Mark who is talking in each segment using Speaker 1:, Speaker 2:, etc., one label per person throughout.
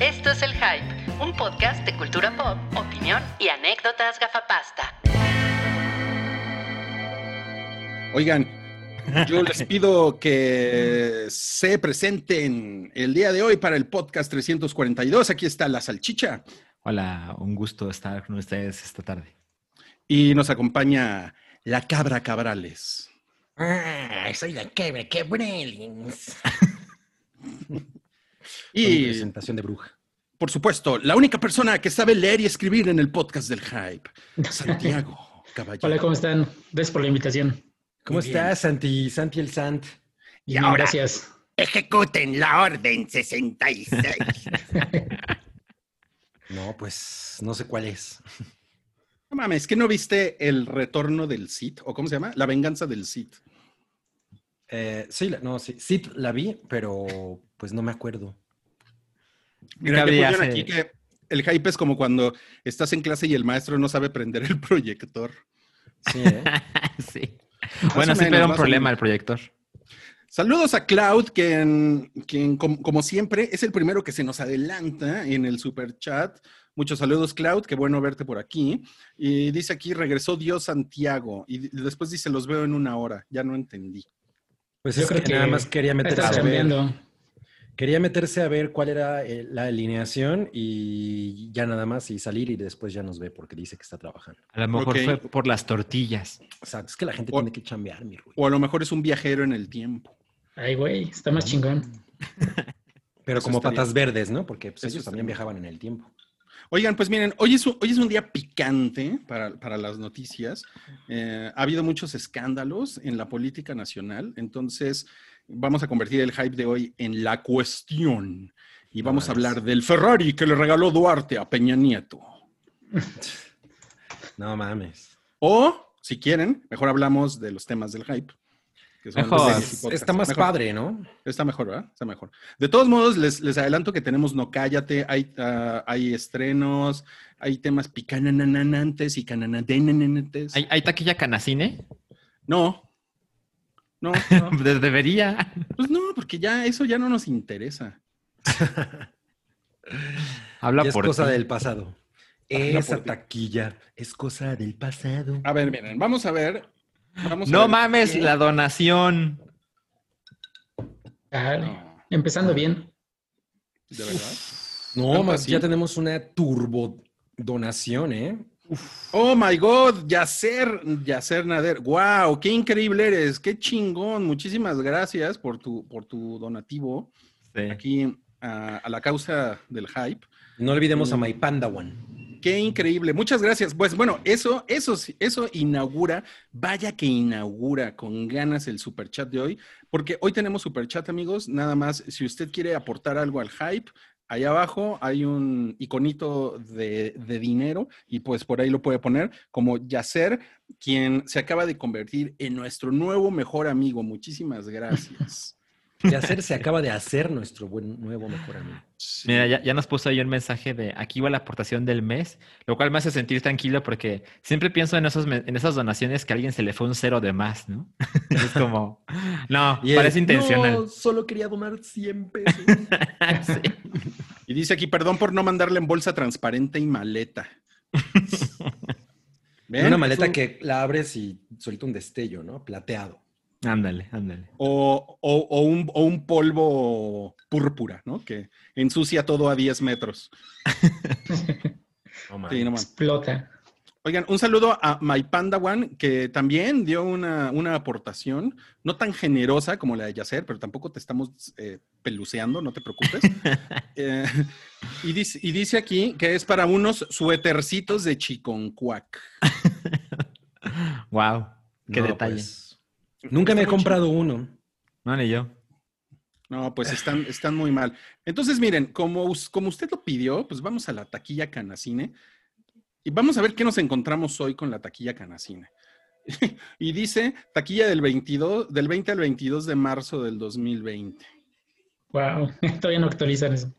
Speaker 1: Esto es El Hype, un podcast de cultura pop, opinión y anécdotas gafapasta.
Speaker 2: Oigan, yo les pido que se presenten el día de hoy para el podcast 342. Aquí está la salchicha.
Speaker 3: Hola, un gusto estar con ustedes esta tarde.
Speaker 2: Y nos acompaña la cabra Cabrales.
Speaker 4: Ah, soy la cabra Cabrales.
Speaker 2: Y,
Speaker 4: presentación de bruja.
Speaker 2: por supuesto, la única persona que sabe leer y escribir en el podcast del hype, Santiago Caballero.
Speaker 5: Hola, ¿cómo están? Gracias por la invitación.
Speaker 4: ¿Cómo
Speaker 2: Muy bien.
Speaker 4: estás, Santi? Santi el Sant.
Speaker 2: Y ahora-
Speaker 5: Gracias.
Speaker 2: Ejecuten la orden 66.
Speaker 4: No, pues no sé cuál es.
Speaker 2: No mames, ¿que no viste el retorno del Sith? ¿O cómo se llama? La venganza del Sith.
Speaker 4: Eh, sí, no, sí, sí la vi, pero pues no me acuerdo.
Speaker 2: Mira, que
Speaker 3: hace-
Speaker 2: aquí que el hype es como cuando estás en clase y el maestro no sabe prender el proyector.
Speaker 4: Sí, ¿eh?
Speaker 3: sí. Bueno,
Speaker 2: menos,
Speaker 3: pero un problema el proyector.
Speaker 2: Saludos a Cloud, quien, quien com- como siempre es el primero que se nos adelanta en el super chat. Muchos saludos, Cloud, qué bueno verte por aquí. Y dice aquí, regresó Dios Santiago. Y después dice, los veo en una hora. Ya no entendí.
Speaker 4: Pues
Speaker 5: Yo
Speaker 4: es
Speaker 5: creo
Speaker 4: que,
Speaker 5: que
Speaker 4: nada más quería meterse
Speaker 5: Estás cambiando.
Speaker 4: Quería meterse a ver cuál era eh, la alineación y ya nada más y salir y después ya nos ve porque dice que está trabajando.
Speaker 3: A lo mejor fue por las tortillas.
Speaker 4: Exacto, es que la gente
Speaker 2: O-
Speaker 4: tiene que chambear, mi Rui.
Speaker 2: O a lo mejor es un viajero en el tiempo.
Speaker 5: Ay, güey, está más chingón.
Speaker 4: Pero
Speaker 2: Eso
Speaker 4: como patas verdes, ¿no? Porque pues, ellos también viajaban en el tiempo.
Speaker 2: Oigan, pues miren, hoy es un, hoy es un día picante para, para las noticias. Eh, ha habido muchos escándalos en la política nacional, entonces vamos a convertir el hype de hoy en la cuestión. Y vamos a hablar del Ferrari que le regaló Duarte a Peña Nieto.
Speaker 4: No mames.
Speaker 2: O, si quieren, mejor hablamos de los temas del hype. que son
Speaker 3: Mejor.
Speaker 4: Está más
Speaker 2: Mejor.
Speaker 4: padre, ¿no?
Speaker 2: Está mejor, ¿verdad? Está mejor. De todos modos, les, les adelanto que tenemos No Cállate, hay, ah, hay estrenos, hay temas picanananantes y cananadenanantes.
Speaker 3: ¿Hay, hay taquilla canacine?
Speaker 2: No. No, no.
Speaker 3: De- Debería.
Speaker 2: Pues no, porque ya eso ya no nos interesa.
Speaker 3: Habla
Speaker 4: Ya es
Speaker 3: por
Speaker 4: cosa
Speaker 3: ti.
Speaker 4: del pasado.
Speaker 2: Habla
Speaker 4: Esa taquilla es cosa del pasado.
Speaker 2: A ver, miren, vamos a ver. Vamos a
Speaker 3: No
Speaker 2: ver
Speaker 3: mames,
Speaker 2: qué-
Speaker 3: la donación.
Speaker 2: No,
Speaker 5: empezando bien.
Speaker 2: de verdad.
Speaker 4: No,
Speaker 2: ¿Tanto
Speaker 4: más ya tenemos una turbo donación, ¿eh?
Speaker 2: Oh my God, Yacer, Yacer Nader. Wow, qué increíble eres, qué chingón. Muchísimas gracias por tu, por tu donativo
Speaker 3: Sí.
Speaker 2: aquí a, a la causa del hype.
Speaker 4: No olvidemos a
Speaker 2: Mm.
Speaker 4: My Panda One.
Speaker 2: Qué increíble. Muchas gracias. Pues bueno, eso, eso, eso inaugura, vaya que inaugura con ganas el superchat de hoy, porque hoy tenemos superchat, amigos. Nada más, si usted quiere aportar algo al hype, allá abajo hay un iconito de, de dinero y pues por ahí lo puede poner como Yacer, quien se acaba de convertir en nuestro nuevo mejor amigo. Muchísimas gracias.
Speaker 4: De hacer se acaba de hacer nuestro buen nuevo mejor amigo.
Speaker 2: Sí.
Speaker 3: Mira, ya, ya nos puso ahí un mensaje de aquí va la aportación del mes, lo cual me hace sentir tranquilo porque siempre pienso en, esos, en esas donaciones que a alguien se le fue un cero de más, ¿no? es como, no,
Speaker 4: Y él,
Speaker 3: parece intencional.
Speaker 4: No, solo quería donar 100 pesos.
Speaker 3: Sí.
Speaker 2: Y dice aquí, perdón por no mandarle en bolsa transparente y maleta. ¿Ven?
Speaker 4: Una maleta
Speaker 2: un-
Speaker 4: que la abres y suelta un destello, ¿no? Plateado.
Speaker 3: Ándale, ándale.
Speaker 2: O, o- o un, o un polvo púrpura, ¿no? Que ensucia todo a 10 metros.
Speaker 4: No
Speaker 2: Sí, no.
Speaker 5: Explota.
Speaker 2: Oigan, un saludo a My Panda One, que también dio una, una aportación, no tan generosa como la de Yacer, pero tampoco te estamos eh, peluceando, no te preocupes. Eh, y, dice, y dice aquí que es para unos suétercitos de chiconcuac.
Speaker 3: Wow, qué
Speaker 4: No,
Speaker 3: detalle.
Speaker 4: pues, nunca me he comprado uno.
Speaker 3: No, ni yo.
Speaker 2: No, pues están, están muy mal. Entonces, miren, como, como usted lo pidió, pues vamos a la taquilla Canacine y vamos a ver qué nos encontramos hoy con la taquilla Canacine. y dice taquilla del 22, del 20 al 22 de marzo del 2020.
Speaker 5: Wow, todavía no actualizan eso.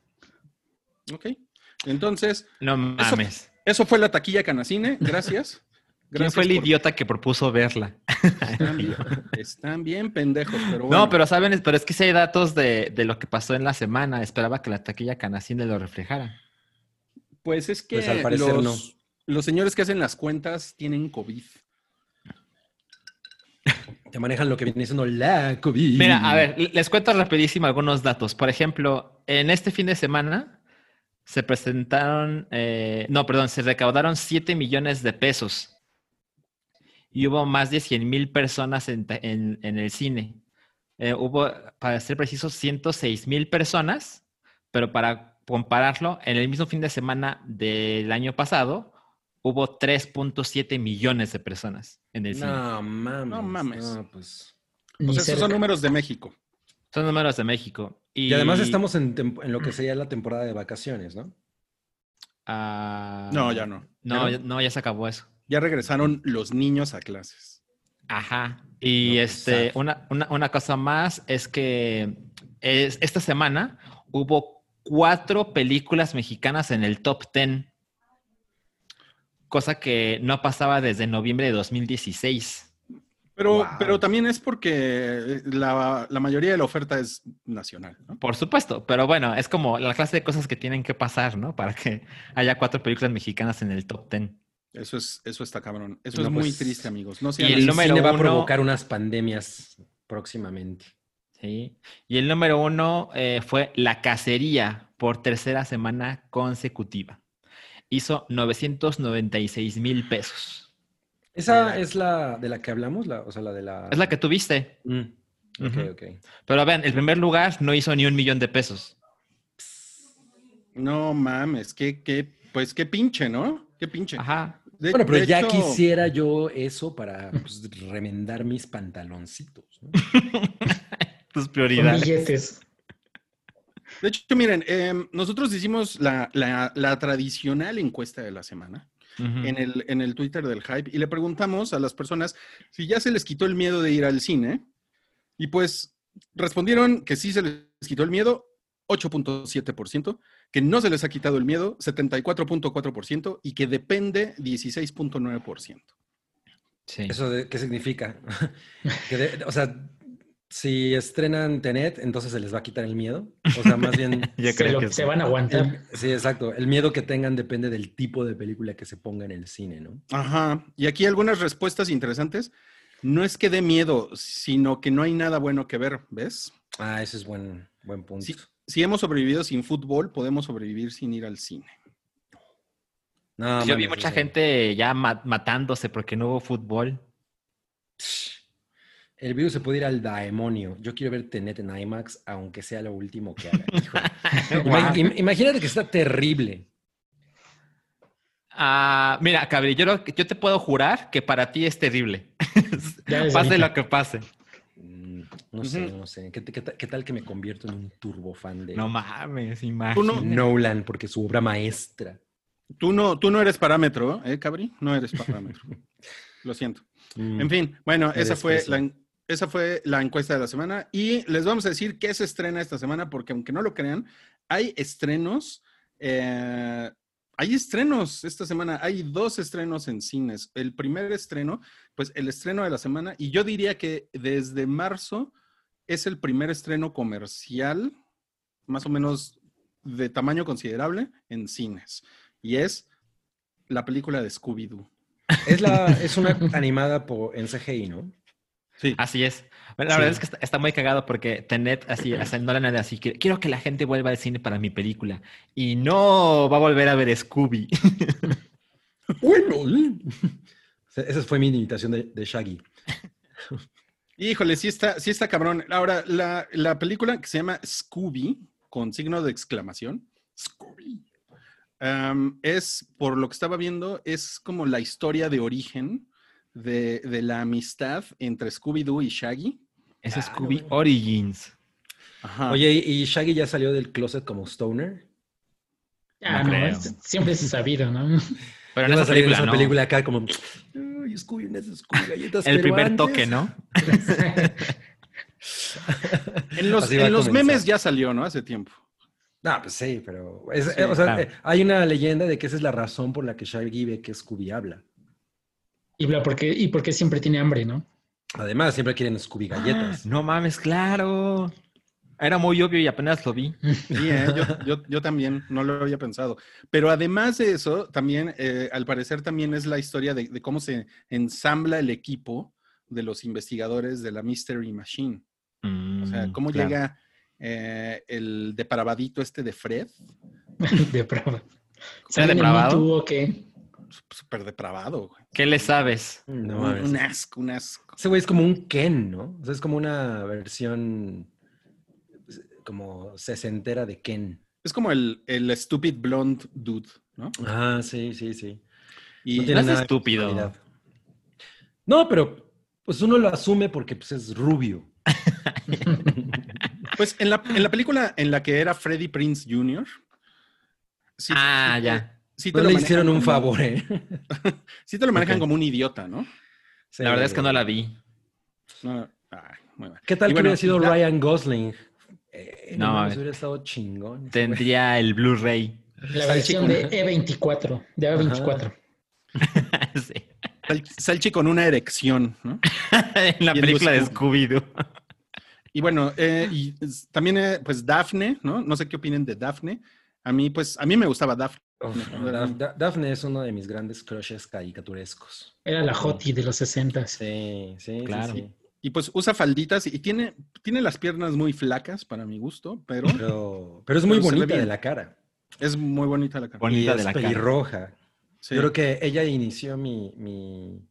Speaker 2: ¿Ok? Entonces,
Speaker 3: No mames.
Speaker 2: eso fue la taquilla Canacine. Gracias.
Speaker 3: ¿Quién fue el
Speaker 2: por-
Speaker 3: idiota que propuso verla?
Speaker 2: Están bien, están bien pendejos, pero
Speaker 3: No,
Speaker 2: bueno.
Speaker 3: pero saben, pero es que si hay datos de, de lo que pasó en la semana. Esperaba que la taquilla canacine lo reflejara.
Speaker 2: Pues es que
Speaker 4: Pues al parecer
Speaker 2: los,
Speaker 4: no.
Speaker 2: los señores que hacen las cuentas tienen COVID.
Speaker 4: Te manejan lo que viene siendo la COVID.
Speaker 3: Mira, a ver, les cuento rapidísimo algunos datos. Por ejemplo, en este fin de semana se presentaron, eh, no, perdón, se recaudaron 7 millones de pesos y hubo más de 100 mil personas en, en- en el cine. Eh, hubo, para ser precisos, 106 mil personas, pero para compararlo, en el mismo fin de semana del año pasado hubo 3.7 millones de personas en el cine.
Speaker 4: No mames.
Speaker 2: No mames.
Speaker 4: No, pues.
Speaker 2: O sea, esos
Speaker 5: cerca.
Speaker 2: son números de México.
Speaker 3: Son números de México. Y,
Speaker 4: Y además estamos en, en lo que sería la temporada de vacaciones, ¿no?
Speaker 3: Ah,
Speaker 2: No, ya no.
Speaker 3: No,
Speaker 2: ya,
Speaker 3: no, ya se acabó eso.
Speaker 2: Ya regresaron los niños a clases.
Speaker 3: Ajá. Y
Speaker 4: No,
Speaker 3: este, una, una, una cosa más es que es, esta semana hubo cuatro películas mexicanas en el top 10. Cosa que no pasaba desde noviembre de 2016.
Speaker 2: Pero,
Speaker 4: Wow.
Speaker 2: pero también es porque la, la mayoría de la oferta es nacional, ¿no?
Speaker 3: Por supuesto, pero bueno, es como la clase de cosas que tienen que pasar, ¿no? Para que haya cuatro películas mexicanas en el top 10.
Speaker 2: Eso es, eso está cabrón. Eso
Speaker 4: No,
Speaker 2: es muy
Speaker 4: pues,
Speaker 2: triste, amigos. No
Speaker 3: y el
Speaker 2: así.
Speaker 3: número
Speaker 4: cine va a
Speaker 3: uno-
Speaker 4: provocar unas pandemias próximamente.
Speaker 3: Sí. Y el número uno eh, fue La Cacería por tercera semana consecutiva. Hizo 996 mil pesos.
Speaker 4: ¿Esa es la de la que hablamos? La, o sea, la de la...
Speaker 3: Es la que tuviste.
Speaker 4: Mm, Ok,
Speaker 3: Ujú.
Speaker 4: ok.
Speaker 3: Pero vean, el primer lugar no hizo ni un millón de pesos.
Speaker 2: No mames, qué, qué, pues qué pinche, ¿no? Qué pinche.
Speaker 3: Ajá.
Speaker 2: De-
Speaker 4: Bueno, pero ya
Speaker 2: hecho-
Speaker 4: quisiera yo eso para pues, remendar mis pantaloncitos. ¿no?
Speaker 3: Tus
Speaker 5: Con
Speaker 3: prioridades.
Speaker 5: billetes.
Speaker 2: De hecho, miren, em, nosotros hicimos la, la- la tradicional encuesta de la semana en, el, en el Twitter del Hype y le preguntamos a las personas si ya se les quitó el miedo de ir al cine. Y pues respondieron que sí se les quitó el miedo, 8.7%, que no se les ha quitado el miedo, 74.4%, y que depende, 16.9%.
Speaker 3: Sí.
Speaker 4: ¿Eso de, qué significa? Que de- o sea, si estrenan Tenet, entonces se les va a quitar el miedo. O sea, más bien...
Speaker 5: Se,
Speaker 3: creo
Speaker 5: lo-
Speaker 3: que
Speaker 5: se
Speaker 3: sí.
Speaker 5: van a aguantar.
Speaker 4: el- sí, exacto. El miedo que tengan depende del tipo de película que se ponga en el cine, ¿no?
Speaker 2: Ajá. Y aquí algunas respuestas interesantes. No es que dé miedo, sino que no hay nada bueno que ver, ¿ves?
Speaker 4: Ah, ese es buen, buen punto.
Speaker 2: Sí. Si hemos sobrevivido sin fútbol, podemos sobrevivir sin ir al cine.
Speaker 4: No,
Speaker 3: Yo vi mucha gente ya ma- matándose porque no hubo fútbol.
Speaker 4: El virus se puede ir al demonio. Yo quiero ver Tenet en IMAX, aunque sea lo último que haga. Imagínate que está terrible.
Speaker 3: Ah, mira, Cabri, yo, yo te puedo jurar que para ti es terrible. Pase lo que pase.
Speaker 4: No sé, no sé. ¿Qué, qué qué tal que me convierto en un turbo fan de
Speaker 3: No mames, imagínate.
Speaker 2: no-
Speaker 4: Nolan porque su obra maestra?
Speaker 2: Tú no, tú no eres parámetro, ¿eh, Cabri? No eres parámetro. Lo siento.
Speaker 4: Mm,
Speaker 2: En fin, bueno,
Speaker 4: Me
Speaker 2: esa fue, la, esa fue la encuesta de la semana y les vamos a decir qué se estrena esta semana porque aunque no lo crean, hay estrenos, eh, hay estrenos esta semana, hay dos estrenos en cines. El primer estreno, pues el estreno de la semana y yo diría que desde marzo es el primer estreno comercial, más o menos de tamaño considerable en cines y es la película de Scooby-Doo.
Speaker 4: Es, la, es una animada por, en CGI, ¿no?
Speaker 2: Sí.
Speaker 3: Así es. Bueno, La
Speaker 2: Sí.
Speaker 3: verdad es que está, está muy cagado porque Tenet así, o sea, no era nada así. Quiero que la gente vuelva al cine para mi película. Y no va a volver a ver Scooby.
Speaker 4: Bueno. Esa fue mi imitación de, de Shaggy.
Speaker 2: Híjole, sí está, sí está cabrón. Ahora, la, la película que se llama Scooby, con signo de exclamación, Scooby, am, es, por lo que estaba viendo, es como la historia de origen de, de la amistad entre Scooby-Doo y Shaggy.
Speaker 3: Es
Speaker 4: Ah,
Speaker 3: Scooby
Speaker 4: no.
Speaker 3: Origins.
Speaker 2: Ajá.
Speaker 4: Oye, ¿y Shaggy ya salió del closet como Stoner?
Speaker 5: Ah,
Speaker 3: No
Speaker 5: no,
Speaker 3: creo.
Speaker 5: es- siempre se ha sabido, ¿no?
Speaker 3: Pero en
Speaker 4: va a
Speaker 3: esa
Speaker 4: salir en
Speaker 3: película,
Speaker 4: esa
Speaker 3: no.
Speaker 4: película acá como... Ay, Scooby, unas Scooby galletas,
Speaker 3: El primer
Speaker 4: antes-
Speaker 3: toque, ¿no?
Speaker 2: en los, en los memes ya salió, ¿no? Hace tiempo.
Speaker 4: No, pues sí, pero... es-
Speaker 2: Sí,
Speaker 4: eh, o sea,
Speaker 3: claro.
Speaker 4: eh, hay una leyenda de que esa es la razón por la que Shaggy ve que Scooby habla.
Speaker 5: Y, bla, porque, y porque siempre tiene hambre, ¿no?
Speaker 4: Además, siempre quieren Scooby galletas.
Speaker 3: Ah, no mames, claro. Era muy obvio y apenas lo vi.
Speaker 2: Sí, ¿eh? yo, yo- yo también no lo había pensado. Pero además de eso, también, eh, al parecer, también es la historia de, de cómo se ensambla el equipo de los investigadores de la Mystery Machine. O sea,
Speaker 3: Mm,
Speaker 2: cómo
Speaker 3: claro.
Speaker 2: llega eh, el depravadito este de Fred,
Speaker 5: Depravado.
Speaker 3: ¿Sea
Speaker 5: ¿Sale en el
Speaker 3: depravado?
Speaker 5: Too o qué?
Speaker 2: súper depravado. güey.
Speaker 3: ¿Qué le sabes?
Speaker 4: No,
Speaker 2: un, un asco, un asco.
Speaker 4: Ese güey es como un Ken, ¿no? O sea, es como una versión como sesentera de Ken.
Speaker 2: Es como el, el stupid blonde dude, ¿no?
Speaker 4: Ah, sí, sí, sí.
Speaker 2: Y
Speaker 4: No tiene
Speaker 3: es
Speaker 4: nada de
Speaker 3: estúpido.
Speaker 4: No, pero pues uno lo asume porque pues, es rubio.
Speaker 2: pues en la, en la película en la que era Freddie Prince Jr. sí-
Speaker 3: ah,
Speaker 2: sí
Speaker 3: ya.
Speaker 2: sí te
Speaker 4: No
Speaker 2: lo
Speaker 4: le hicieron un
Speaker 2: como-
Speaker 4: favor, ¿eh?
Speaker 2: Sí te lo manejan como un idiota, ¿no?
Speaker 3: La verdad es que no la vi.
Speaker 2: No, ay, muy mal.
Speaker 4: ¿Qué tal
Speaker 2: Y
Speaker 4: que
Speaker 2: bueno,
Speaker 4: hubiera sido
Speaker 2: la-
Speaker 4: Ryan Gosling? Eh,
Speaker 3: No,
Speaker 4: hubiera estado chingón.
Speaker 3: Tendría el Blu-ray.
Speaker 5: La versión de E24, de A24.
Speaker 3: Sí.
Speaker 2: Sal- Salchi con una erección, ¿no?
Speaker 3: en la
Speaker 2: Y el
Speaker 3: película de
Speaker 2: Scooby.
Speaker 3: Scooby-Doo.
Speaker 2: Y bueno, eh, y también, eh, pues Daphne, ¿no? No sé qué opinen de Daphne. A mí, pues, a mí me gustaba Daphne.
Speaker 4: Uf, Da- Daphne es uno de mis grandes crushes caricaturescos.
Speaker 5: Era la Hottie de los 60.
Speaker 4: Sí, sí, sí,
Speaker 3: Claro.
Speaker 4: sí.
Speaker 2: Y pues usa falditas y tiene, tiene las piernas muy flacas para mi gusto, pero
Speaker 4: Pero, pero es muy
Speaker 2: Pero
Speaker 4: bonita de la cara.
Speaker 2: es muy bonita la cara.
Speaker 3: Bonita
Speaker 4: y
Speaker 3: de
Speaker 4: es
Speaker 3: la cara.
Speaker 4: pelirroja.
Speaker 2: Sí.
Speaker 4: Yo creo que ella inició mi, mi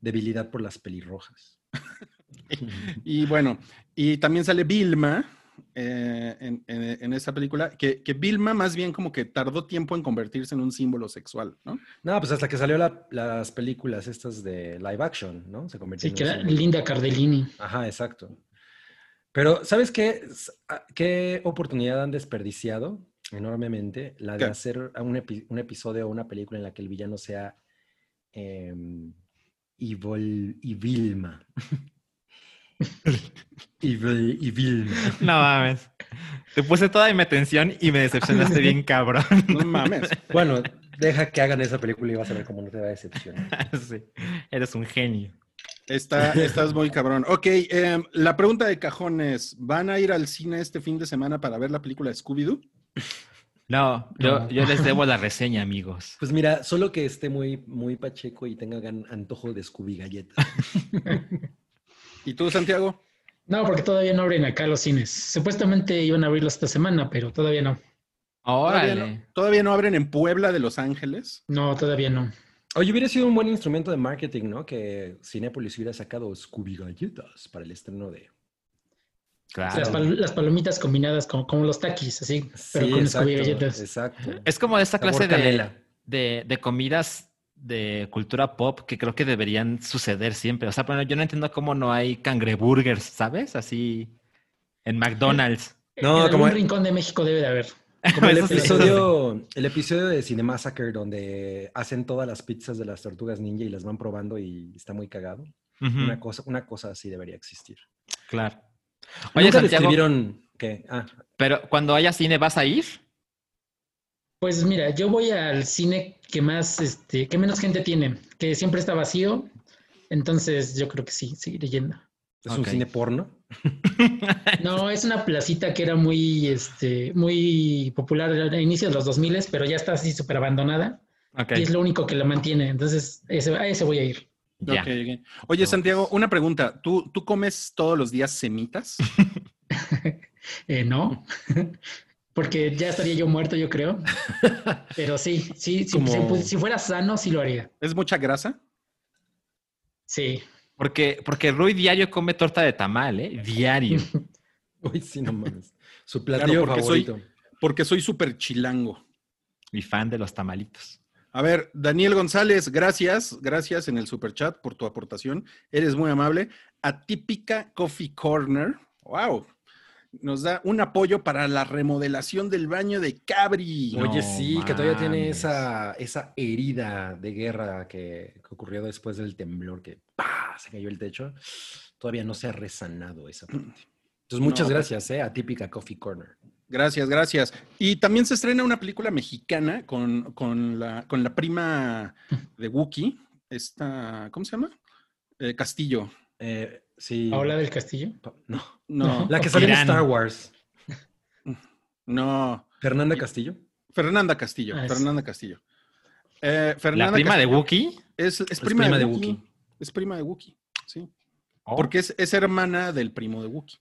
Speaker 4: debilidad por las pelirrojas.
Speaker 2: Y bueno, y también sale Vilma eh, en, en- en esa película, que, que Vilma más bien como que tardó tiempo en convertirse en un símbolo sexual, ¿no?
Speaker 4: No, pues hasta que salió la- las películas estas de live action, ¿no? Se convirtió
Speaker 5: Sí, que
Speaker 4: en un
Speaker 5: era
Speaker 4: símbolo.
Speaker 5: Linda Cardellini.
Speaker 4: Ajá, exacto. Pero, ¿sabes qué? S- a- ¿Qué oportunidad han desperdiciado enormemente? La de
Speaker 2: ¿Qué?
Speaker 4: hacer a un, epi- un episodio o una película en la que el villano sea Evil, y Vilma. Evil, y Vilma.
Speaker 3: No mames. Te puse toda mi atención y me decepcionaste bien cabrón.
Speaker 2: No mames.
Speaker 4: Bueno, deja que hagan esa película y vas a ver cómo no te va a decepcionar.
Speaker 3: Sí. Eres un genio.
Speaker 2: Está, estás muy cabrón. Ok, em, la pregunta de cajón es, ¿van a ir al cine este fin de semana para ver la película de Scooby-Doo?
Speaker 3: No, yo,
Speaker 5: No.
Speaker 3: yo les debo la reseña, amigos.
Speaker 4: Pues mira, solo que esté muy, muy pacheco y tenga antojo de Scooby galletas.
Speaker 2: ¿Y tú, Santiago?
Speaker 5: No, porque todavía no abren acá los cines. Supuestamente iban a abrirlos esta semana, pero todavía no.
Speaker 2: ¿Todavía
Speaker 3: Órale.
Speaker 2: no, todavía no abren en Puebla de Los Ángeles?
Speaker 5: No, todavía no.
Speaker 4: Oye, hubiera sido un buen instrumento de marketing, ¿no? Que Cinépolis hubiera sacado Scooby Galletas para el estreno de.
Speaker 3: Claro.
Speaker 5: Las, pal- las palomitas combinadas como, como los taquis, así, pero
Speaker 4: Sí,
Speaker 5: con
Speaker 4: exacto,
Speaker 5: Scooby galletas.
Speaker 4: Exacto.
Speaker 3: Es como de esta clase de, de, de comidas de cultura pop que creo que deberían suceder siempre. O sea, bueno, yo no entiendo cómo no hay cangreburgers, ¿sabes? Así en McDonald's.
Speaker 4: No,
Speaker 5: en
Speaker 4: como-
Speaker 5: algún rincón de México debe de haber.
Speaker 4: Como el episodio, el episodio de Cinemassacre donde hacen todas las pizzas de las tortugas ninja y las van probando y está muy cagado. Una cosa, una cosa así debería existir.
Speaker 3: Claro. Oye,
Speaker 4: Nunca
Speaker 3: Santiago,
Speaker 4: que ah,
Speaker 3: pero cuando haya cine, ¿vas a ir?
Speaker 5: Pues mira, yo voy al cine que más, este, que menos gente tiene, que siempre está vacío. Entonces yo creo que sí, seguiré yendo.
Speaker 4: es
Speaker 3: Ok.
Speaker 4: un cine porno.
Speaker 5: No, es una placita que era muy, este, muy popular a inicios de los 2000, pero ya está así súper abandonada
Speaker 3: Ok,
Speaker 5: y es lo único que la mantiene. Entonces, ese, a ese voy a ir.
Speaker 3: ya.
Speaker 2: Ok, ok. Oye, Santiago, una pregunta. ¿Tú, ¿Tú comes todos los días semitas?
Speaker 5: Eh, no, porque ya estaría yo muerto, yo creo. Pero sí, sí,
Speaker 4: Como-
Speaker 5: si, fuera sano, sí lo haría.
Speaker 2: ¿Es mucha grasa?
Speaker 5: Sí.
Speaker 3: Porque, porque Rui diario come torta de tamal, ¿eh? Diario.
Speaker 4: Uy, sí, no mames. Su
Speaker 2: Claro,
Speaker 4: platillo
Speaker 2: porque soy-
Speaker 4: favorito.
Speaker 2: Porque soy súper chilango.
Speaker 3: Mi fan de los tamalitos.
Speaker 2: A ver, Daniel González, gracias, gracias en el super chat por tu aportación. Eres muy amable. Atípica Coffee Corner, wow, nos da un apoyo para la remodelación del baño de Cabri.
Speaker 3: No
Speaker 4: Oye, sí, que todavía tiene esa, esa herida de guerra que, que ocurrió después del temblor, que ¡pah! se cayó el techo. Todavía no se ha resanado esa parte. Entonces, muchas
Speaker 2: No, pues-
Speaker 4: gracias, ¿eh? A Típica Coffee Corner.
Speaker 2: Gracias, gracias. Y también se estrena una película mexicana con, con la, con la prima de Wookiee, esta, ¿cómo se llama? Eh, Castillo.
Speaker 4: Eh, sí.
Speaker 5: ¿Paola del Castillo?
Speaker 4: No.
Speaker 2: No,
Speaker 4: La que salió en. Star Wars.
Speaker 2: no.
Speaker 4: Fernanda Castillo.
Speaker 2: Fernanda Castillo.
Speaker 5: Ah,
Speaker 2: Fernanda Castillo. Eh,
Speaker 3: La
Speaker 2: Fernanda
Speaker 3: prima de
Speaker 2: Castillo
Speaker 3: Wookiee.
Speaker 2: Es, es prima,
Speaker 4: prima
Speaker 2: de,
Speaker 4: de
Speaker 2: Wookiee.
Speaker 4: Wookiee.
Speaker 2: Es prima de Wookiee, sí.
Speaker 3: Oh,
Speaker 2: Porque es, es hermana del primo de Wookiee,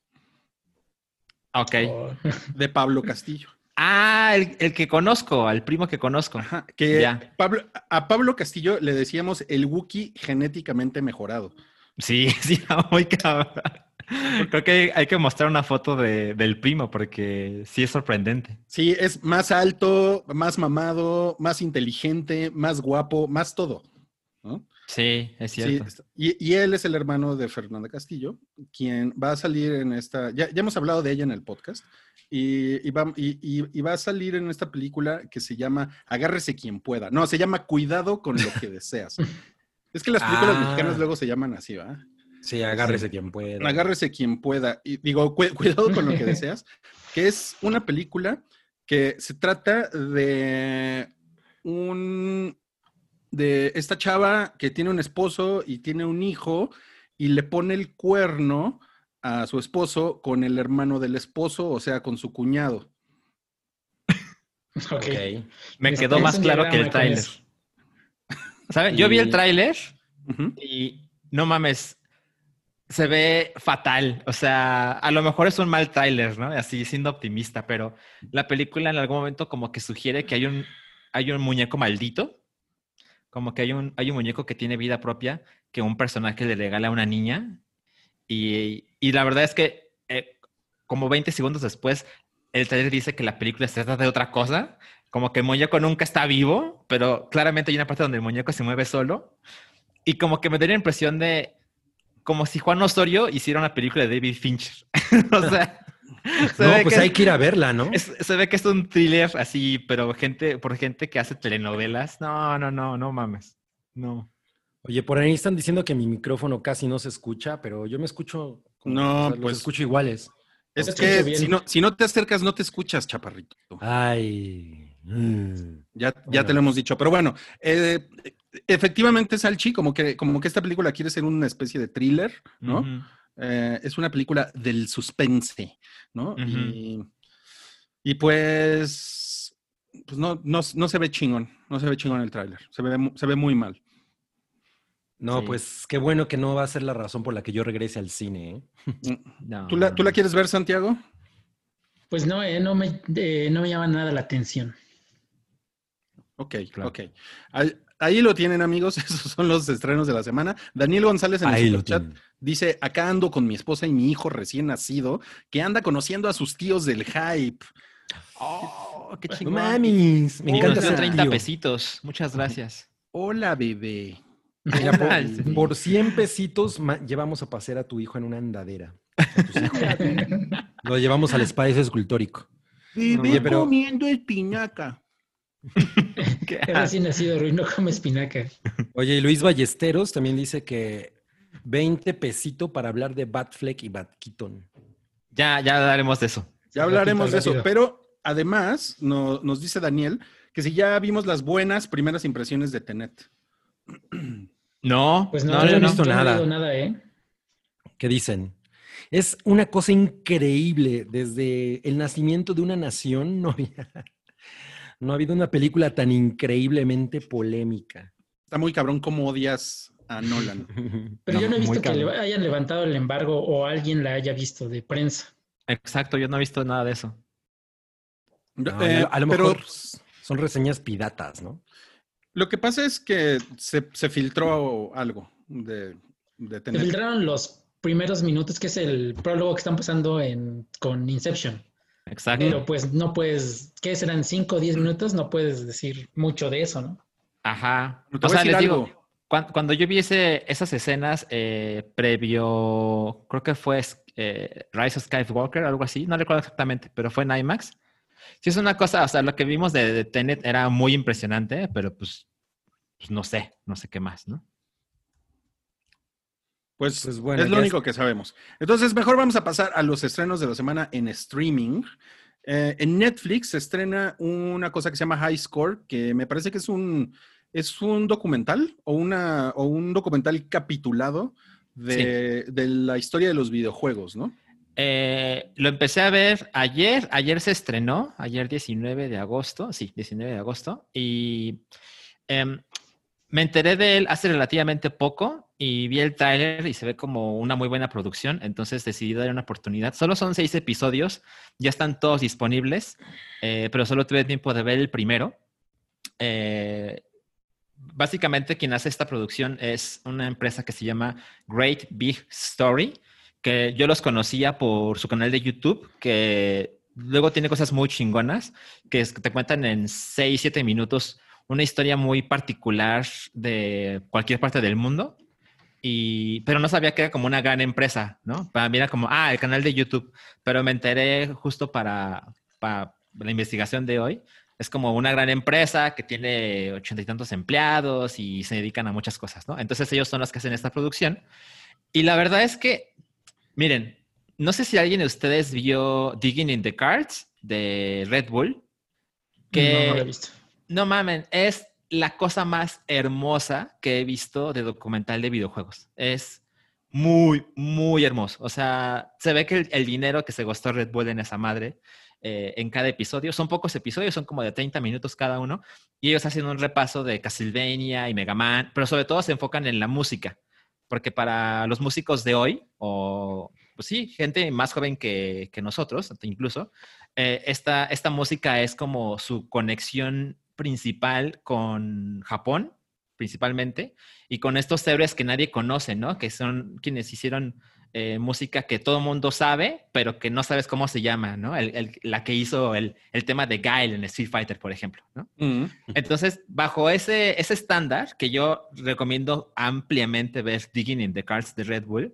Speaker 3: Ok.
Speaker 5: O-
Speaker 2: de Pablo Castillo.
Speaker 3: Ah, el, el que conozco, al primo que conozco.
Speaker 2: Ajá, que
Speaker 3: Ya.
Speaker 2: Pablo, a Pablo Castillo le decíamos el Wookiee genéticamente mejorado.
Speaker 3: Sí, sí, muy cabrón. Creo que hay que mostrar una foto de- del primo porque sí es sorprendente.
Speaker 2: Sí, es más alto, más mamado, más inteligente, más guapo, más todo. ¿no?
Speaker 3: Sí, es
Speaker 2: Sí,
Speaker 3: cierto.
Speaker 2: está- y, y él es el hermano de Fernanda Castillo, quien va a salir en esta, ya, ya hemos hablado de ella en el podcast, y, y va, y va a salir en esta película que se llama Agárrese quien pueda. No, se llama Cuidado con lo que deseas. es que las películas
Speaker 4: Ah.
Speaker 2: mexicanas luego se llaman así, ¿va?
Speaker 4: Sí, agárrese quien pueda.
Speaker 2: Agárrese quien pueda. Y digo, cu- cuidado con lo que deseas, que es una película que se trata de un de esta chava que tiene un esposo y tiene un hijo y le pone el cuerno a su esposo con el hermano del esposo, o sea, con su cuñado.
Speaker 5: ok.
Speaker 4: Ok.
Speaker 3: Me quedó más claro que el
Speaker 5: diagrama
Speaker 3: ¿Saben? Yo vi el tráiler
Speaker 2: Ujú.
Speaker 3: y no mames, se ve fatal. O sea, a lo mejor es un mal tráiler, ¿no? Así siendo optimista, pero la película en algún momento como que sugiere que hay un, hay un muñeco maldito, como que hay un, hay un muñeco que tiene vida propia que un personaje le regala a una niña. Y, y la verdad es que eh, como 20 segundos después, el trailer dice que la película se trata de otra cosa, como que el muñeco nunca está vivo, pero claramente hay una parte donde el muñeco se mueve solo. Y como que me da la impresión de como si Juan Osorio hiciera una película de David Fincher. o sea, se,
Speaker 4: No,
Speaker 3: ve
Speaker 4: pues
Speaker 3: que
Speaker 4: hay
Speaker 3: es-
Speaker 4: que ir a verla, ¿no?
Speaker 3: es- se ve que es un thriller así, pero gente, por gente que hace telenovelas. No, no, no, no mames. No.
Speaker 4: Oye, por ahí están diciendo que mi micrófono casi no se escucha, pero yo me escucho. como-
Speaker 2: No,
Speaker 4: o sea, los
Speaker 2: pues-
Speaker 4: escucho iguales.
Speaker 2: Es que si no, si no te acercas, no te escuchas, chaparrito.
Speaker 4: Ay. Mm.
Speaker 2: Ya, ya
Speaker 4: Bueno.
Speaker 2: te lo hemos dicho, pero bueno, eh, efectivamente, Salchi, como que, como que esta película quiere ser una especie de thriller, ¿no? Eh, es una película del suspense, ¿no? Y, y pues, pues no, no, no se ve chingón, no se ve chingón el tráiler, se ve, se ve muy mal.
Speaker 4: No,
Speaker 3: Sí.
Speaker 4: pues qué bueno que no va a ser la razón por la que yo regrese al cine. ¿eh?
Speaker 3: No,
Speaker 2: ¿Tú la,
Speaker 3: no,
Speaker 2: ¿tú la
Speaker 3: no.
Speaker 2: quieres ver, Santiago?
Speaker 5: Pues no, eh, no, me, eh, no me llama nada la atención.
Speaker 2: Ok,
Speaker 3: Claro.
Speaker 2: ok. Ahí, ahí lo tienen, amigos, esos son los estrenos de la semana. Daniel González en el
Speaker 4: Ahí tienen.
Speaker 2: dice, acá ando con mi esposa y mi hijo recién nacido, que anda conociendo a sus tíos del hype.
Speaker 3: Oh, qué chingón.
Speaker 4: mames, me encanta
Speaker 3: nos dio
Speaker 4: ser
Speaker 3: 30
Speaker 4: tío.
Speaker 3: pesitos. Muchas gracias.
Speaker 2: Hola, bebé.
Speaker 4: Mira, por,
Speaker 3: Sí.
Speaker 4: por 100 pesitos llevamos a pasear a tu hijo en una andadera. a tus hijos. Lo llevamos al espacio escultórico.
Speaker 2: Bebé
Speaker 4: Oye, pero-
Speaker 2: comiendo espinaca.
Speaker 5: Es recién nacido, Ruiz, no come espinaca.
Speaker 4: Oye, y Luis Ballesteros también dice que 20 pesito para hablar de Batfleck y Bat Keaton.
Speaker 3: Ya, ya hablaremos de eso.
Speaker 2: Ya hablaremos de eso, pero además no- nos dice Daniel que si ya vimos las buenas primeras impresiones de Tenet.
Speaker 3: No,
Speaker 5: Pues
Speaker 3: no,
Speaker 5: no,
Speaker 3: no,
Speaker 4: no he visto nada.
Speaker 5: nada, ¿eh?
Speaker 4: ¿Qué dicen? Es una cosa increíble. Desde el nacimiento de una nación no había, no ha habido una película tan increíblemente polémica.
Speaker 2: Está muy cabrón cómo odias a Nolan.
Speaker 5: Pero
Speaker 3: No,
Speaker 5: yo no he visto que le hayan levantado el embargo o alguien la haya visto de prensa.
Speaker 3: Exacto, yo no he visto nada de eso.
Speaker 4: No,
Speaker 2: Eh,
Speaker 4: a, lo-
Speaker 2: pero
Speaker 4: mejor son reseñas piratas, ¿no?
Speaker 2: lo que pasa es que se, se filtró algo de, de
Speaker 5: Se
Speaker 2: Tenet.
Speaker 5: filtraron los primeros minutos, que es el prólogo que están pasando en, con Inception.
Speaker 3: Exacto.
Speaker 5: Pero pues no puedes, ¿qué serán? ¿5 o 10 minutos? No puedes decir mucho de eso, ¿no?
Speaker 3: Ajá. O sea, les digo,
Speaker 2: algo.
Speaker 3: cuan- cuando, yo vi ese- esas escenas eh, previo, creo que fue eh, Rise of Skywalker, algo así, no recuerdo exactamente, pero fue en IMAX. Sí, es una cosa, o sea, lo que vimos de, de Tenet era muy impresionante, pero pues, pues no sé, no sé qué más, ¿no?
Speaker 2: Pues,
Speaker 4: Pues bueno,
Speaker 2: es lo único que sabemos. Entonces, mejor vamos a pasar a los estrenos de la semana en streaming. Eh, en Netflix se estrena una cosa que se llama High Score, que me parece que es un es un documental o, una, o un documental capitulado de, de la historia de los videojuegos, ¿no?
Speaker 3: Eh, lo empecé a ver ayer, ayer se estrenó, ayer 19 de agosto, sí, 19 de agosto, y em, me enteré de él hace relativamente poco y vi el tráiler y se ve como una muy buena producción, entonces decidí dar una oportunidad. Solo son seis episodios, ya están todos disponibles, eh, pero solo tuve tiempo de ver el primero. Eh, básicamente quien hace esta producción es una empresa que se llama Great Big Story que yo los conocía por su canal de YouTube, que luego tiene cosas muy chingonas, que, te cuentan en 6, 7 minutos una historia muy particular de cualquier parte del mundo. Y, pero no sabía que era como una gran empresa, ¿no? Para mí era como, ah, el canal de YouTube. Pero me enteré justo para, para la investigación de hoy. Es como una gran empresa que tiene ochenta y tantos empleados y se dedican a muchas cosas, ¿no? Entonces ellos son los que hacen esta producción. Y la verdad es que Miren, no sé si alguien de ustedes vio Digging in the Cards de Red Bull. Que,
Speaker 5: no, no lo he visto.
Speaker 3: No mamen, es la cosa más hermosa que he visto de documental de videojuegos. Es muy, muy hermoso. O sea, se ve que el, dinero que se gastó Red Bull en esa madre eh, en cada episodio, son pocos episodios, son como de 30 minutos cada uno, y ellos hacen un repaso de Castlevania y Mega Man, pero sobre todo se enfocan en la música porque para los músicos de hoy, o pues sí, gente más joven que, nosotros, incluso, eh, esta, esta música es como su conexión principal con Japón, principalmente, y con estos héroes que nadie conoce, ¿no? Que son quienes hicieron eh, música que todo el mundo sabe, pero que no sabes cómo se llama, ¿no? la que hizo el, tema de Guile en Street Fighter, por ejemplo, ¿no? Mm. Entonces, bajo ese, ese estándar, que yo recomiendo ampliamente ver Digging in the Cards de Red Bull,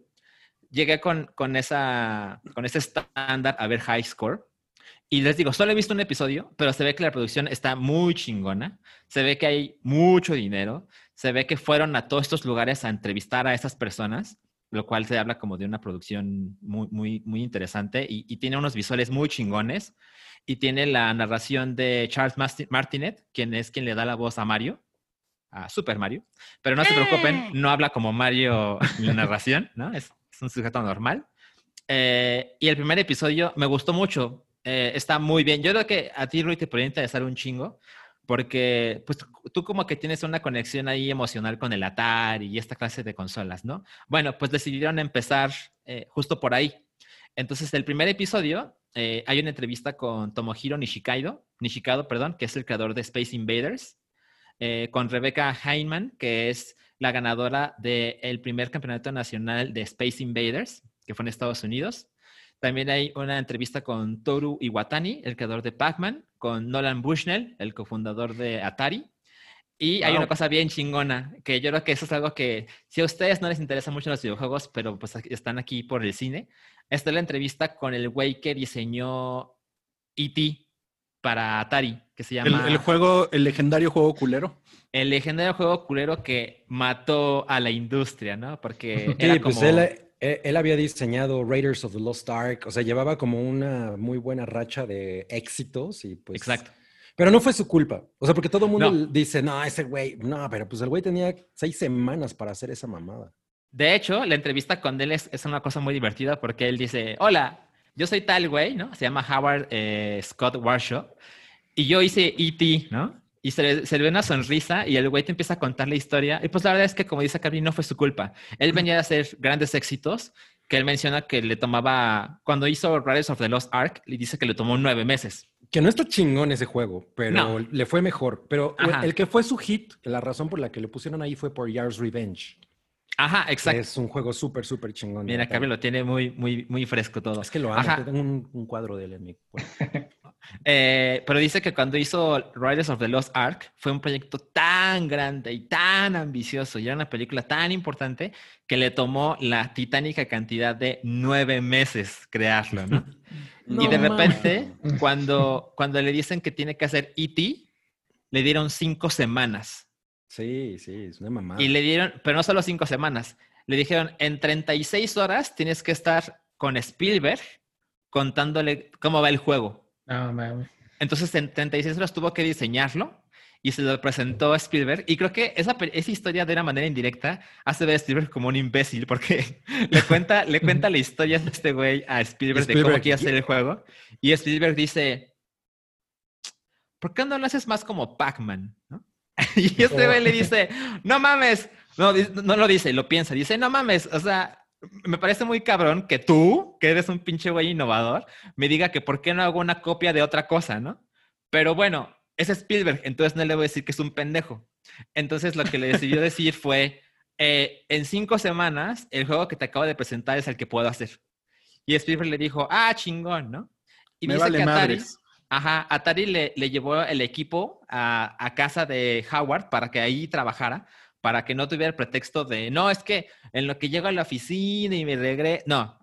Speaker 3: llegué con, con, esa, con ese estándar a ver High Score. Y les digo, solo he visto un episodio, pero se ve que la producción está muy chingona. Se ve que hay mucho dinero. Se ve que fueron a todos estos lugares a entrevistar a esas personas lo cual se habla como de una producción muy, muy, muy interesante y, tiene unos visuales muy chingones y tiene la narración de Charles Martinet, quien es quien le da la voz a Mario, a Super Mario, pero no se preocupen, ¡Eh! no habla como Mario en la narración, ¿no? Es, un sujeto normal. Eh, y el primer episodio me gustó mucho, eh, está muy bien. Yo creo que a ti, Rui, te podría interesar un chingo, porque pues tú como que tienes una conexión ahí emocional con el Atari y esta clase de consolas, ¿no? Bueno, pues decidieron empezar eh, justo por ahí. Entonces, el primer episodio eh, hay una entrevista con Tomohiro Nishikaido, Nishikado, perdón, que es el creador de Space Invaders, con Rebecca Heinemann, que es la ganadora del primer campeonato nacional de Space Invaders, que fue en Estados Unidos. También hay una entrevista con Toru Iwatani, el creador de Pac-Man, con Nolan Bushnell, el cofundador de Atari. Y hay una cosa bien chingona, que yo creo que eso es algo que, si a ustedes no les interesa mucho los videojuegos, pero pues están aquí por el cine, esta es la entrevista con el güey que diseñó E.T. para Atari, que se llama...
Speaker 2: El, juego, el legendario juego culero.
Speaker 3: El legendario juego culero que mató a la industria, ¿no? Porque
Speaker 4: era pues como... Eh, él había diseñado Raiders of the Lost Ark, o sea, llevaba como una muy buena racha de éxitos y pues...
Speaker 3: Exacto.
Speaker 4: Pero no fue su culpa. O sea, porque todo el mundo dice, no, ese güey, no, pero pues el güey tenía seis semanas para hacer esa mamada.
Speaker 3: De hecho, la entrevista con él es, una cosa muy divertida porque él dice, hola, yo soy tal güey, ¿no? Se llama Howard eh, Scott Warshaw y yo hice E.T., ¿no? Y se le, ve una sonrisa y el güey te empieza a contar la historia. Y pues la verdad es que, como dice Carly, no fue su culpa. Él venía a hacer grandes éxitos, que él menciona que le tomaba, cuando hizo Riders of the Lost Ark, le dice que le tomó nueve meses.
Speaker 4: Que no está chingón ese juego, pero le fue mejor. Pero el que fue su hit, la razón por la que le pusieron ahí fue por Yars Revenge.
Speaker 3: Ajá, exacto.
Speaker 4: Es un juego súper, súper chingón.
Speaker 3: Mira, Carly lo tiene muy, muy, muy fresco todo.
Speaker 4: Es que lo amo. Tengo un, cuadro de él en mi
Speaker 3: Eh, pero dice que cuando hizo Riders of the Lost Ark fue un proyecto tan grande y tan ambicioso y era una película tan importante que le tomó la titánica cantidad de nueve meses crearlo, ¿no? y de repente, cuando, cuando le dicen que tiene que hacer E.T., le dieron cinco semanas.
Speaker 4: Sí, sí, es una mamada.
Speaker 3: Y le dieron, pero no solo cinco semanas, le dijeron, en 36 horas tienes que estar con Spielberg contándole cómo va el juego.
Speaker 5: No,
Speaker 3: Entonces en 36 horas tuvo que diseñarlo y se lo presentó a Spielberg. Y creo que esa, esa historia de una manera indirecta hace ver a Spielberg como un imbécil porque le cuenta, le cuenta la historia de este güey a Spielberg, de cómo
Speaker 4: Spielberg,
Speaker 3: quiere hacer el juego. Y Spielberg dice, ¿por qué no lo haces más como Pac-Man? ¿no? Y este güey le dice, no mames. No, no lo dice, lo piensa. Dice, no mames. O sea, me parece muy cabrón que tú, que eres un pinche güey innovador, me diga que por qué no hago una copia de otra cosa, ¿no? Pero bueno, es Spielberg, entonces no le voy a decir que es un pendejo. Entonces lo que le decidió decir fue, eh, en cinco semanas, el juego que te acabo de presentar es el que puedo hacer. Y Spielberg le dijo, ah, chingón, ¿no? Y
Speaker 2: Me
Speaker 3: dice
Speaker 2: vale
Speaker 3: que Atari,
Speaker 2: madres.
Speaker 3: Ajá, Atari le, le llevó el equipo a, a casa de Howard para que ahí trabajara, para que no tuviera el pretexto de, no, es que en lo que llego a la oficina y me regreso, no,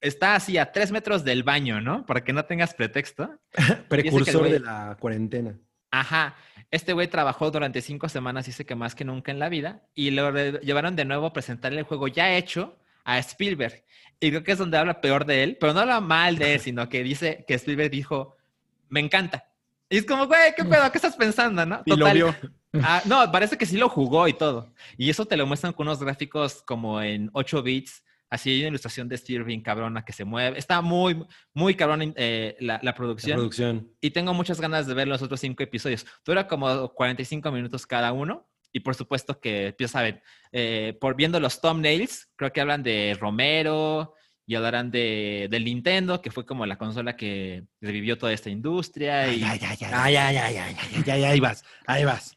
Speaker 3: está así a tres metros del baño, ¿no? Para que no tengas pretexto.
Speaker 4: Precursor
Speaker 3: güey-
Speaker 4: de la cuarentena.
Speaker 3: Ajá, este güey trabajó durante cinco semanas, dice que más que nunca en la vida, y lo llevaron de nuevo a presentarle el juego ya hecho a Spielberg. Y creo que es donde habla peor de él, pero no habla mal de él, sino que dice que Spielberg dijo, me encanta. Y es como, güey, ¿qué pedo? ¿Qué estás pensando, no?
Speaker 2: Y lo
Speaker 3: Total,
Speaker 2: vio.
Speaker 3: Ah, no, parece que sí lo jugó y todo. Y eso te lo muestran con unos gráficos como en 8 bits. Así hay una ilustración de Steve bien cabrona que se mueve. Está muy, muy cabrona eh, la, la
Speaker 4: La
Speaker 3: producción.
Speaker 4: producción.
Speaker 3: Y tengo muchas ganas de ver los otros cinco episodios. Dura como 45 minutos cada uno. Y por supuesto que, ya saben, eh, por viendo los thumbnails, creo que hablan de Romero y hablarán de, del Nintendo, que fue como la consola que revivió toda esta industria. y
Speaker 2: Ay, ay, ay, ay, ay, ay, ay, ay, ay, ay, ahí vas, ahí vas.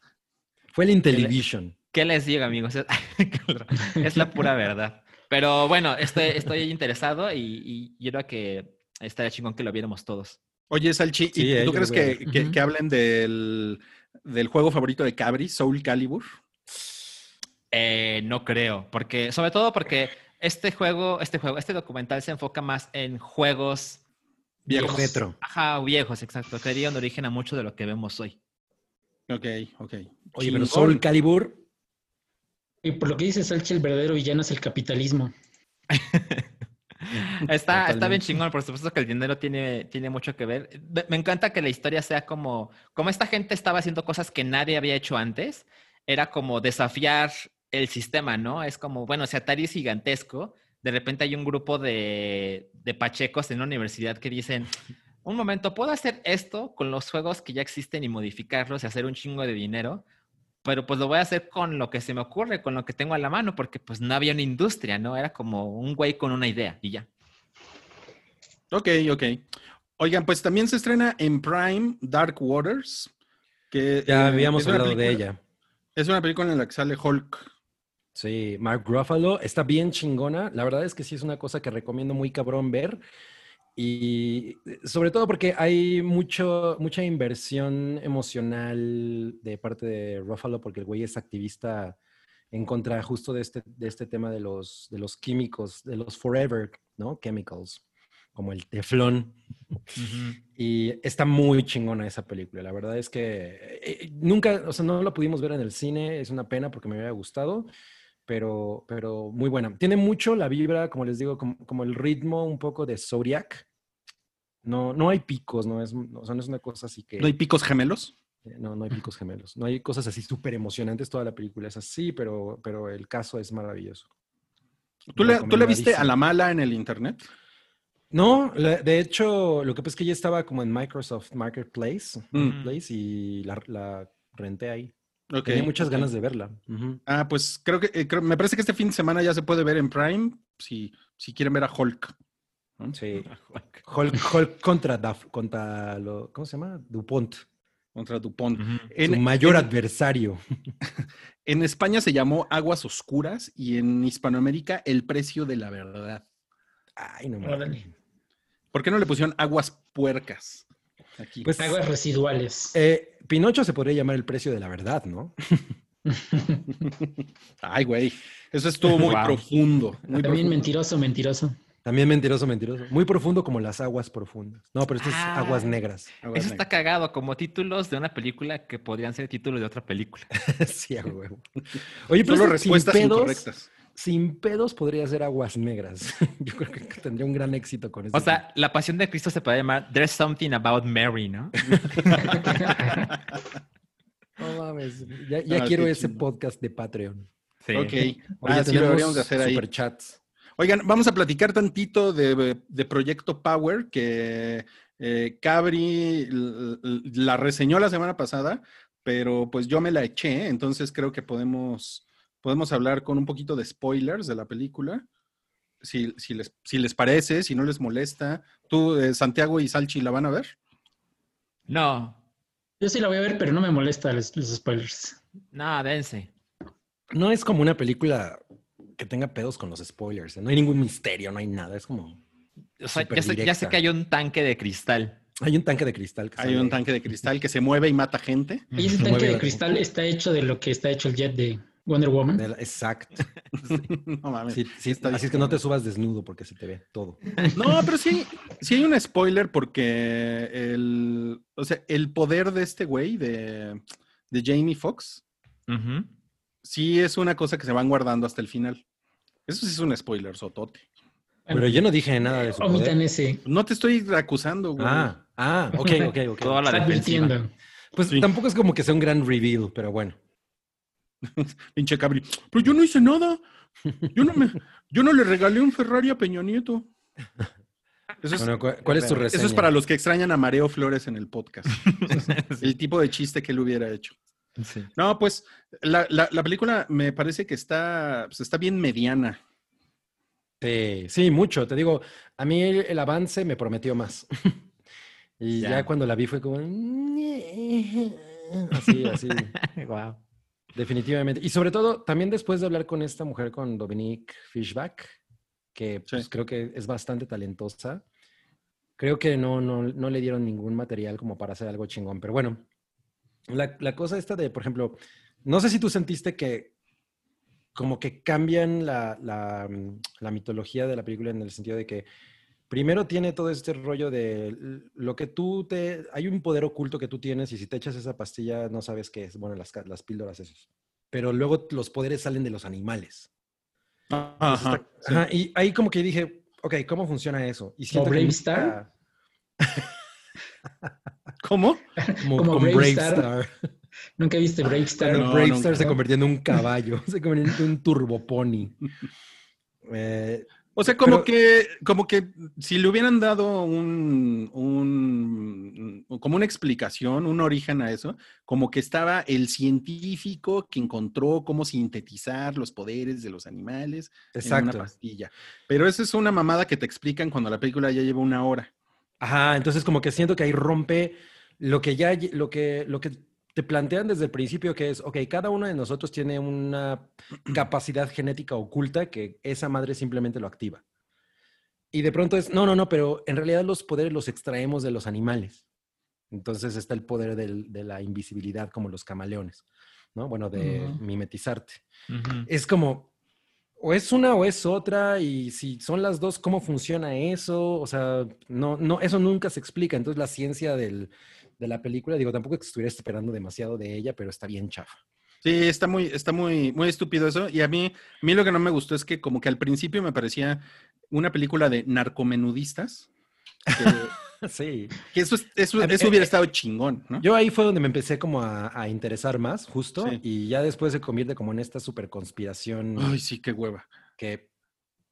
Speaker 4: Fue el Intellivision.
Speaker 3: ¿Qué les digo, amigos? Es, la pura verdad. Pero bueno, estoy, estoy interesado y, y yo creo que estaría chingón que lo viéramos todos.
Speaker 2: Oye, Salchi,
Speaker 4: Sí,
Speaker 2: ¿y
Speaker 4: eh,
Speaker 2: tú crees que, que hablen del, del juego favorito de Cabri, Soul Calibur?
Speaker 3: Eh, no creo, porque, sobre todo porque este juego, este juego, este documental se enfoca más en juegos
Speaker 2: Viejos.
Speaker 4: Retro.
Speaker 3: Ajá, viejos, exacto, que dieron origen a mucho de lo que vemos hoy.
Speaker 2: Ok, ok.
Speaker 4: Oye, pero. Soul Calibur,
Speaker 5: Y por lo que dice Salchi, el verdadero villano es el capitalismo.
Speaker 3: Está, está bien chingón, por supuesto que el dinero tiene, tiene mucho que ver. Me encanta que la historia sea como, como esta gente estaba haciendo cosas que nadie había hecho antes, era como desafiar el sistema, ¿no? Es como, bueno, si Atari es gigantesco, de repente hay un grupo de, de pachecos en una universidad que dicen, un momento, ¿puedo hacer esto con los juegos que ya existen y modificarlos y hacer un chingo de dinero? Pero pues lo voy a hacer con lo que se me ocurre, con lo que tengo a la mano, porque pues no había una industria, ¿no? Era como un güey con una idea y ya.
Speaker 2: Ok, ok. Oigan, pues también se estrena en Prime Dark Waters. Que,
Speaker 4: ya
Speaker 2: eh,
Speaker 4: habíamos hablado de ella.
Speaker 2: Es una película en la que sale Hulk.
Speaker 4: Sí, Mark Ruffalo está bien chingona. La verdad es que sí es una cosa que recomiendo muy cabrón ver. Y sobre todo porque hay mucho, mucha inversión emocional de parte de Ruffalo, porque el güey es activista en contra justo de este, de este tema de los, de los químicos, de los forever, ¿no? Chemicals, como el teflón. Y está muy chingona esa película. La verdad es que eh, nunca, o sea, no la pudimos ver en el cine. Es una pena porque me hubiera gustado, pero, pero muy buena. Tiene mucho la vibra, como les digo, como, como el ritmo un poco de Zodiac. No, no hay picos, no es, o sea, no es una cosa así que...
Speaker 2: ¿No hay picos gemelos?
Speaker 4: Eh, No, no hay picos gemelos. No hay cosas así súper emocionantes. Toda la película es así, pero, pero el caso es maravilloso.
Speaker 2: ¿Tú le, ¿Tú le viste a la mala en el internet?
Speaker 4: No, la- de hecho, lo que pasa es que ya estaba como en Microsoft Marketplace,
Speaker 2: Mm.
Speaker 4: Y la, la renté ahí.
Speaker 2: Ok,
Speaker 4: Tenía muchas ganas de verla.
Speaker 2: Ah, pues creo que, eh, creo- me parece que este fin de semana ya se puede ver en Prime si, si quieren ver a Hulk. ¿no?
Speaker 4: Sí. Hulk, Hulk contra, Daf- contra lo, ¿cómo se llama? DuPont.
Speaker 2: Contra Dupont. En,
Speaker 4: su mayor
Speaker 2: en-
Speaker 4: adversario.
Speaker 2: en España se llamó Aguas Oscuras y en Hispanoamérica El Precio de la Verdad.
Speaker 4: Ay, no mames.
Speaker 2: ¿Por qué no le pusieron Aguas Puercas? Aquí.
Speaker 4: Pues,
Speaker 5: Aguas residuales.
Speaker 4: eh, Pinocho se podría llamar el precio de la verdad, ¿no?
Speaker 2: Ay, güey. Eso estuvo muy
Speaker 3: Wow.
Speaker 2: profundo. Muy
Speaker 5: También
Speaker 2: profundo.
Speaker 5: mentiroso, mentiroso.
Speaker 4: También mentiroso, mentiroso. Muy profundo como las aguas profundas. No, pero esto es
Speaker 3: Ah.
Speaker 4: aguas negras.
Speaker 2: Aguas
Speaker 3: Eso está cagado, como títulos de una película que podrían ser títulos de otra película.
Speaker 4: sí, a huevo. Oye, pero
Speaker 2: Solo respuestas
Speaker 4: pedos,
Speaker 2: incorrectas.
Speaker 4: Sin pedos podría ser aguas negras. Yo creo que tendría un gran éxito con eso.
Speaker 3: O sea, la pasión de Cristo se puede llamar There's Something About Mary, ¿no?
Speaker 4: No mames. Ya, ya
Speaker 2: Ah,
Speaker 4: quiero ese podcast de Patreon.
Speaker 3: Sí.
Speaker 2: Ok.
Speaker 4: Oye,
Speaker 2: Ah, sí, lo
Speaker 4: tenemos
Speaker 2: deberíamos de hacer ahí.
Speaker 4: superchats.
Speaker 2: Oigan, vamos a platicar tantito de, de Proyecto Power, que eh, Cabri la reseñó la semana pasada, pero pues yo me la eché, entonces creo que podemos, podemos hablar con un poquito de spoilers de la película. Si, si les, si les parece, si no les molesta. ¿Tú, eh, Santiago y Salchi, la van a ver?
Speaker 3: No,
Speaker 5: Yo sí la voy a ver, pero no me molesta los, los spoilers.
Speaker 3: no, dense.
Speaker 4: No es como una película que tenga pedos con los spoilers. No hay ningún misterio, no hay nada. Es como.
Speaker 3: O sea,
Speaker 4: Súper
Speaker 3: ya sé, ya sé
Speaker 4: directa.
Speaker 3: que hay un tanque de cristal.
Speaker 4: Hay un tanque de cristal que
Speaker 2: Hay
Speaker 4: sale-
Speaker 2: un tanque de cristal que se mueve y mata gente.
Speaker 5: Y ese
Speaker 4: Se
Speaker 5: tanque de cristal está hecho de lo que está hecho el jet de Wonder Woman.
Speaker 4: de la- Exacto.
Speaker 2: no mames.
Speaker 4: Sí, sí,
Speaker 2: está
Speaker 4: así es que no te subas desnudo porque se te ve todo.
Speaker 2: No, pero sí, sí hay un spoiler porque el, o sea, el poder de este güey, de, de Jamie Foxx, sí es una cosa que se van guardando hasta el final. Eso sí es un spoiler, sotote.
Speaker 4: Pero yo no dije nada de su
Speaker 5: Omitan
Speaker 4: poder.
Speaker 5: ese.
Speaker 2: No te estoy acusando, güey.
Speaker 4: Ah, ah, ok, ok, ok.
Speaker 3: Toda la defensiva.
Speaker 4: Pues
Speaker 2: Sí.
Speaker 4: tampoco es como que sea un gran reveal, pero bueno.
Speaker 2: Pinche cabri. Pero yo no hice nada. Yo no me, yo no le regalé un Ferrari a Peña Nieto. Eso es,
Speaker 4: Bueno, ¿cu- ¿cuál es tu reseña?
Speaker 2: eso es para los que extrañan a Mareo Flores en el podcast. El tipo de chiste que él hubiera hecho.
Speaker 3: Sí.
Speaker 2: No, pues la, la- la película me parece que está, pues, está bien mediana.
Speaker 4: Sí, sí, mucho. Te digo, a mí el, el avance me prometió más. y ya.
Speaker 3: Ya.
Speaker 4: cuando la vi fue como... Así, así,
Speaker 3: Wow.
Speaker 4: Definitivamente. Y sobre todo, también después de hablar con esta mujer, con Dominique Fishback, que pues,
Speaker 2: Sí.
Speaker 4: creo que es bastante talentosa, creo que no, no, no le dieron ningún material como para hacer algo chingón. Pero bueno, la, la cosa esta de, por ejemplo, no sé si tú sentiste que como que cambian la, la, la mitología de la película en el sentido de que primero tiene todo este rollo de lo que tú te... Hay un poder oculto que tú tienes y si te echas esa pastilla no sabes qué es. Bueno, las, las píldoras esos. Pero luego los poderes salen de los animales. Entonces
Speaker 2: Ajá.
Speaker 4: está- ajá, y ahí como que dije, ok, ¿cómo funciona eso? Y que
Speaker 5: Brave
Speaker 4: nunca-
Speaker 5: Star?
Speaker 2: ¿Cómo?
Speaker 4: Como,
Speaker 5: Como
Speaker 4: con
Speaker 5: Brave
Speaker 4: Brave
Speaker 5: Star.
Speaker 4: Star.
Speaker 5: Nunca viste Brave Star.
Speaker 2: No,
Speaker 4: Brave
Speaker 2: nunca.
Speaker 4: Star se convirtió en un caballo, se convirtió en un turbopony. Eh,
Speaker 2: O sea, como
Speaker 4: Pero-
Speaker 2: que, como que si le hubieran dado un, un, como una explicación, un origen a eso, como que estaba el científico que encontró cómo sintetizar los poderes de los animales en una
Speaker 4: exacto.
Speaker 2: pastilla. Pero esa es una mamada que te explican cuando la película ya lleva una hora.
Speaker 4: Ajá, entonces como que siento que ahí rompe lo que ya, lo que, lo que te plantean desde el principio, que es, ok, cada uno de nosotros tiene una capacidad genética oculta que esa madre simplemente lo activa. Y de pronto es, no, no, no, pero en realidad los poderes los extraemos de los animales. Entonces está el poder del- de la invisibilidad como los camaleones, ¿no? Bueno, de mimetizarte. Es como, o es una o es otra, y si son las dos, ¿cómo funciona eso? O sea, no, no, eso nunca se explica. Entonces, la ciencia del, de la película, digo, tampoco es que estuviera esperando demasiado de ella, pero está bien chafa.
Speaker 2: Sí, está muy, está muy, muy estúpido eso. Y a mí, a mí lo que no me gustó es que como que al principio me parecía una película de narcomenudistas. Que,
Speaker 4: Sí.
Speaker 2: que eso, es- eso, eso
Speaker 4: eh,
Speaker 2: hubiera
Speaker 4: eh,
Speaker 2: estado chingón, ¿no?
Speaker 4: Yo ahí fue donde me empecé como a, a interesar más, justo,
Speaker 2: Sí.
Speaker 4: y ya después se convierte como en esta super conspiración
Speaker 2: Ay, sí, qué hueva.
Speaker 4: que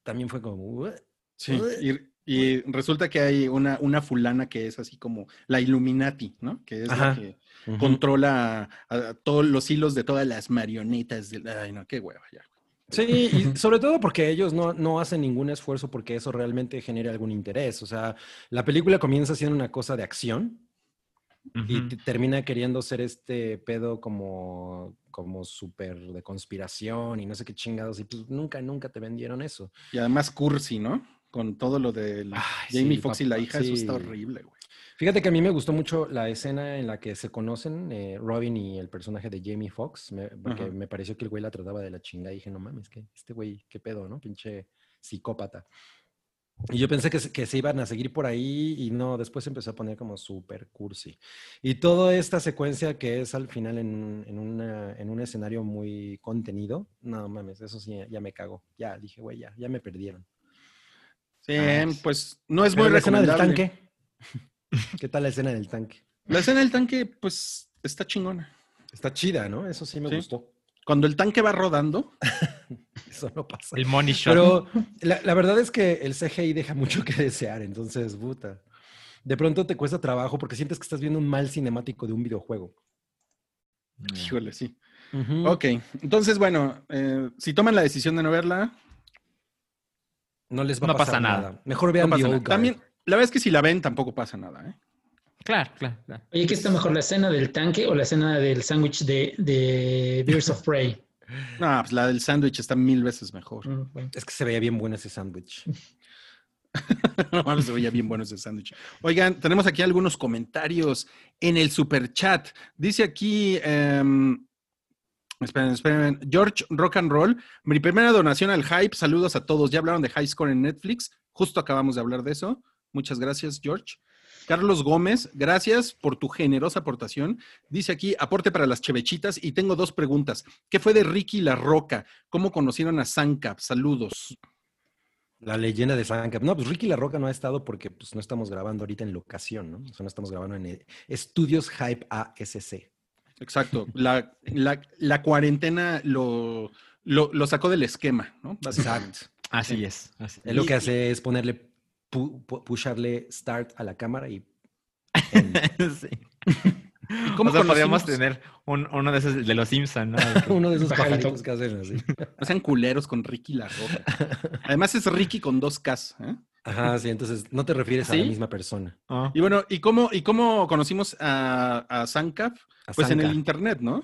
Speaker 4: también fue como.
Speaker 2: Sí, y, y resulta que hay una, una fulana que es así como la Illuminati, ¿no? Que es
Speaker 4: Ajá.
Speaker 2: la que
Speaker 4: Ujú.
Speaker 2: controla a, a todos los hilos de todas las marionetas. De, ay, no, qué hueva, ya.
Speaker 4: Sí, y sobre todo porque ellos no, no hacen ningún esfuerzo porque eso realmente genere algún interés. O sea, la película comienza siendo una cosa de acción y
Speaker 3: Ujú.
Speaker 4: te- termina queriendo ser este pedo como, como súper de conspiración y no sé qué chingados. Y pues nunca, nunca te vendieron eso.
Speaker 2: Y además cursi, ¿no? Con todo lo del
Speaker 4: Ay,
Speaker 2: Jamie
Speaker 4: sí,
Speaker 2: Foxx y la hija, eso está
Speaker 4: sí.
Speaker 2: horrible, güey.
Speaker 4: Fíjate que a mí me gustó mucho la escena en la que se conocen eh, Robin y el personaje de Jamie Foxx, porque
Speaker 2: Ajá.
Speaker 4: me pareció que el güey la trataba de la chinga y dije, no mames, que este güey, qué pedo, ¿no? Pinche psicópata. Y yo pensé que, que se iban a seguir por ahí y no, después empezó a poner como súper cursi. Y toda esta secuencia que es al final en, en, una- en un escenario muy contenido, no mames, eso sí, ya me cago. Ya dije, güey, ya, ya me perdieron.
Speaker 2: Sí,
Speaker 4: Ah,
Speaker 2: pues no es muy
Speaker 4: la escena del
Speaker 2: recomendable.
Speaker 4: tanque. ¿Qué tal la escena del tanque?
Speaker 2: La escena del tanque, pues, está chingona.
Speaker 4: Está chida, ¿no? Eso sí me
Speaker 2: Sí.
Speaker 4: gustó.
Speaker 2: Cuando el tanque va rodando,
Speaker 4: Eso no pasa.
Speaker 3: El money shot.
Speaker 4: Pero la, la verdad es que el CGI deja mucho que desear, entonces, puta. De pronto te cuesta trabajo porque sientes que estás viendo un mal cinemático de un videojuego.
Speaker 2: híjole, sí. Ok, entonces, bueno, eh, si toman la decisión de no verla,
Speaker 4: No les va a
Speaker 3: No
Speaker 4: pasar
Speaker 3: pasa
Speaker 4: nada.
Speaker 3: nada.
Speaker 4: Mejor
Speaker 2: no
Speaker 4: vean The. Old Guard.
Speaker 2: También, la verdad es que si la ven, tampoco pasa nada, ¿eh?
Speaker 3: Claro, claro, claro.
Speaker 5: Oye, ¿qué está mejor, la escena del tanque o la escena del sándwich de, de Beers of Prey?
Speaker 2: No, pues la del sándwich está mil veces mejor.
Speaker 5: Mm, bueno.
Speaker 4: Es que se veía bien bueno ese sándwich.
Speaker 2: No se veía bien bueno ese sándwich. Oigan, tenemos aquí algunos comentarios en el super chat. Dice aquí, em, esperen, esperen, George Rock and Roll, mi primera donación al Hype, saludos a todos. Ya hablaron de High Score en Netflix, justo acabamos de hablar de eso. Muchas gracias, George. Carlos Gómez, gracias por tu generosa aportación. Dice aquí, aporte para las chevechitas y tengo dos preguntas. ¿Qué fue de Ricky La Roca? ¿Cómo conocieron a Sancap? Saludos.
Speaker 4: La leyenda de Sancap. No, pues Ricky La Roca no ha estado porque pues, no estamos grabando ahorita en locación, ¿no? O sea, no estamos grabando en eh, Estudios Hype ASC.
Speaker 2: Exacto. La, la- la cuarentena lo, lo, lo sacó del esquema, ¿no? Básicamente.
Speaker 3: Así es. así
Speaker 4: Él lo que hace es ponerle, pu- pu- pusharle start a la cámara y...
Speaker 3: Sí.
Speaker 2: ¿Y cómo
Speaker 3: o sea, podríamos tener un- uno de esos de los Simpsons, ¿no?
Speaker 4: Uno de esos
Speaker 5: Pajarito.
Speaker 4: pajaritos que hacen así.
Speaker 2: No sean culeros con Ricky La Roca. Además es Ricky con dos Ks. ¿eh?
Speaker 4: Ajá, sí, entonces no te refieres a la
Speaker 3: ¿Sí?
Speaker 4: misma persona.
Speaker 3: Ah.
Speaker 2: Y bueno, ¿y cómo, y cómo conocimos a, a Pues en el internet, ¿no?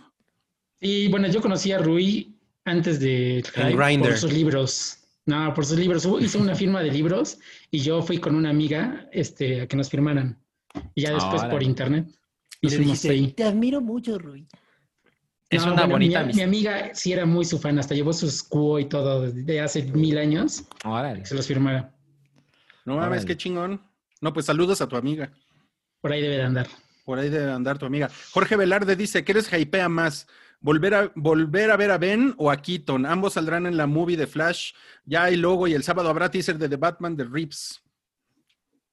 Speaker 5: Y bueno, yo conocí a Rui antes de Hype por sus libros. No, por sus libros. Hizo una firma de libros y yo fui con una amiga este, a que nos firmaran. Y ya después por internet.
Speaker 4: Y
Speaker 5: Nos
Speaker 4: dijiste,
Speaker 5: ahí.
Speaker 4: te admiro mucho, Rui.
Speaker 3: Es
Speaker 5: No,
Speaker 3: una
Speaker 5: bueno,
Speaker 3: bonita
Speaker 5: mi, mi amiga sí era muy su fan, hasta llevó sus cuo y todo de hace mil años
Speaker 3: Órale.
Speaker 5: que se los firmara.
Speaker 2: No mames,
Speaker 3: Órale.
Speaker 2: qué chingón. No, pues saludos a tu amiga.
Speaker 5: Por ahí debe de andar.
Speaker 2: Por ahí debe andar tu amiga. Jorge Velarde dice, ¿qué les hypea más? ¿Volver a, ¿Volver a ver a Ben o a Keaton? Ambos saldrán en la movie de Flash. Ya hay logo y el sábado habrá teaser de The Batman de Reeves.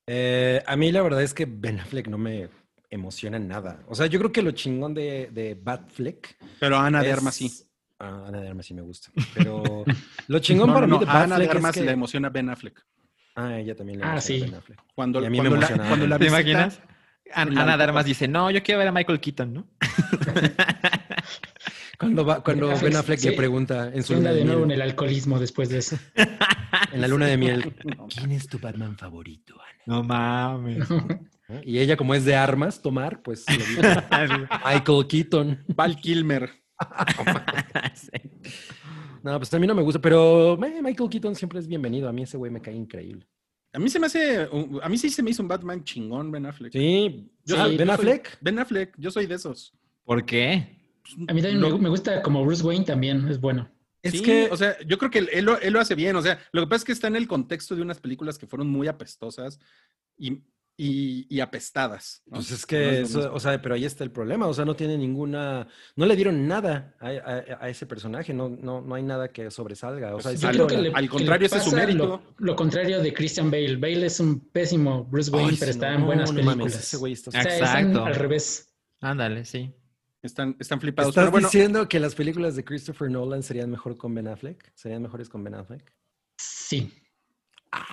Speaker 4: Eh, a mí la verdad es que Ben Affleck no me emociona nada. O sea, yo creo que lo chingón de, de Batfleck...
Speaker 2: Pero a Ana de Armas sí.
Speaker 4: Ah, Ana de Armas sí me gusta. Pero lo chingón
Speaker 2: No,
Speaker 4: para
Speaker 2: no,
Speaker 4: mí
Speaker 2: no,
Speaker 4: de
Speaker 2: a Ana de Armas
Speaker 4: es que...
Speaker 2: le emociona Ben Affleck.
Speaker 4: Ah, ella también le
Speaker 5: Ah, sí.
Speaker 4: Ben Affleck.
Speaker 2: Cuando,
Speaker 4: Y a mí me
Speaker 2: cuando la,
Speaker 4: emociona.
Speaker 2: cuando la
Speaker 3: ¿Te
Speaker 2: visita-
Speaker 3: imaginas? An-
Speaker 2: la-
Speaker 3: Ana de Armas dice, no, yo quiero ver a Michael Keaton, ¿no?
Speaker 4: Cuando, va, cuando
Speaker 5: Ben
Speaker 4: Ben
Speaker 5: Affleck
Speaker 4: Affleck
Speaker 5: se-
Speaker 4: le pregunta en su luna
Speaker 5: de
Speaker 4: de
Speaker 5: nuevo en
Speaker 4: miel,
Speaker 5: el alcoholismo después de eso.
Speaker 4: en la luna de miel,
Speaker 2: No,
Speaker 4: ¿quién es tu Batman favorito, Ana?
Speaker 3: No mames.
Speaker 4: ¿No? Y ella, como es de armas, tomar, pues le dice, Michael Keaton.
Speaker 2: Val Kilmer.
Speaker 3: Sí.
Speaker 4: No, pues a mí no me gusta, pero eh, Michael Keaton siempre es bienvenido. A mí ese güey me cae increíble.
Speaker 2: A mí se me hace, a mí sí se me hizo un Batman chingón, Ben Affleck.
Speaker 4: Sí,
Speaker 2: Yo
Speaker 4: Ben
Speaker 2: yo soy-
Speaker 4: Affleck.
Speaker 2: Ben Affleck, yo soy de esos.
Speaker 3: ¿Por qué?
Speaker 5: A mí también me, me gusta como Bruce Wayne también, es bueno.
Speaker 4: Es
Speaker 2: sí,
Speaker 4: que,
Speaker 2: o sea, yo creo que él, él lo, él lo hace bien. O sea, lo que pasa es que está en el contexto de unas películas que fueron muy apestosas y, y, y apestadas. ¿no?
Speaker 4: pues es
Speaker 2: No
Speaker 4: que, eso- o sea, pero ahí está el problema. O sea, no tiene ninguna, no le dieron nada a, a- a ese personaje. No, no, no hay nada que sobresalga. O sea,
Speaker 2: Pues
Speaker 4: sí
Speaker 2: al-
Speaker 4: creo
Speaker 5: que
Speaker 4: la-
Speaker 5: le-
Speaker 2: al
Speaker 5: que
Speaker 2: contrario, ese es su mérito.
Speaker 5: Lo, lo contrario de Christian Bale. Bale es un pésimo Bruce Wayne,
Speaker 4: Ay,
Speaker 5: pero está
Speaker 4: no,
Speaker 5: en buenas
Speaker 4: no mames,
Speaker 5: películas.
Speaker 4: ese güey está-
Speaker 5: O sea, están
Speaker 3: Exacto.
Speaker 5: al revés.
Speaker 3: Ándale, sí.
Speaker 2: Están, están flipados.
Speaker 4: ¿Estás
Speaker 2: Pero bueno,
Speaker 4: diciendo que las películas de Christopher Nolan serían mejor con Ben Affleck? ¿Serían mejores con Ben Affleck?
Speaker 5: Sí.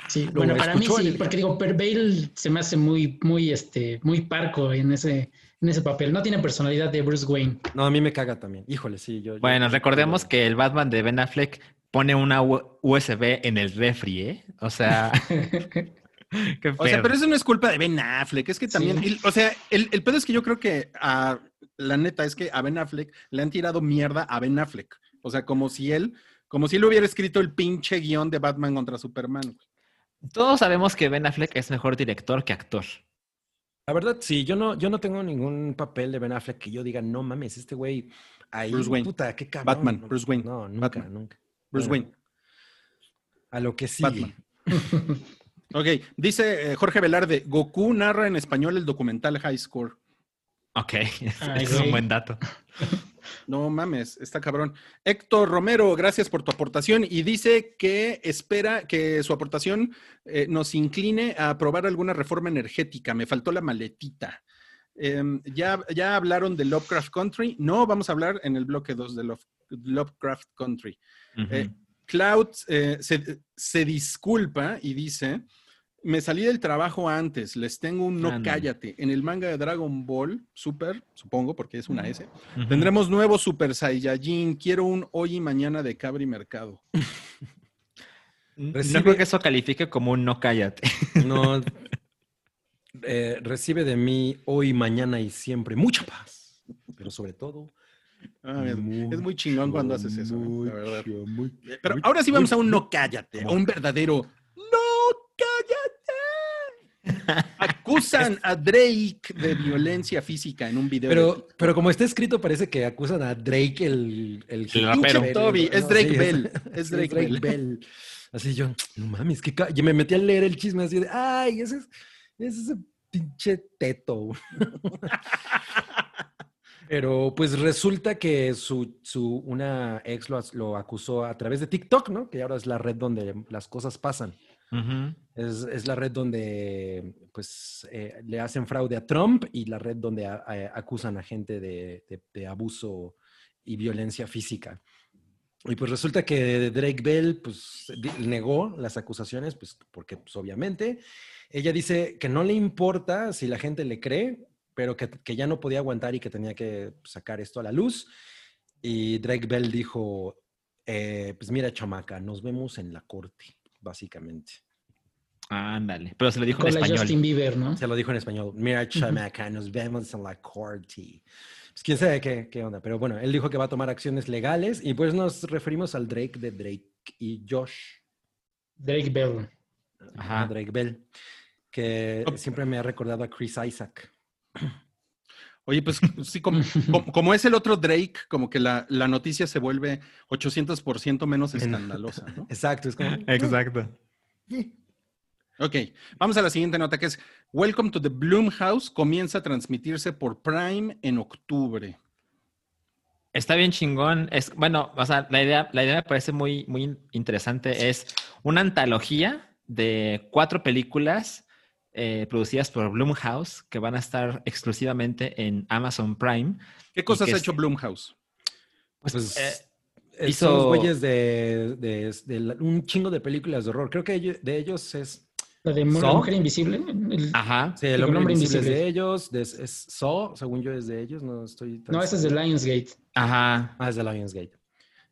Speaker 5: Sí,
Speaker 4: lo
Speaker 5: bueno, para mí sí,
Speaker 4: el-
Speaker 5: porque digo, pero Bale se me hace muy, muy, este, muy parco en ese, en ese papel. No tiene personalidad de Bruce Wayne.
Speaker 4: No, a mí me caga también. Híjole, sí. Yo, yo-
Speaker 3: Bueno, recordemos que el Batman de Ben Affleck pone una USB en el refri, ¿eh? O sea, qué
Speaker 2: o sea, pero eso no es culpa de Ben Affleck. Es que también,
Speaker 5: Sí.
Speaker 2: o sea, el, el pedo es que yo creo que a, la neta es que a Ben Affleck le han tirado mierda a Ben Affleck. O sea, como si él, como si él hubiera escrito el pinche guion de Batman contra Superman.
Speaker 3: Todos sabemos que Ben Affleck es mejor director que actor.
Speaker 4: La verdad, sí, yo no, yo no tengo ningún papel de Ben Affleck que yo diga, no mames, este güey ahí,
Speaker 2: Bruce Wayne.
Speaker 4: puta, qué cabrón.
Speaker 2: Batman,
Speaker 4: No,
Speaker 2: Bruce Wayne.
Speaker 4: No, nunca,
Speaker 2: Batman.
Speaker 4: nunca.
Speaker 2: Bruce
Speaker 4: Bueno,
Speaker 2: Wayne.
Speaker 4: A lo que.
Speaker 2: Batman. Ok, dice eh, Jorge Velarde, Goku narra en español el documental High Score.
Speaker 3: Ok, es,
Speaker 5: Ay,
Speaker 3: es un buen dato.
Speaker 2: No mames, está cabrón. Héctor Romero, gracias por tu aportación y dice que espera que su aportación eh, nos incline a aprobar alguna reforma energética. Me faltó la maletita. Em, ya, ya hablaron de Lovecraft Country. No, vamos a hablar en el bloque 2 de Love- Lovecraft Country. Eh, Cloud eh, se, se disculpa y dice, me salí del trabajo antes, les tengo un no cállate. En el manga de Dragon Ball, Super, supongo, porque es una S, tendremos nuevo Super Saiyajin, quiero un hoy y mañana de Cabri Mercado.
Speaker 3: No
Speaker 4: Recibe-
Speaker 3: creo que eso califique como un no cállate.
Speaker 4: No. eh, recibe de mí hoy, mañana y siempre mucha paz. Pero sobre todo.
Speaker 2: Ah, es, es muy chingón cuando haces eso, ¿eh? la verdad.
Speaker 4: mucho,
Speaker 2: Pero
Speaker 4: muy-
Speaker 2: ahora sí vamos
Speaker 4: muy-
Speaker 2: a un no cállate, a un verdadero no. Acusan a Drake de violencia física en un video. de
Speaker 4: Pero, pero como está escrito, parece que acusan a Drake el... El,
Speaker 3: El rapero.
Speaker 2: Pinche Toby, es Drake
Speaker 4: sí,
Speaker 2: Bell, es Drake Bell.
Speaker 4: Así yo, no mames, que ca- y me metí a leer el chisme así de, ay, ese es, ese es ese pinche teto. Pero pues resulta que su, su una ex lo, lo acusó a través de TikTok, ¿no? Que ahora es la red donde las cosas pasan. Es, es la red donde pues eh, le hacen fraude a Trump y la red donde acusan a gente de, de- abuso y violencia física. Y pues resulta que Drake Bell pues negó las acusaciones, pues porque pues, obviamente ella dice que no le importa si la gente le cree, pero que, que ya no podía aguantar y que tenía que sacar esto a la luz. Y Drake Bell dijo, eh, pues mira chamaca, nos vemos en la corte, básicamente.
Speaker 3: Ándale. Pero se lo dijo
Speaker 5: Con
Speaker 3: en
Speaker 5: la
Speaker 3: español.
Speaker 5: Justin Bieber, ¿no?
Speaker 4: Se lo dijo en español. Mira, chamaca, nos vemos en la corte. Pues quién sabe qué, qué onda. Pero bueno, él dijo que va a tomar acciones legales y pues nos referimos al Drake de Drake y Josh.
Speaker 5: Drake Bell.
Speaker 3: Ajá.
Speaker 4: Drake Bell. Que siempre me ha recordado a Chris Isaac.
Speaker 2: Oye, pues sí, como, como- como es el otro Drake, como que la, la noticia se vuelve 800% menos escandalosa, ¿no?
Speaker 4: Exacto, es como.
Speaker 3: Exacto.
Speaker 2: Ok, vamos a la siguiente nota que es Welcome to the Bloomhouse comienza a transmitirse por Prime en octubre.
Speaker 3: Está bien chingón. Es, bueno, o sea, la idea, la idea me parece muy, muy interesante. Es una antología de cuatro películas eh, producidas por Blumhouse que van a estar exclusivamente en Amazon Prime.
Speaker 2: ¿Qué cosas ha
Speaker 3: es-
Speaker 2: hecho Bloomhouse?
Speaker 3: Pues,
Speaker 4: Pues,
Speaker 3: eh,
Speaker 4: Eh,
Speaker 3: hizo-
Speaker 4: Son los güeyes de, de- de la- un chingo de películas de horror. Creo que de ellos es.
Speaker 5: La de. Mujer Invisible. el-
Speaker 3: ajá.
Speaker 4: Sí, el
Speaker 5: Sí,
Speaker 4: hombre,
Speaker 5: Hombre
Speaker 4: invisible,
Speaker 5: Invisible.
Speaker 4: es de ellos. de- es Saw, según yo, es de ellos. No estoy. tan
Speaker 5: No, ese es de. Lionsgate.
Speaker 3: Ajá.
Speaker 4: Ah, es de Lionsgate.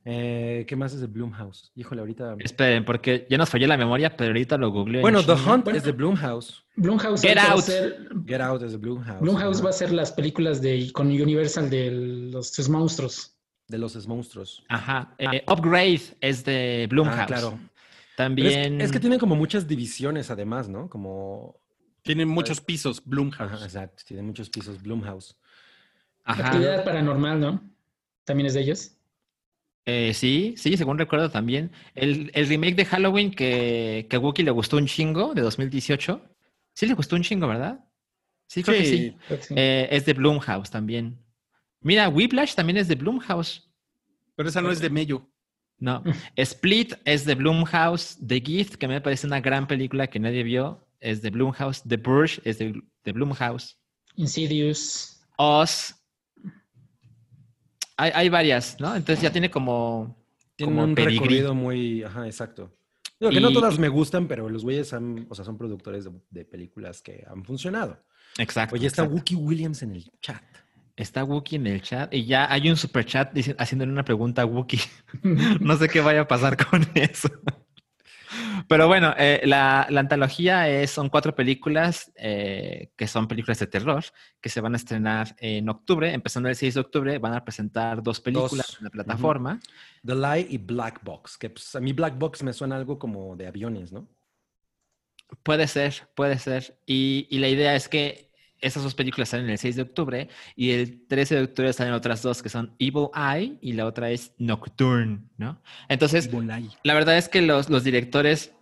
Speaker 4: Eh, ¿Qué más es de Bloomhouse? Híjole, ahorita.
Speaker 3: Esperen, porque ya nos falló la memoria, pero ahorita lo googleé. en
Speaker 4: Bueno, The. Hunt
Speaker 5: Bueno.
Speaker 4: es de Bloomhouse.
Speaker 5: Blumhouse,
Speaker 3: Get Out.
Speaker 5: ser-
Speaker 4: Get Out es de Bloomhouse.
Speaker 5: Blumhouse
Speaker 4: Ajá.
Speaker 5: va a ser las películas de con Universal de los sus monstruos.
Speaker 4: De los monstruos.
Speaker 3: Ajá. Eh, Upgrade es de Blumhouse.
Speaker 4: Ah, claro. Es-
Speaker 3: También.
Speaker 4: Es, que tienen como muchas divisiones, además, ¿no? Como.
Speaker 2: Tiene muchos pisos,
Speaker 4: Ajá,
Speaker 2: Bloomhouse.
Speaker 4: exacto. Tiene muchos pisos Bloomhouse.
Speaker 3: Ajá.
Speaker 5: Actividad paranormal, ¿no? También es de ellos.
Speaker 3: Eh, sí, sí, según recuerdo también. El, el remake de Halloween que, que a Wookiee le gustó un chingo de 2018. Sí le gustó un chingo, ¿verdad? Sí, creo que sí.
Speaker 5: Creo que sí.
Speaker 3: Eh, es de Blumhouse también. Mira, Whiplash también es de Blumhouse.
Speaker 2: Pero esa no es de Mello.
Speaker 3: No. Split es de Blumhouse. The Gift, que me parece una gran película que nadie vio, es de Blumhouse. The Purge es de, de Blumhouse.
Speaker 5: Insidious.
Speaker 3: Oz. Hay, hay varias, ¿no? Entonces ya tiene como,
Speaker 4: Tienen
Speaker 3: como
Speaker 4: un
Speaker 3: pedigrí.
Speaker 4: recorrido muy. Ajá, exacto. Digo que no
Speaker 3: Y-
Speaker 4: todas me gustan, pero los güeyes han- o sea, son productores de, de películas que han funcionado.
Speaker 3: Exacto.
Speaker 4: Oye, está
Speaker 3: exacto.
Speaker 4: Wookie Williams en el chat.
Speaker 3: Está Wookie en el chat y ya hay un super chat haciéndole una pregunta a Wookie. no sé qué vaya a pasar con eso. Pero bueno, eh, la, la antología es, son cuatro películas eh, que son películas de terror que se van a estrenar en octubre. Empezando el 6 de octubre van a presentar dos películas
Speaker 4: Dos.
Speaker 3: en la plataforma.
Speaker 4: The Lie y Black Box. Que pues, a mí Black Box me suena algo como de aviones, ¿no?
Speaker 3: Puede ser, puede ser. Y, y la idea es que esas dos películas salen el 6 de octubre y el 13 de octubre salen otras dos que son Evil Eye y la otra es Nocturne, ¿no? Entonces, la verdad es que los, los directores,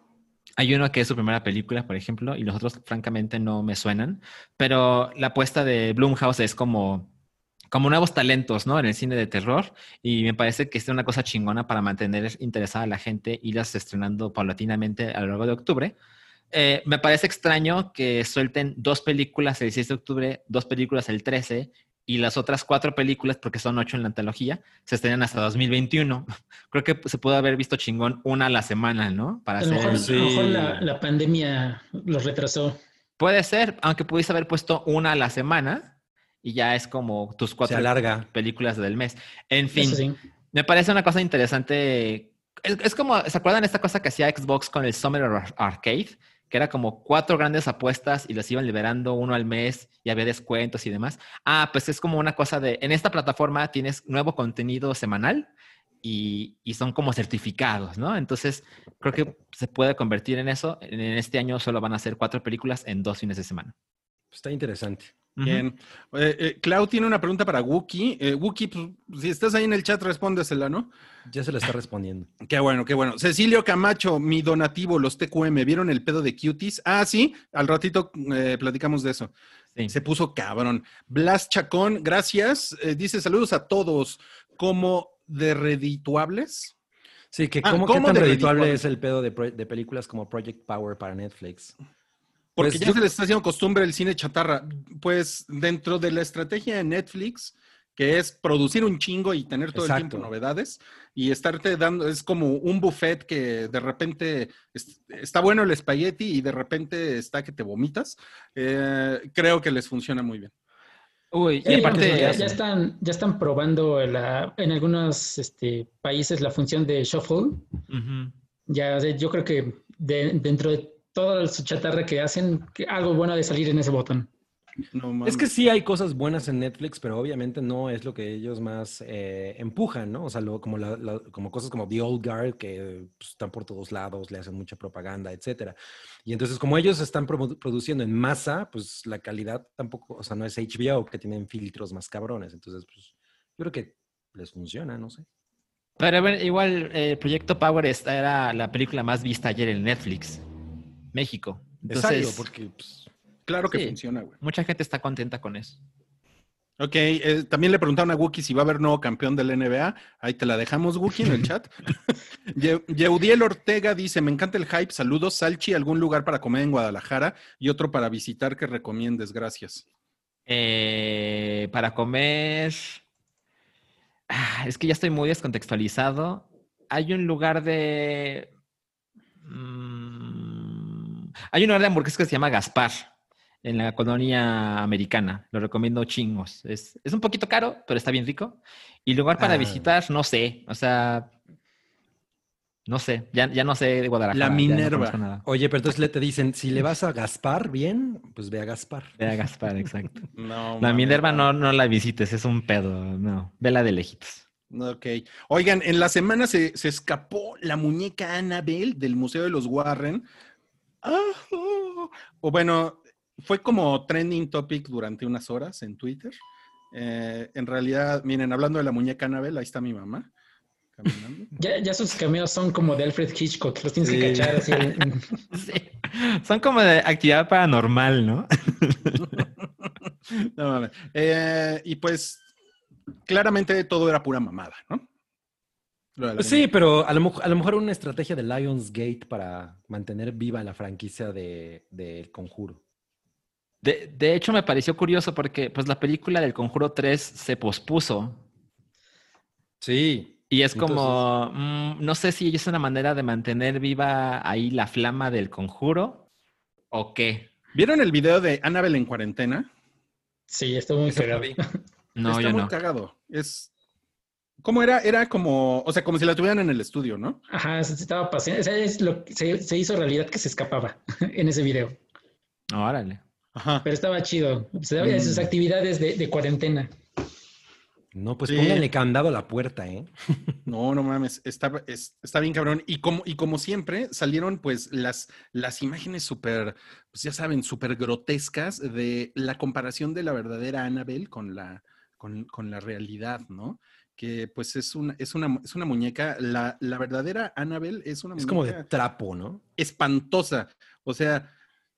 Speaker 3: hay uno que es su primera película, por ejemplo, y los otros francamente no me suenan, pero la apuesta de Blumhouse es como, como nuevos talentos, ¿no? En el cine de terror y me parece que es una cosa chingona para mantener interesada a la gente y las estrenando paulatinamente a lo largo de octubre. eh, me parece extraño que suelten dos películas el 16 de octubre, dos películas el 13 y las otras cuatro películas, porque son ocho en la antología, se estrenan hasta 2021. Creo que se pudo haber visto chingón una a la semana, ¿no? Para
Speaker 5: A lo
Speaker 3: hacer...
Speaker 5: mejor,
Speaker 4: Sí.
Speaker 5: a lo mejor la, la pandemia los retrasó.
Speaker 3: Puede ser, aunque pudiese haber puesto una a la semana y ya es como tus cuatro
Speaker 4: alarga.
Speaker 3: películas del mes. En fin,
Speaker 5: sí.
Speaker 3: me parece una cosa interesante. Es, es como, ¿se acuerdan esta cosa que hacía Xbox con el Summer Ar- Arcade? Que era como cuatro grandes apuestas y los iban liberando uno al mes y había descuentos y demás. Ah, pues es como una cosa de, en esta plataforma tienes nuevo contenido semanal y, y son como certificados, ¿no? Entonces, creo que se puede convertir en eso. En este año solo van a ser cuatro películas en dos fines de semana.
Speaker 4: Está interesante.
Speaker 2: Bien. Eh, eh, Clau tiene una pregunta para Wookie. Eh, Wookie, pues, si estás ahí en el chat, respóndesela, ¿no?
Speaker 4: Ya se le está respondiendo.
Speaker 2: Qué bueno, qué bueno. Cecilio Camacho, mi donativo, los TQM, ¿vieron el pedo de cuties? Ah, sí, al ratito eh, platicamos de eso.
Speaker 3: Sí.
Speaker 2: Se puso cabrón. Blas Chacón, gracias. Dice saludos a todos. Como de redituables.
Speaker 4: Sí, que
Speaker 2: Ah,
Speaker 4: cómo, qué
Speaker 2: ¿cómo
Speaker 4: tan
Speaker 2: de
Speaker 4: redituable es el pedo de películas como Project Power para Netflix.
Speaker 2: Porque
Speaker 4: Pues
Speaker 2: ya
Speaker 4: yo-
Speaker 2: se les está haciendo costumbre el cine chatarra. Pues dentro de la estrategia de Netflix, que es producir un chingo y tener todo el
Speaker 4: Exacto.
Speaker 2: tiempo novedades y estarte dando, es como un buffet que de repente es- está bueno el espagueti y de repente está que te vomitas. Eh, creo que les funciona muy bien.
Speaker 3: Uy, y aparte,
Speaker 5: ya, ya están, ya están probando la- en algunos este, países la función de shuffle.
Speaker 3: Ujú.
Speaker 5: Ya, o sea, yo creo que de- dentro de toda su chatarra que hacen, que algo bueno de salir en ese botón.
Speaker 2: No
Speaker 4: Es que sí hay cosas buenas en Netflix, pero obviamente no es lo que ellos más eh, empujan, ¿no? O sea, lo- como, la- la- como cosas como The Old Guard, que pues, están por todos lados, le hacen mucha propaganda, etcétera. Y entonces, como ellos están produ- produciendo en masa, pues la calidad tampoco, o sea, no es HBO, que tienen filtros más cabrones. Entonces, pues yo creo que les funciona, no sé.
Speaker 3: Pero bueno, igual el Proyecto Power esta era la película más vista ayer en Netflix, México. Entonces,
Speaker 4: porque pues,
Speaker 2: Claro que
Speaker 3: Sí.
Speaker 2: funciona, güey.
Speaker 3: mucha gente está contenta con eso.
Speaker 2: Ok, eh, también le preguntaron a Wookie si va a haber nuevo campeón del NBA. Ahí te la dejamos, Wookie, en el chat. Ye- Yeudiel Ortega dice, me encanta el hype, saludos. Salchi, algún lugar para comer en Guadalajara y otro para visitar que recomiendes, gracias.
Speaker 3: Eh, para comer. Ah, es que ya estoy muy descontextualizado. Hay un lugar de. Mm, hay un lugar de hamburguesas que se llama Gaspar en la colonia americana. Lo recomiendo chingos. Es, es un poquito caro, pero está bien rico. Y lugar para
Speaker 4: Ah.
Speaker 3: visitar, no sé. O sea. No sé. Ya, ya no sé de Guadalajara.
Speaker 2: La
Speaker 3: no
Speaker 2: Minerva.
Speaker 4: oye, pero entonces le te dicen, si le vas a Gaspar bien, pues ve a Gaspar.
Speaker 3: Ve a Gaspar, exacto.
Speaker 2: No,
Speaker 3: La Minerva no, no la visites, es un pedo. No. Vela de lejitos.
Speaker 2: Ok. Oigan, en la semana se, se escapó la muñeca Annabelle del Museo de los Warren. Ah, oh. O bueno, fue como trending topic durante unas horas en Twitter. Eh, en realidad, miren, hablando de la muñeca Annabelle, ahí está mi mamá caminando.
Speaker 5: Ya, ya sus cameos son como de Alfred Hitchcock, los tienes
Speaker 4: Sí.
Speaker 5: que cachar así.
Speaker 3: Sí. Son como de actividad paranormal, ¿no?
Speaker 2: No mames. Eh, y pues, claramente todo era pura mamada, ¿no? Lo de la
Speaker 4: Pues sí, pero a lo, mejor- a lo mejor una estrategia de Lionsgate para mantener viva la franquicia de, de El Conjuro.
Speaker 3: De, de hecho, me pareció curioso porque pues, la película del Conjuro 3 se pospuso.
Speaker 4: Sí.
Speaker 3: Y es como, mm, no sé si es una manera de mantener viva ahí la flama del Conjuro o qué.
Speaker 2: ¿Vieron el video de Annabelle en cuarentena?
Speaker 5: Sí, estuvo muy cagado.
Speaker 3: No,
Speaker 2: Está
Speaker 3: yo
Speaker 2: muy
Speaker 3: no.
Speaker 2: cagado. Es. ¿Cómo era? Era como, o sea, como si la tuvieran en el estudio, ¿no?
Speaker 5: Ajá, se estaba pasando. O sea, es lo, se, se hizo realidad que se escapaba en ese video.
Speaker 3: Órale.
Speaker 2: Ajá.
Speaker 5: Pero estaba chido. Se daba de sus
Speaker 4: Mm.
Speaker 5: actividades de, de cuarentena.
Speaker 4: No, pues
Speaker 2: Sí.
Speaker 4: pónganle candado a la puerta, ¿eh?
Speaker 2: No, no mames, está, es- está bien cabrón. Y como, y como siempre, salieron pues las, las imágenes súper, pues ya saben, súper grotescas de la comparación de la verdadera Annabelle con la, con, con la realidad, ¿no? Que pues es una, es una, es una muñeca, la, la verdadera Annabelle es una
Speaker 4: Es
Speaker 2: muñeca
Speaker 4: como de trapo, ¿no?
Speaker 2: espantosa. O sea,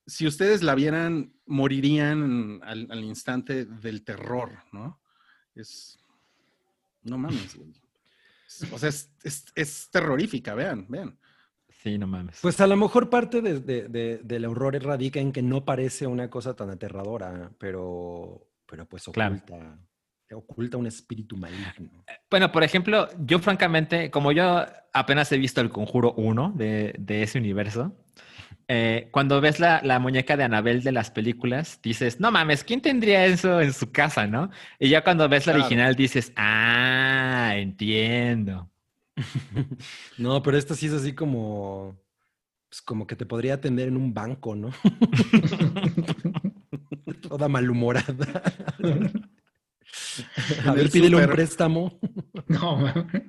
Speaker 2: si ustedes la vieran, morirían al, al instante del terror, ¿no? Es. No mames, güey. Es- O sea, es, es- es terrorífica, vean, vean.
Speaker 3: Sí, no mames.
Speaker 4: Pues a lo mejor parte de- de- de- del horror radica en que no parece una cosa tan aterradora, pero, pero pues
Speaker 3: Claro.
Speaker 4: Oculta, un espíritu maligno.
Speaker 3: Bueno, por ejemplo, yo francamente, como yo apenas he visto el Conjuro 1 de, de ese universo, eh, cuando ves la, la muñeca de Anabel de las películas, dices, no mames, ¿quién tendría eso en su casa, no? Y ya cuando ves la
Speaker 2: Claro.
Speaker 3: original dices, ah, entiendo.
Speaker 4: No, pero esta sí es así como, pues como que te podría atender en un banco, ¿no? Toda malhumorada. A ver,
Speaker 2: el
Speaker 4: pídele un préstamo.
Speaker 5: No, mames.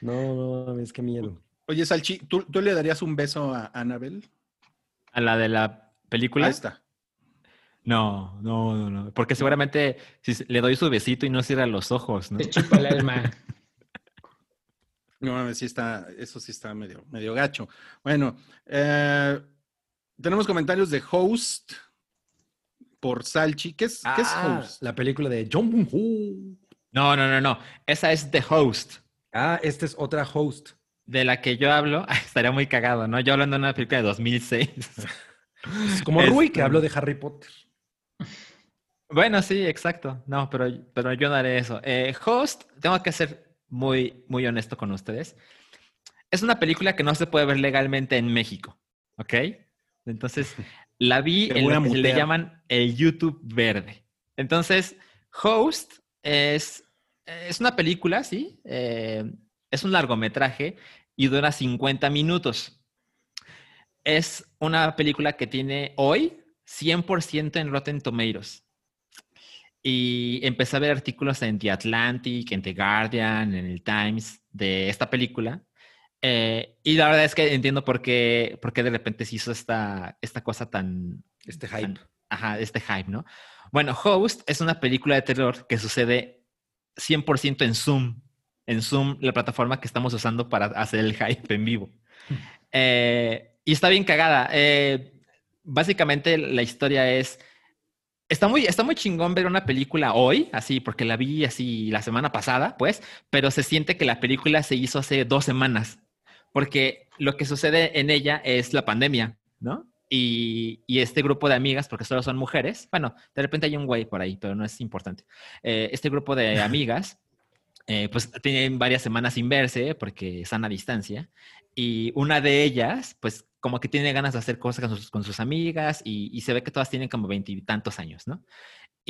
Speaker 4: No, no, mames, qué miedo.
Speaker 2: Oye, Salchi, ¿tú, tú le darías un beso a Annabel?
Speaker 3: ¿A la de la película?
Speaker 2: Ahí está.
Speaker 3: No, no, no, no. Porque seguramente si le doy su besito y no cierra los ojos, ¿no?
Speaker 5: Te chupa el alma.
Speaker 2: No mames, sí está, eso sí está medio, medio gacho. Bueno, eh, tenemos comentarios de Host por Salchi. ¿Qué es, ¿qué es
Speaker 4: Ah,
Speaker 2: Host?
Speaker 4: La película de John Woo.
Speaker 3: No, no, no, no. Esa es The Host.
Speaker 4: Ah, esta es otra host.
Speaker 3: De la que yo hablo, estaría muy cagado, ¿no? Yo hablando de una película de 2006.
Speaker 4: Es como Rui, que
Speaker 3: Este-
Speaker 4: habló de Harry Potter.
Speaker 3: Bueno, sí, exacto. No, pero, pero yo no haré eso. Eh, Host, tengo que ser muy, muy honesto con ustedes. Es una película que no se puede ver legalmente en México, ¿ok? Entonces, la vi
Speaker 2: Te
Speaker 3: en lo que se le llaman el YouTube verde. Entonces, Host es, es una película, ¿sí? Eh, es un largometraje y dura 50 minutos. Es una película que tiene hoy 100% en Rotten Tomatoes. Y empecé a ver artículos en The Atlantic, en The Guardian, en el Times de esta película. Eh, y la verdad es que entiendo por qué, por qué de repente se hizo esta, esta cosa tan...
Speaker 4: Este
Speaker 3: tan-
Speaker 4: hype.
Speaker 3: ajá, este hype, ¿no? Bueno, Host es una película de terror que sucede 100% en Zoom. En Zoom, la plataforma que estamos usando para hacer el hype en vivo. Eh, y está bien cagada. Eh, básicamente la historia es... Está muy, está muy chingón ver una película hoy, así, porque la vi así la semana pasada, pues, pero se siente que la película se hizo hace dos semanas, porque lo que sucede en ella es la pandemia, ¿no? Y, y este grupo de amigas, porque solo son mujeres, bueno, de repente hay un güey por ahí, pero no es importante. Eh, este grupo de amigas, eh, pues tienen varias semanas sin verse porque están a distancia. Y una de ellas, pues como que tiene ganas de hacer cosas con sus, con sus amigas y, y se ve que todas tienen como veintitantos años, ¿no?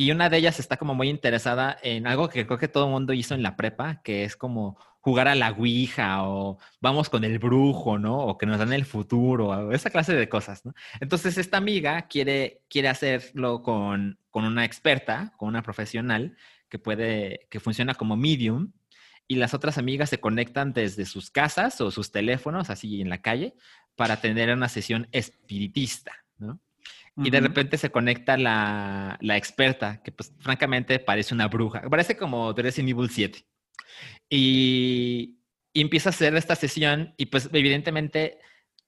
Speaker 3: Y una de ellas está como muy interesada en algo que creo que todo el mundo hizo en la prepa, que es como jugar a la Ouija o vamos con el brujo, ¿no? O que nos dan el futuro, o esa clase de cosas, ¿no? Entonces esta amiga quiere, quiere hacerlo con, con una experta, con una profesional que puede, que funciona como medium y las otras amigas se conectan desde sus casas o sus teléfonos, así en la calle, para tener una sesión espiritista, ¿no? Y de repente se conecta la, la experta, que pues francamente parece una bruja, parece como de Resident Evil 7. Y, y empieza a hacer esta sesión y pues evidentemente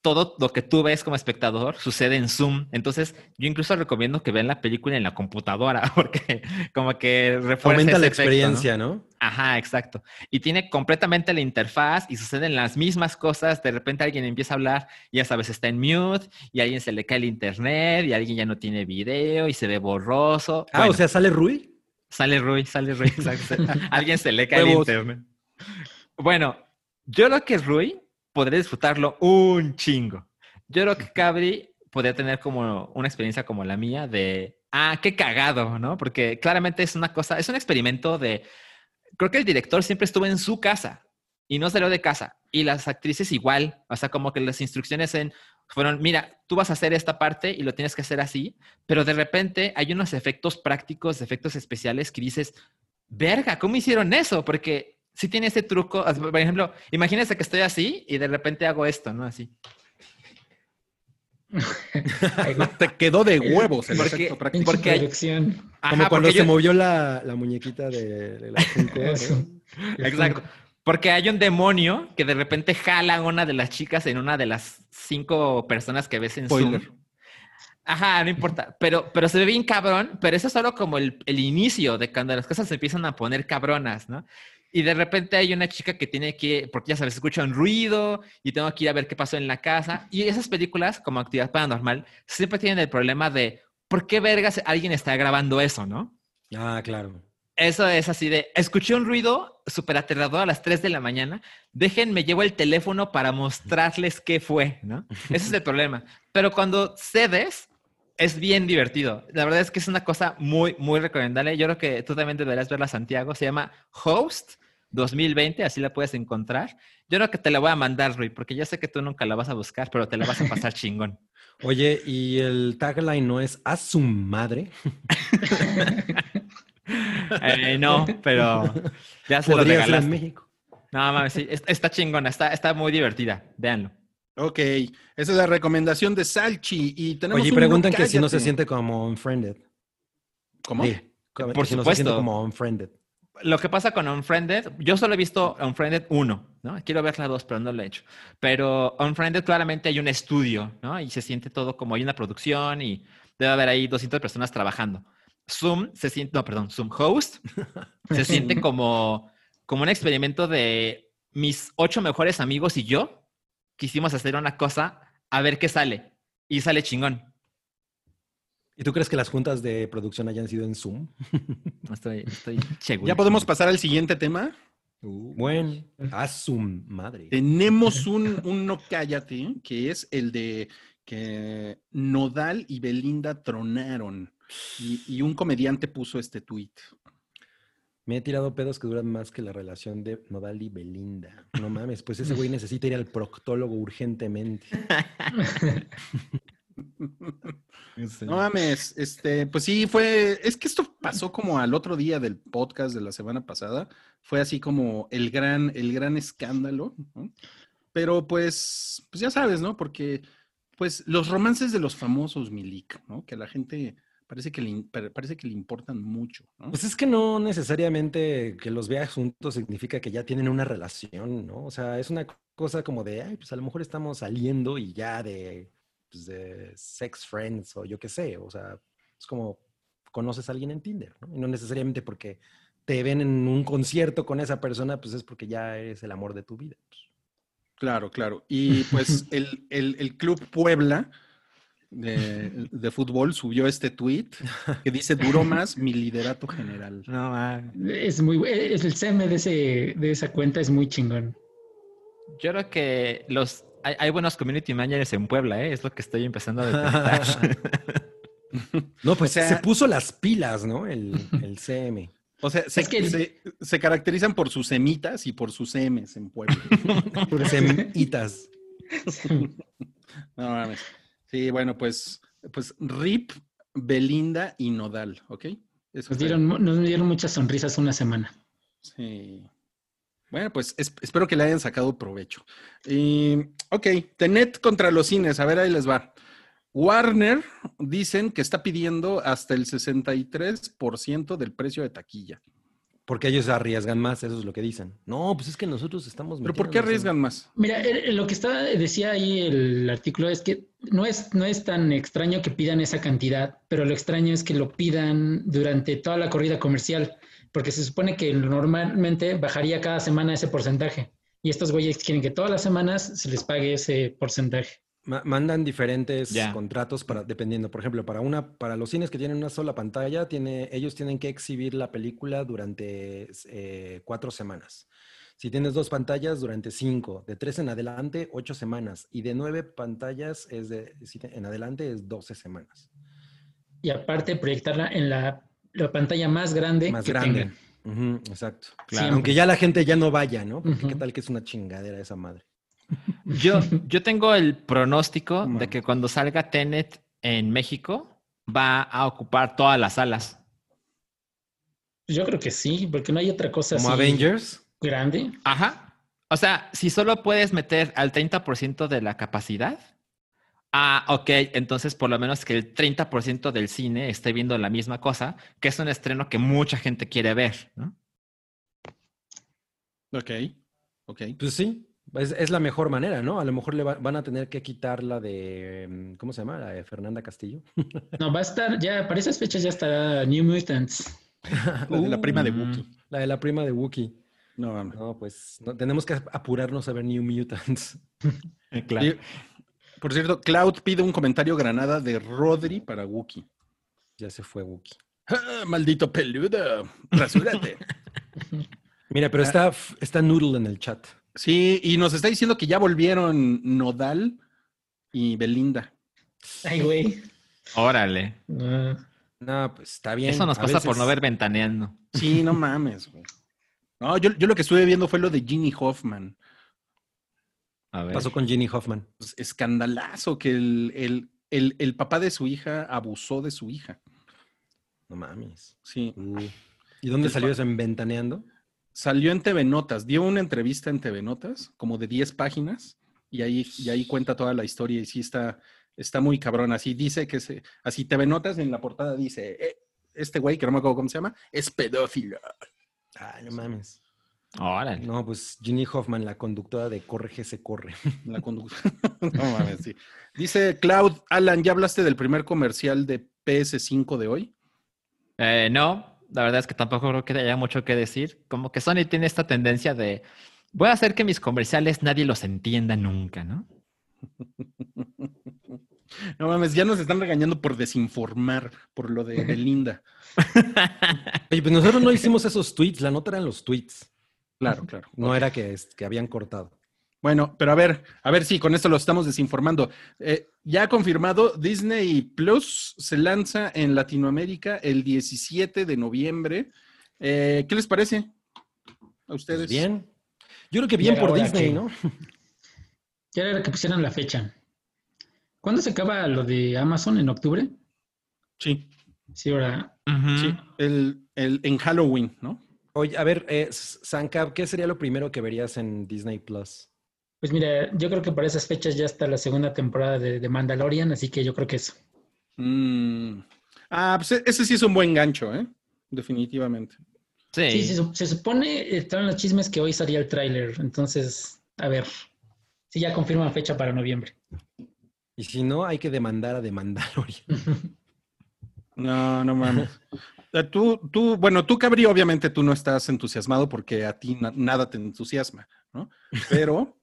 Speaker 3: todo lo que tú ves como espectador sucede en Zoom. Entonces yo incluso recomiendo que vean la película en la computadora porque como que refuerza
Speaker 4: Aumenta
Speaker 3: ese
Speaker 4: la
Speaker 3: efecto, ¿no?
Speaker 4: experiencia, ¿no?
Speaker 3: Ajá, exacto. Y tiene completamente la interfaz y suceden las mismas cosas. De repente alguien empieza a hablar, y ya sabes, está en mute y a alguien se le cae el internet y alguien ya no tiene video y se ve borroso.
Speaker 4: Ah,
Speaker 3: Bueno,
Speaker 4: o sea, ¿sale Rui?
Speaker 3: sale Rui, sale Rui. exacto. Alguien se le cae el internet. Bueno, yo creo que Rui podría disfrutarlo un chingo. Yo creo que Cabri podría tener como una experiencia como la mía de, ah, qué cagado, ¿no? Porque claramente es una cosa, es un experimento de, creo que el director siempre estuvo en su casa y no salió de casa. Y las actrices igual, o sea, como que las instrucciones en, fueron, mira, tú vas a hacer esta parte y lo tienes que hacer así, pero de repente hay unos efectos prácticos, efectos especiales que dices, verga, ¿cómo hicieron eso? Porque si tiene ese truco, por ejemplo, imagínense que estoy así y de repente hago esto, ¿no? Así.
Speaker 2: Te quedó de huevos el
Speaker 3: Porque-
Speaker 2: efecto práctico.
Speaker 3: porque.
Speaker 4: Como cuando
Speaker 3: porque
Speaker 4: se
Speaker 3: yo-
Speaker 4: movió la, la muñequita de, de la.
Speaker 5: Eso.
Speaker 3: Exacto. Porque hay un demonio que de repente jala a una de las chicas en una de las cinco personas que ves en
Speaker 2: Spoiler.
Speaker 3: Zoom. Ajá, no importa. Pero, pero se ve bien cabrón, pero eso es solo como el, el inicio de cuando las cosas se empiezan a poner cabronas, ¿no? Y de repente hay una chica que tiene que, porque ya sabes, escucha un ruido y tengo que ir a ver qué pasó en la casa. Y esas películas, como Actividad Paranormal, siempre tienen el problema de, ¿por qué vergas alguien está grabando eso, no?
Speaker 4: Ah, claro.
Speaker 3: Eso es así de, escuché un ruido súper aterrador a las 3 de la mañana, déjenme, llevo el teléfono para mostrarles qué fue, ¿no? Ese es el problema. Pero cuando cedes, es bien divertido. La verdad es que es una cosa muy, muy recomendable. Yo creo que tú también deberías verla, Santiago. Se llama Host 2020, así la puedes encontrar. Yo creo que te la voy a mandar, Rui, porque ya sé que tú nunca la vas a buscar, pero te la vas a pasar chingón.
Speaker 4: Oye, ¿y el tagline no es a su madre?
Speaker 3: Eh, no, pero ya se lo
Speaker 4: ser en
Speaker 3: regalaste.
Speaker 4: México.
Speaker 3: No, mames, sí, es- está chingona, está, está muy divertida. Véanlo.
Speaker 2: Ok, esa es la recomendación de Salchi. Y tenemos
Speaker 4: Oye, y
Speaker 2: un
Speaker 4: preguntan que si no se siente como unfriended.
Speaker 2: ¿Cómo?
Speaker 4: Sí,
Speaker 3: Por
Speaker 4: si no se siente
Speaker 3: supuesto.
Speaker 4: como unfriended.
Speaker 3: Lo que pasa con Unfriended, yo solo he visto Unfriended 1, ¿no? Quiero ver la 2, pero no lo he hecho. Pero Unfriended claramente hay un estudio, ¿no? Y se siente todo como hay una producción y debe haber ahí 200 personas trabajando. Zoom se siente, no, perdón, Zoom Host se siente como, como un experimento de mis ocho mejores amigos y yo quisimos hacer una cosa a ver qué sale. Y sale chingón.
Speaker 4: ¿Y tú crees que las juntas de producción hayan sido en Zoom?
Speaker 3: No Estoy, estoy seguro.
Speaker 2: ¿Ya podemos pasar al siguiente tema?
Speaker 4: Bueno, a su madre.
Speaker 2: Tenemos un, un no cállate, que es el de que Nodal y Belinda tronaron. Y, y un comediante puso este tuit.
Speaker 4: Me he tirado pedos que duran más que la relación de Nodal y Belinda. No mames, pues ese güey necesita ir al proctólogo urgentemente.
Speaker 2: No mames, este, pues sí, fue, es que esto pasó como al otro día del podcast de la semana pasada, fue así como el gran, el gran escándalo, ¿no? Pero pues, pues ya sabes, ¿no? Porque, pues, los romances de los famosos, Milik, ¿no? Que a la gente parece que le, parece que le importan mucho, ¿no?
Speaker 4: Pues es que no necesariamente que los veas juntos significa que ya tienen una relación, ¿no? O sea, es una cosa como de, ay, pues a lo mejor estamos saliendo y ya de, pues, de sex friends o yo qué sé. O sea, es como conoces a alguien en Tinder, ¿no? Y no necesariamente porque te ven en un concierto con esa persona, pues es porque ya eres el amor de tu vida. pues.
Speaker 2: Claro, claro. Y pues el, el- el Club Puebla de, de fútbol subió este tweet que dice, duró más mi liderato general.
Speaker 3: No, mames.
Speaker 5: Es muy, es el CM de, ese, de esa cuenta es muy chingón.
Speaker 3: Yo creo que los hay, hay buenos community managers en Puebla, ¿eh? es lo que estoy empezando a detectar.
Speaker 4: No, pues
Speaker 2: O sea-
Speaker 4: se puso las pilas, ¿no? El, el CM.
Speaker 2: O sea, se,
Speaker 5: Es que-
Speaker 2: se- se caracterizan por sus semitas y por sus M's en Puebla.
Speaker 4: Por semitas.
Speaker 2: No mames. Sí, bueno, pues, pues Rip, Belinda y Nodal, ¿ok? Eso
Speaker 5: Nos dieron, mu- nos dieron muchas sonrisas una semana.
Speaker 2: Sí. Bueno, pues es- espero que le hayan sacado provecho. Y, ok, Tenet contra los cines. A ver, ahí les va. Warner dicen que está pidiendo hasta el 63% del precio de taquilla.
Speaker 4: Porque ellos arriesgan más, eso es lo que dicen. No, pues es que nosotros estamos
Speaker 2: ¿Pero por qué arriesgan más?
Speaker 5: Mira, eh, lo que estaba, decía ahí el artículo es que no es, no es tan extraño que pidan esa cantidad, pero lo extraño es que lo pidan durante toda la corrida comercial, porque se supone que normalmente bajaría cada semana ese porcentaje. Y estos güeyes quieren que todas las semanas se les pague ese porcentaje.
Speaker 4: Ma- mandan diferentes contratos para, dependiendo. Por ejemplo, para una, para los cines que tienen una sola pantalla, tiene, ellos tienen que exhibir la película durante eh, cuatro semanas. Si tienes dos pantallas, durante cinco. De tres en adelante, ocho semanas. Y de nueve pantallas es de, en adelante es doce semanas.
Speaker 5: Y aparte proyectarla en la, la pantalla más grande
Speaker 4: Más
Speaker 5: que
Speaker 4: grande.
Speaker 5: tengan.
Speaker 4: Exacto.
Speaker 5: Siempre.
Speaker 4: Aunque ya la gente ya no vaya, ¿no? Porque qué tal que es una chingadera esa madre.
Speaker 3: Yo, yo tengo el pronóstico de que cuando salga Tenet en México va a ocupar todas las salas.
Speaker 5: Yo creo que sí, porque no hay otra cosa
Speaker 4: Como
Speaker 5: así
Speaker 4: Avengers.
Speaker 5: grande.
Speaker 3: Ajá. O sea, si solo puedes meter al 30% de la capacidad, ah, ok, entonces por lo menos que el 30% del cine esté viendo la misma cosa, que es un estreno que mucha gente quiere ver, ¿no?
Speaker 2: Ok, ok.
Speaker 4: Pues sí, es, es la mejor manera, ¿no? A lo mejor le va- van a tener que quitar la de, mm, ¿cómo se llama? La de Fernanda Castillo.
Speaker 5: No, va a estar, ya para esas fechas ya estará New Mutants.
Speaker 2: La, de la prima de
Speaker 3: Mm.
Speaker 2: Wookiee.
Speaker 4: La de la prima de Wookiee.
Speaker 2: No.
Speaker 4: No, pues no, tenemos que apurarnos a ver New Mutants.
Speaker 3: Eh, Claro.
Speaker 2: Y, por cierto, Cloud pide un comentario granada de Rodri para Wookie.
Speaker 4: Ya se fue Wookie.
Speaker 2: ¡Ah, maldito peludo! ¡Rasúrate!
Speaker 4: Mira, pero está, está Noodle en el chat.
Speaker 2: sí, y nos está diciendo que ya volvieron Nodal y Belinda.
Speaker 5: Ay, güey.
Speaker 3: Órale.
Speaker 5: No.
Speaker 4: No, pues está bien.
Speaker 3: Eso nos pasa por no ver ventaneando.
Speaker 2: Sí, no mames. güey. No, yo, yo lo que estuve viendo fue lo de Ginny Hoffman.
Speaker 3: A ver.
Speaker 4: Pasó con Ginny Hoffman.
Speaker 2: Pues, escandalazo que el, el, el, el papá de su hija abusó de su hija.
Speaker 4: No mames.
Speaker 2: Sí.
Speaker 4: Uh. ¿Y dónde
Speaker 2: El
Speaker 4: salió eso en Ventaneando?
Speaker 2: Salió en TV Notas, dio una entrevista en TV Notas, como de 10 páginas, y ahí, y ahí cuenta toda la historia y sí está, está muy cabrón. Así dice que se, así TV Notas en la portada dice, "Eh, este güey, que no me acuerdo cómo se llama, es pedófilo.
Speaker 4: Ay, no mames.
Speaker 3: Órale.
Speaker 4: No, pues Ginny Hoffman, la conductora de Corre se corre.
Speaker 2: La conducta. no mames, sí. Dice Cloud, Alan, ¿ya hablaste del primer comercial de PS5 de hoy?
Speaker 3: Eh, no, la verdad es que tampoco creo que haya mucho que decir. Como que Sony tiene esta tendencia de voy a hacer que mis comerciales nadie los entienda nunca, ¿no?
Speaker 2: No mames, ya nos están regañando por desinformar por lo de Belinda.
Speaker 4: Oye, pues nosotros no hicimos esos tweets, la nota eran los tweets.
Speaker 2: Claro, claro.
Speaker 4: No era que, es- que habían cortado.
Speaker 2: Bueno, pero a ver, a ver si con esto lo estamos desinformando. Eh, ya confirmado, Disney Plus se lanza en Latinoamérica el 17 de noviembre. Eh, ¿Qué les parece a ustedes?
Speaker 4: Pues bien. Yo creo que bien por Disney,
Speaker 5: que-
Speaker 4: ¿no?
Speaker 5: Ya era que pusieran la fecha. ¿Cuándo se acaba lo de Amazon? ¿En octubre?
Speaker 2: Sí,
Speaker 5: Sí, ahora.
Speaker 2: Sí. El, el- en Halloween, ¿no?
Speaker 4: Oye, a ver, eh, Sankab, ¿qué sería lo primero que verías en Disney Plus?
Speaker 5: Pues mira, yo creo que para esas fechas ya está la segunda temporada de, de Mandalorian, así que yo creo que eso.
Speaker 2: Mm. Ah, pues e- ese sí es un buen gancho, ¿eh? Definitivamente.
Speaker 3: Sí.
Speaker 5: Sí, se, se supone, estaban los chismes que hoy salía el tráiler, entonces, a ver, si ya confirman fecha para noviembre.
Speaker 4: Y si no, hay que demandar a Demandalorian.
Speaker 2: No, no mames. Eh, Tú, tú, bueno, tú, Cabri, obviamente tú no estás entusiasmado porque a ti na- nada te entusiasma, ¿no? Pero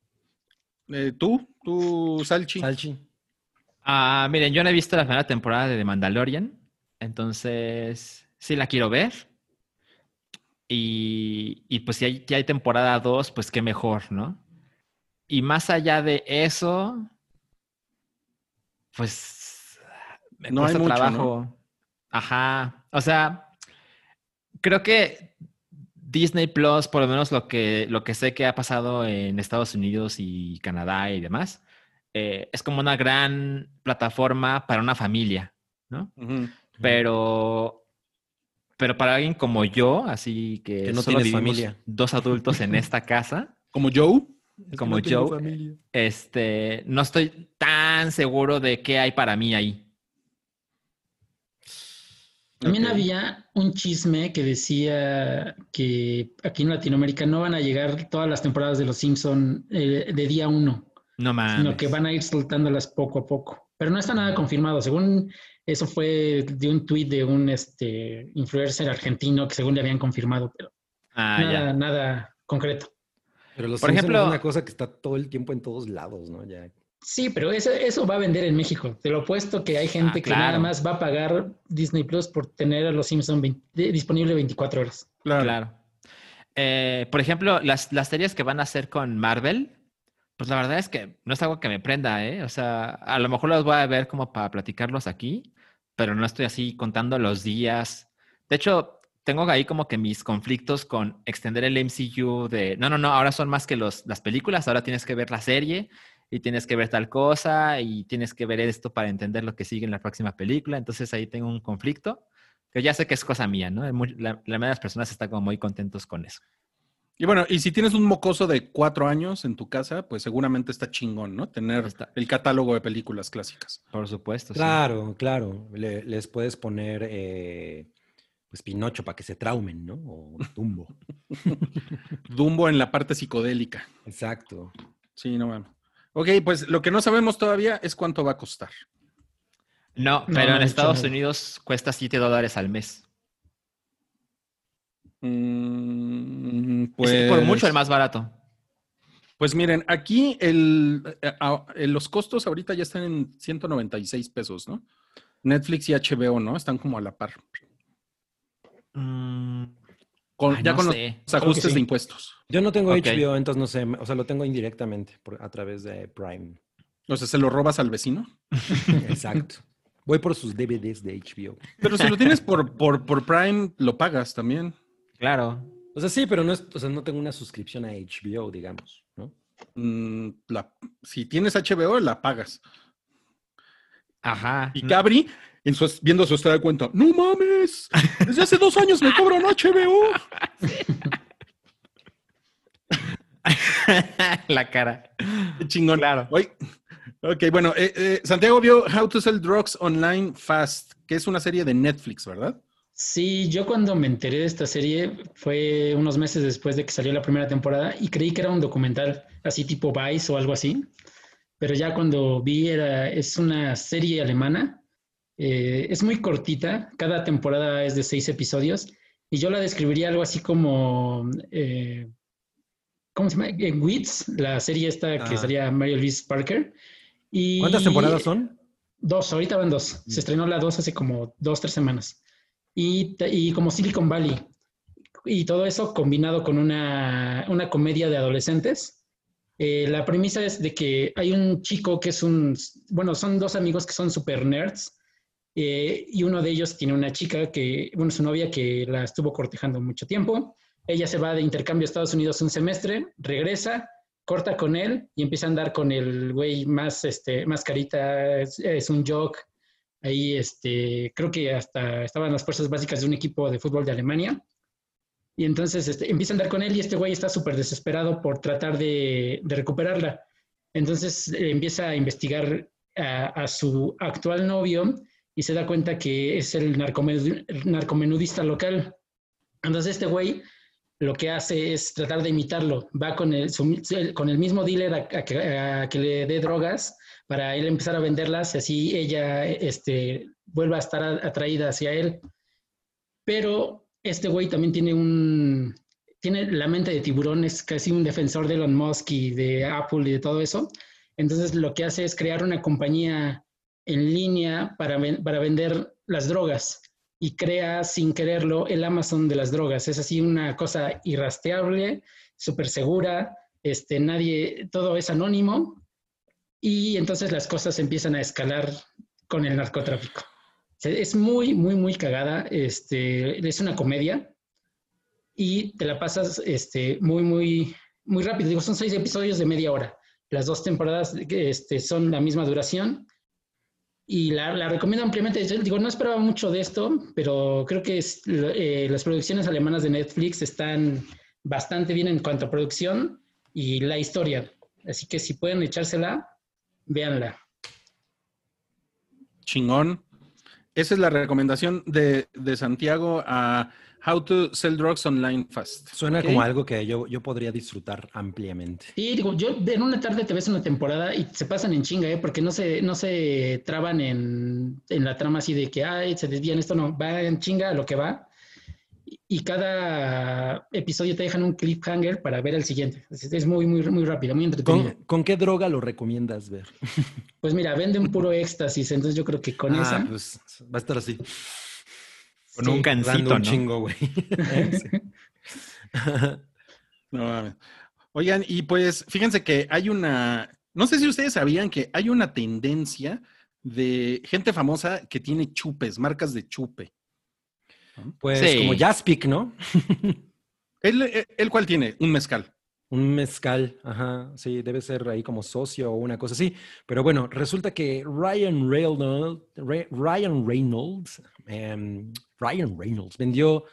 Speaker 2: eh, tú, tú, Salchi.
Speaker 4: Salchi.
Speaker 3: Ah, miren, yo no he visto la primera temporada de The Mandalorian, entonces sí la quiero ver. Y, y pues si hay, si hay temporada 2, pues qué mejor, ¿no? Y más allá de eso, pues me
Speaker 2: No hay
Speaker 3: cuesta
Speaker 2: mucho,
Speaker 3: trabajo. Ajá. O sea, creo que Disney Plus, por lo menos lo que, lo que sé que ha pasado en Estados Unidos y Canadá y demás, eh, es como una gran plataforma para una familia, ¿no? Pero, pero para alguien como yo, así que,
Speaker 4: Que no
Speaker 3: solo vivimos
Speaker 4: familia.
Speaker 3: dos adultos en esta casa,
Speaker 2: Como Joe.
Speaker 3: como Joe, este, no estoy tan seguro de qué hay para mí ahí.
Speaker 5: También había un chisme que decía que aquí en Latinoamérica no van a llegar todas las temporadas de Los Simpson eh, de día uno,
Speaker 3: No mames.
Speaker 5: sino que van a ir soltándolas poco a poco. Pero no está nada confirmado. Según eso fue de un tuit de un este, influencer argentino que según le habían confirmado, pero
Speaker 3: Ah,
Speaker 5: nada,
Speaker 3: ya.
Speaker 5: nada concreto.
Speaker 4: Pero los
Speaker 3: Por
Speaker 4: Simpson
Speaker 3: ejemplo-
Speaker 4: es una cosa que está todo el tiempo en todos lados, ¿no? Ya.
Speaker 5: Sí, pero eso, eso va a vender en México. Te lo apuesto que hay gente
Speaker 3: Ah,
Speaker 5: que nada más va a pagar Disney Plus por tener a Los Simpson 20 disponible 24 horas.
Speaker 2: Claro.
Speaker 3: Claro. Eh, por ejemplo, las, las series que van a hacer con Marvel, pues la verdad es que no es algo que me prenda, ¿eh? O sea, a lo mejor los voy a ver como para platicarlos aquí, pero no estoy así contando los días. De hecho, tengo ahí como que mis conflictos con extender el MCU de, no, no, no, ahora son más que los, las películas, ahora tienes que ver la serie y tienes que ver tal cosa y tienes que ver esto para entender lo que sigue en la próxima película. Entonces ahí tengo un conflicto que ya sé que es cosa mía, ¿no? La, la mayoría de las personas están como muy contentos con eso.
Speaker 2: Y bueno, y si tienes un mocoso de cuatro años en tu casa, pues seguramente está chingón, ¿no? Tener
Speaker 3: Está.
Speaker 2: el catálogo de películas clásicas.
Speaker 3: Por supuesto. sí.
Speaker 4: Claro, claro. Le- les puedes poner eh, pues Pinocho para que se traumen, ¿no? O Dumbo.
Speaker 2: Dumbo en la parte psicodélica.
Speaker 4: Exacto.
Speaker 2: Sí, no mames. Ok, pues lo que no sabemos todavía es cuánto va a costar.
Speaker 3: No,
Speaker 5: No,
Speaker 3: pero
Speaker 5: no
Speaker 3: en Estados. Unidos cuesta 7 dólares al mes.
Speaker 2: Mm,
Speaker 3: Es
Speaker 2: pues,
Speaker 3: por mucho el más barato.
Speaker 2: Pues miren, aquí el, a- los costos ahorita ya están en 196 pesos, ¿no? Netflix y HBO, ¿no? Están como a la par.
Speaker 3: Mm,
Speaker 2: Con-
Speaker 3: ay,
Speaker 2: ya
Speaker 3: no
Speaker 2: con
Speaker 3: sé.
Speaker 2: los ajustes
Speaker 5: sí.
Speaker 2: de impuestos.
Speaker 4: Yo no tengo. HBO, entonces no sé, o sea, lo tengo indirectamente por- a través de Prime.
Speaker 2: O sea, se lo robas al vecino.
Speaker 4: Exacto. Voy por sus DVDs de HBO.
Speaker 2: Pero si lo tienes por, por, por Prime, lo pagas también.
Speaker 3: Claro.
Speaker 4: O sea, sí, pero no, es, o sea, no tengo una suscripción a HBO, digamos, ¿no?
Speaker 2: Mm, la- si tienes HBO, la pagas.
Speaker 3: Ajá.
Speaker 2: Y Cabri, en su, viendo su estado de cuenta, ¡No mames! Desde hace dos años me cobran HBO.
Speaker 3: La cara.
Speaker 2: Qué chingón.
Speaker 3: Claro.
Speaker 2: Oye, ok, bueno, eh, eh, Santiago vio How to Sell Drugs Online Fast, que es una serie de Netflix, ¿verdad?
Speaker 5: Sí, yo cuando me enteré de esta serie fue unos meses después de que salió la primera temporada y creí que era un documental así tipo Vice o algo así, pero ya cuando vi era, es una serie alemana, eh, es muy cortita, cada temporada es de seis episodios y yo la describiría algo así como, eh, ¿cómo se llama? En Wits, la serie esta que
Speaker 4: Ah.
Speaker 5: sería Mary Louise Parker. Y
Speaker 4: ¿Cuántas temporadas son?
Speaker 5: Dos, ahorita van dos. Se estrenó la dos hace como dos, tres semanas. Y, y como Silicon Valley. Y todo eso combinado con una, una comedia de adolescentes. Eh, la premisa es de que hay un chico que es un, bueno, son dos amigos que son super nerds. eh, y uno de ellos tiene una chica que, bueno, su novia que la estuvo cortejando mucho tiempo. Ella se va de intercambio a Estados Unidos un semestre, regresa, corta con él y empieza a andar con el güey más, este, más carita, es, es un jock. Ahí, este, creo que hasta estaban las fuerzas básicas de un equipo de fútbol de Alemania. Y entonces este, empieza a andar con él y este güey está súper desesperado por tratar de, de recuperarla. Entonces eh, empieza a investigar a, a su actual novio y se da cuenta que es el, narcomen- el narcomenudista local. Entonces este güey lo que hace es tratar de imitarlo. Va con el, su- con el mismo dealer a, a que, a que le dé drogas para él empezar a venderlas y así ella este, vuelva a estar atraída hacia él. Pero este güey también tiene un... Tiene la mente de tiburón, es casi un defensor de Elon Musk y de Apple y de todo eso. Entonces lo que hace es crear una compañía en línea para, para vender las drogas y crea sin quererlo el Amazon de las drogas. Es así una cosa irrastreable, súper segura, este, nadie, todo es anónimo y entonces las cosas empiezan a escalar con el narcotráfico. Es muy, muy, muy cagada. Este, es una comedia y te la pasas este, muy, muy, muy rápido. Digo, son seis episodios de media hora. Las dos temporadas este, son la misma duración y la, recomiendo ampliamente. Yo digo, no esperaba mucho de esto, pero creo que eh, las producciones alemanas de Netflix están bastante bien en cuanto a producción y la historia. Así que si pueden echársela, véanla.
Speaker 2: Chingón. Esa es la recomendación de, de Santiago a How to Sell Drugs Online Fast.
Speaker 4: Suena como algo que yo, yo podría disfrutar ampliamente.
Speaker 5: Sí, digo, yo en una tarde te ves una temporada y se pasan en chinga, ¿eh? Porque no se, no se traban en, en la trama así de que, ay, se desvían esto, no, va en chinga a lo que va. Y- cada episodio te dejan un cliffhanger para ver el siguiente. Es, es muy, muy, muy rápido, muy entretenido.
Speaker 4: ¿Con, con qué droga lo recomiendas ver?
Speaker 5: Pues mira, venden puro éxtasis, entonces yo creo que con
Speaker 4: ah,
Speaker 5: esa.
Speaker 4: pues va a estar así.
Speaker 3: Con
Speaker 5: sí.
Speaker 3: un
Speaker 4: Dando
Speaker 3: cancito,
Speaker 4: un
Speaker 3: ¿no?
Speaker 4: chingo, güey.
Speaker 2: No mames. Oigan, y pues fíjense que hay una, no sé si ustedes sabían que hay una tendencia de gente famosa que tiene chupes, marcas de chupe.
Speaker 4: Pues
Speaker 3: Sí.
Speaker 4: como Jaspic, ¿no?
Speaker 2: ¿El, el, cuál tiene? Un mezcal.
Speaker 4: Un mezcal, ajá, sí, debe ser ahí como socio o una cosa así. Pero bueno, resulta que Ryan Reynolds, Re- Ryan Reynolds, em, Ryan Reynolds vendió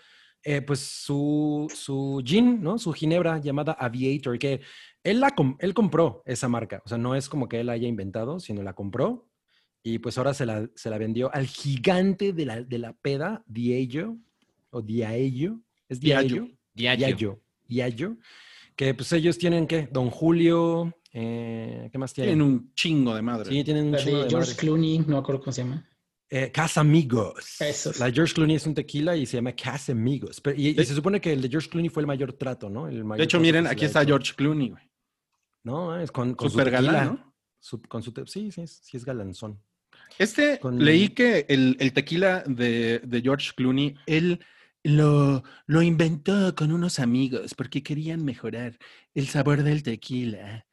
Speaker 4: eh, pues su, su gin, ¿no? Su ginebra llamada Aviator, que él, la com- él compró esa marca. O sea, no es como que él la haya inventado, sino la compró. Y pues ahora se la, se la vendió al gigante de la, de la peda, Diageo, o Diageo, ¿es?
Speaker 2: Diageo.
Speaker 4: Diageo.
Speaker 3: Diageo.
Speaker 4: Que pues ellos tienen, ¿qué? Don Julio, eh, ¿qué más tienen?
Speaker 2: Tienen un chingo de madre.
Speaker 4: Sí, tienen un
Speaker 5: La
Speaker 4: chingo
Speaker 5: de
Speaker 4: de
Speaker 5: George. Clooney, no me acuerdo cómo se llama.
Speaker 4: Eh, Casamigos.
Speaker 5: Eso es.
Speaker 4: La de George Clooney es un tequila y se llama Casamigos. Pero, y, y se supone que el de George Clooney fue el mayor trato, ¿no? El mayor
Speaker 2: De hecho, miren,
Speaker 4: que
Speaker 2: aquí está
Speaker 4: hecho.
Speaker 2: George Clooney, güey.
Speaker 4: No, es con, con su tequila.
Speaker 2: galán, ¿no?
Speaker 4: Su- con su te- sí, sí, sí es galanzón.
Speaker 2: Este,
Speaker 4: Con-
Speaker 2: leí que el, el tequila de, de George Clooney, él lo, lo inventó con unos amigos porque querían mejorar el sabor del tequila.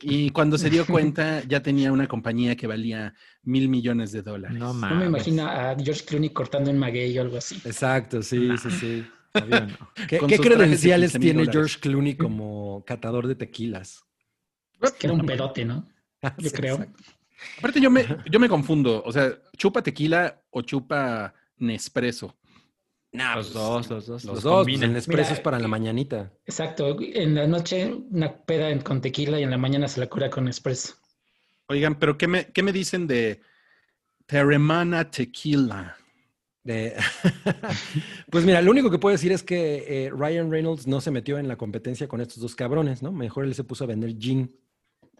Speaker 2: Y cuando se dio cuenta, ya tenía una compañía que valía mil millones de dólares.
Speaker 3: No
Speaker 5: No me imagino a George Clooney cortando un maguey o algo así.
Speaker 4: Exacto, sí, sí, sí.
Speaker 3: Obvio no.
Speaker 4: ¿Qué, credenciales
Speaker 2: 15,000
Speaker 4: tiene
Speaker 2: dólares.
Speaker 4: George Clooney como catador de tequilas?
Speaker 5: Es que era un pedote, ¿no? Yo
Speaker 4: Sí,
Speaker 5: creo.
Speaker 4: exacto.
Speaker 2: Aparte, yo me, yo me confundo. O sea, ¿chupa tequila o chupa Nespresso?
Speaker 3: Los dos, los dos.
Speaker 4: Los,
Speaker 3: los
Speaker 4: dos, pues,
Speaker 3: combinan.
Speaker 4: el Nespresso
Speaker 5: Mira,
Speaker 4: es para la mañanita.
Speaker 5: Exacto. En la noche una peda con tequila y en la mañana se la cura con espresso.
Speaker 2: Oigan, pero ¿qué me, qué me dicen de Teremana Tequila?
Speaker 4: De- pues mira, lo único que puedo decir es que eh, Ryan Reynolds no se metió en la competencia con estos dos cabrones, ¿no? Mejor él se puso a vender gin.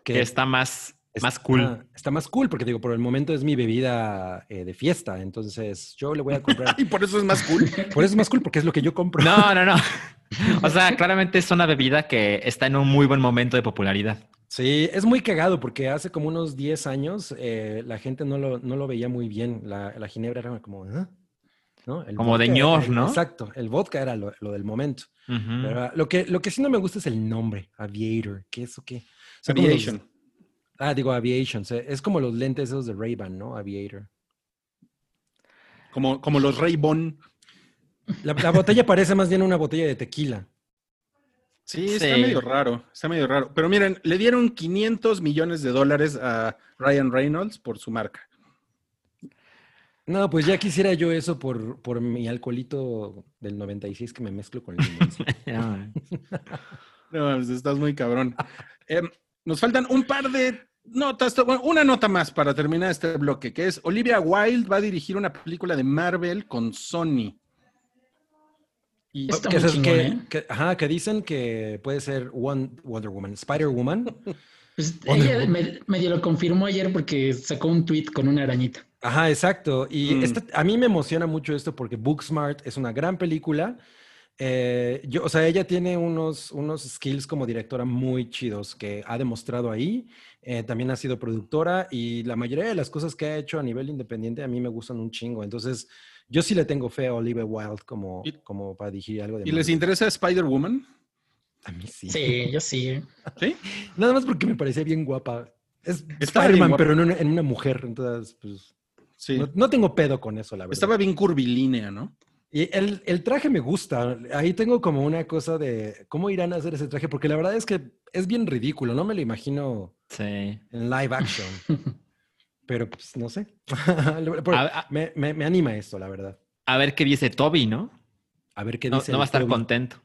Speaker 3: Que está más,
Speaker 4: es-
Speaker 3: más cool.
Speaker 4: está más cool porque digo, por el momento es mi bebida eh, de fiesta, entonces yo le voy a comprar.
Speaker 2: Y por eso es más cool.
Speaker 4: por eso es más cool porque es lo que yo compro.
Speaker 3: No, no, no. O sea, claramente es una bebida que está en un muy buen momento de popularidad.
Speaker 4: Sí, es muy cagado porque hace como unos 10 años eh, la gente no lo, no lo veía muy bien. La, la ginebra era como, ¿ah? ¿no? El
Speaker 3: Como de
Speaker 4: vodka
Speaker 3: ñor,
Speaker 4: era-
Speaker 3: ¿no?
Speaker 4: Exacto, el vodka era lo, lo del momento. Pero, ah, lo, que, lo que sí no me gusta es el nombre, Aviator. ¿Qué es o qué? O sea,
Speaker 2: Aviation.
Speaker 4: Ah, digo Aviation. o sea, es como los lentes esos de Ray-Ban, ¿no? Aviator.
Speaker 2: Como, como los Ray-Bon.
Speaker 4: La, la botella parece más bien una botella de tequila.
Speaker 2: Sí, está
Speaker 3: Sí.
Speaker 2: medio raro, está medio raro. Pero miren, le dieron 500 millones de dólares a Ryan Reynolds por su marca.
Speaker 4: No, pues ya quisiera yo eso por, por mi alcoholito del 96 que me mezclo con el.
Speaker 2: No, pues, estás muy cabrón. Em, nos faltan un par de notas, una nota más para terminar este bloque, que es Olivia Wilde va a dirigir una película de Marvel con Sony. Y
Speaker 5: Está
Speaker 4: que,
Speaker 5: muy chingón,
Speaker 4: que,
Speaker 5: ¿eh?
Speaker 4: que- ajá, que dicen que puede ser Won- Wonder Woman, Spider Woman.
Speaker 5: Pues
Speaker 4: Wonder
Speaker 5: ella me- medio lo confirmó ayer porque sacó un tweet con una arañita.
Speaker 4: Ajá, exacto. Y
Speaker 2: Mm.
Speaker 4: esta- a mí me emociona mucho esto porque Booksmart es una gran película. Eh, yo, o sea, ella tiene unos, unos skills como directora muy chidos que ha demostrado ahí. Eh, también ha sido productora y la mayoría de las cosas que ha hecho a nivel independiente a mí me gustan un chingo. Entonces, yo sí le tengo fe a Olivia Wilde como,
Speaker 2: Y-
Speaker 4: como para dirigir algo de
Speaker 2: ¿Y les interesa Spider-Woman?
Speaker 4: A mí sí.
Speaker 5: Sí, yo sí.
Speaker 2: ¿Sí?
Speaker 4: Nada más porque me parecía bien guapa. Es Spider-Man, pero en una, en una mujer. Entonces, pues,
Speaker 2: Sí.
Speaker 4: no, no tengo pedo con eso, la verdad.
Speaker 2: Estaba bien curvilínea, ¿no?
Speaker 4: Y el, el traje me gusta. Ahí tengo como una cosa de cómo irán a hacer ese traje, porque la verdad es que es bien ridículo. No me lo imagino
Speaker 3: Sí.
Speaker 4: en live action. Pero pues no sé. Por-
Speaker 3: A, a-
Speaker 4: me, me- me anima esto, la verdad.
Speaker 3: a ver qué dice Toby, ¿no?
Speaker 4: A ver qué
Speaker 3: No,
Speaker 4: dice.
Speaker 3: no va a estar
Speaker 4: Toby.
Speaker 3: contento.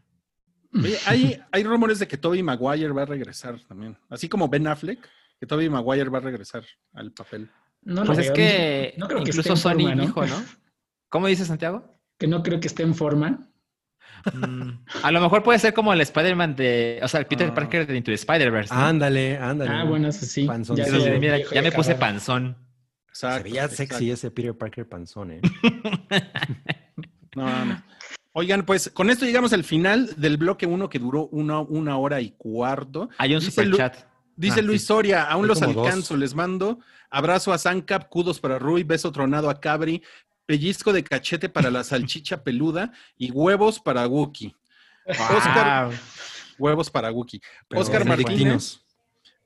Speaker 2: Oye, hay, hay rumores de que Toby Maguire va a regresar también. Así como Ben Affleck, que Toby Maguire va a regresar al papel.
Speaker 5: No
Speaker 3: Pues es
Speaker 5: veo.
Speaker 3: que
Speaker 5: No creo que
Speaker 3: incluso
Speaker 5: en
Speaker 3: Sony
Speaker 5: forma, ¿no?
Speaker 3: dijo, ¿no? ¿Cómo dice Santiago?
Speaker 5: Que no creo que esté en forma.
Speaker 3: Mm, a lo mejor puede ser como el Spider-Man de, o sea, el Peter
Speaker 2: Ah.
Speaker 3: Parker de Into the Spider-Verse. ¿no?
Speaker 4: Ándale, ándale.
Speaker 5: Ah, bueno, eso sí.
Speaker 4: Panzón.
Speaker 5: Ya
Speaker 3: mira, ya me puse panzón.
Speaker 4: Se veía sexy ese Peter Parker panzón, ¿eh?
Speaker 2: No, no. Oigan, pues con esto llegamos al final del bloque 1 que duró una, una hora y cuarto.
Speaker 3: Hay un
Speaker 2: Dice Lu-
Speaker 3: superchat.
Speaker 2: Dice
Speaker 3: Ah,
Speaker 2: Luis
Speaker 3: sí.
Speaker 2: Soria, aún
Speaker 4: Hay
Speaker 2: los
Speaker 4: dos.
Speaker 2: alcanzo, les mando. Abrazo a Zancap, kudos para Rui, beso tronado a Cabri, pellizco de cachete para la salchicha peluda y huevos para Wookie. Oscar, huevos para Wookie.
Speaker 4: Pero
Speaker 2: Oscar. Martínez,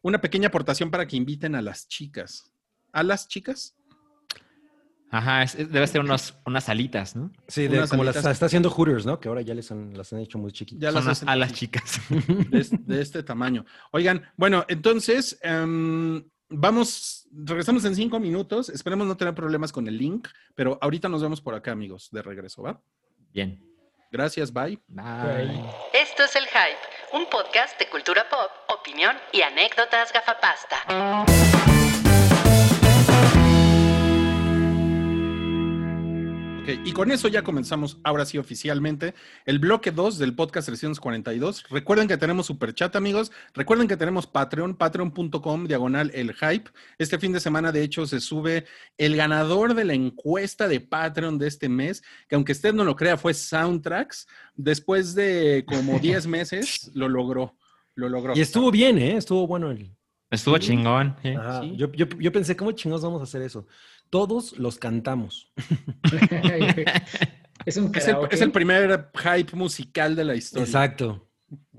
Speaker 2: una pequeña aportación para que inviten a las chicas. ¿A las chicas?
Speaker 3: Ajá, es- es- debe ser unos, unas alitas, ¿no?
Speaker 4: Sí, de, como las está haciendo Hooters, ¿no? Que ahora ya les han, las han hecho muy chiquitas.
Speaker 2: Ya
Speaker 3: Son
Speaker 2: las hacen
Speaker 3: alas
Speaker 2: así.
Speaker 3: chicas.
Speaker 2: de este tamaño. Oigan, bueno, entonces em, vamos, regresamos en cinco minutos. Esperemos no tener problemas con el link, pero ahorita nos vemos por acá, amigos, de regreso, ¿va?
Speaker 3: Bien.
Speaker 2: Gracias, bye.
Speaker 3: Bye.
Speaker 1: Esto es El Hype, un podcast de cultura pop, opinión y anécdotas gafapasta.
Speaker 2: Ok, y con eso ya comenzamos, ahora sí oficialmente, el bloque 2 del podcast 342. Recuerden que tenemos super chat, amigos. Recuerden que tenemos Patreon, patreon.com, diagonal el hype. Este fin de semana, de hecho, se sube el ganador de la encuesta de Patreon de este mes, que aunque usted no lo crea, fue Soundtracks. Después de como 10 meses, lo logró. Lo logró.
Speaker 4: Y estuvo bien, ¿eh? Estuvo bueno el...
Speaker 3: Estuvo chingón. sí.
Speaker 4: Ajá.
Speaker 2: Sí.
Speaker 4: Yo, yo- yo pensé, ¿cómo chingados vamos a hacer eso? Todos los cantamos.
Speaker 5: es un
Speaker 2: Es el, es el primer hype musical de la historia.
Speaker 4: Exacto.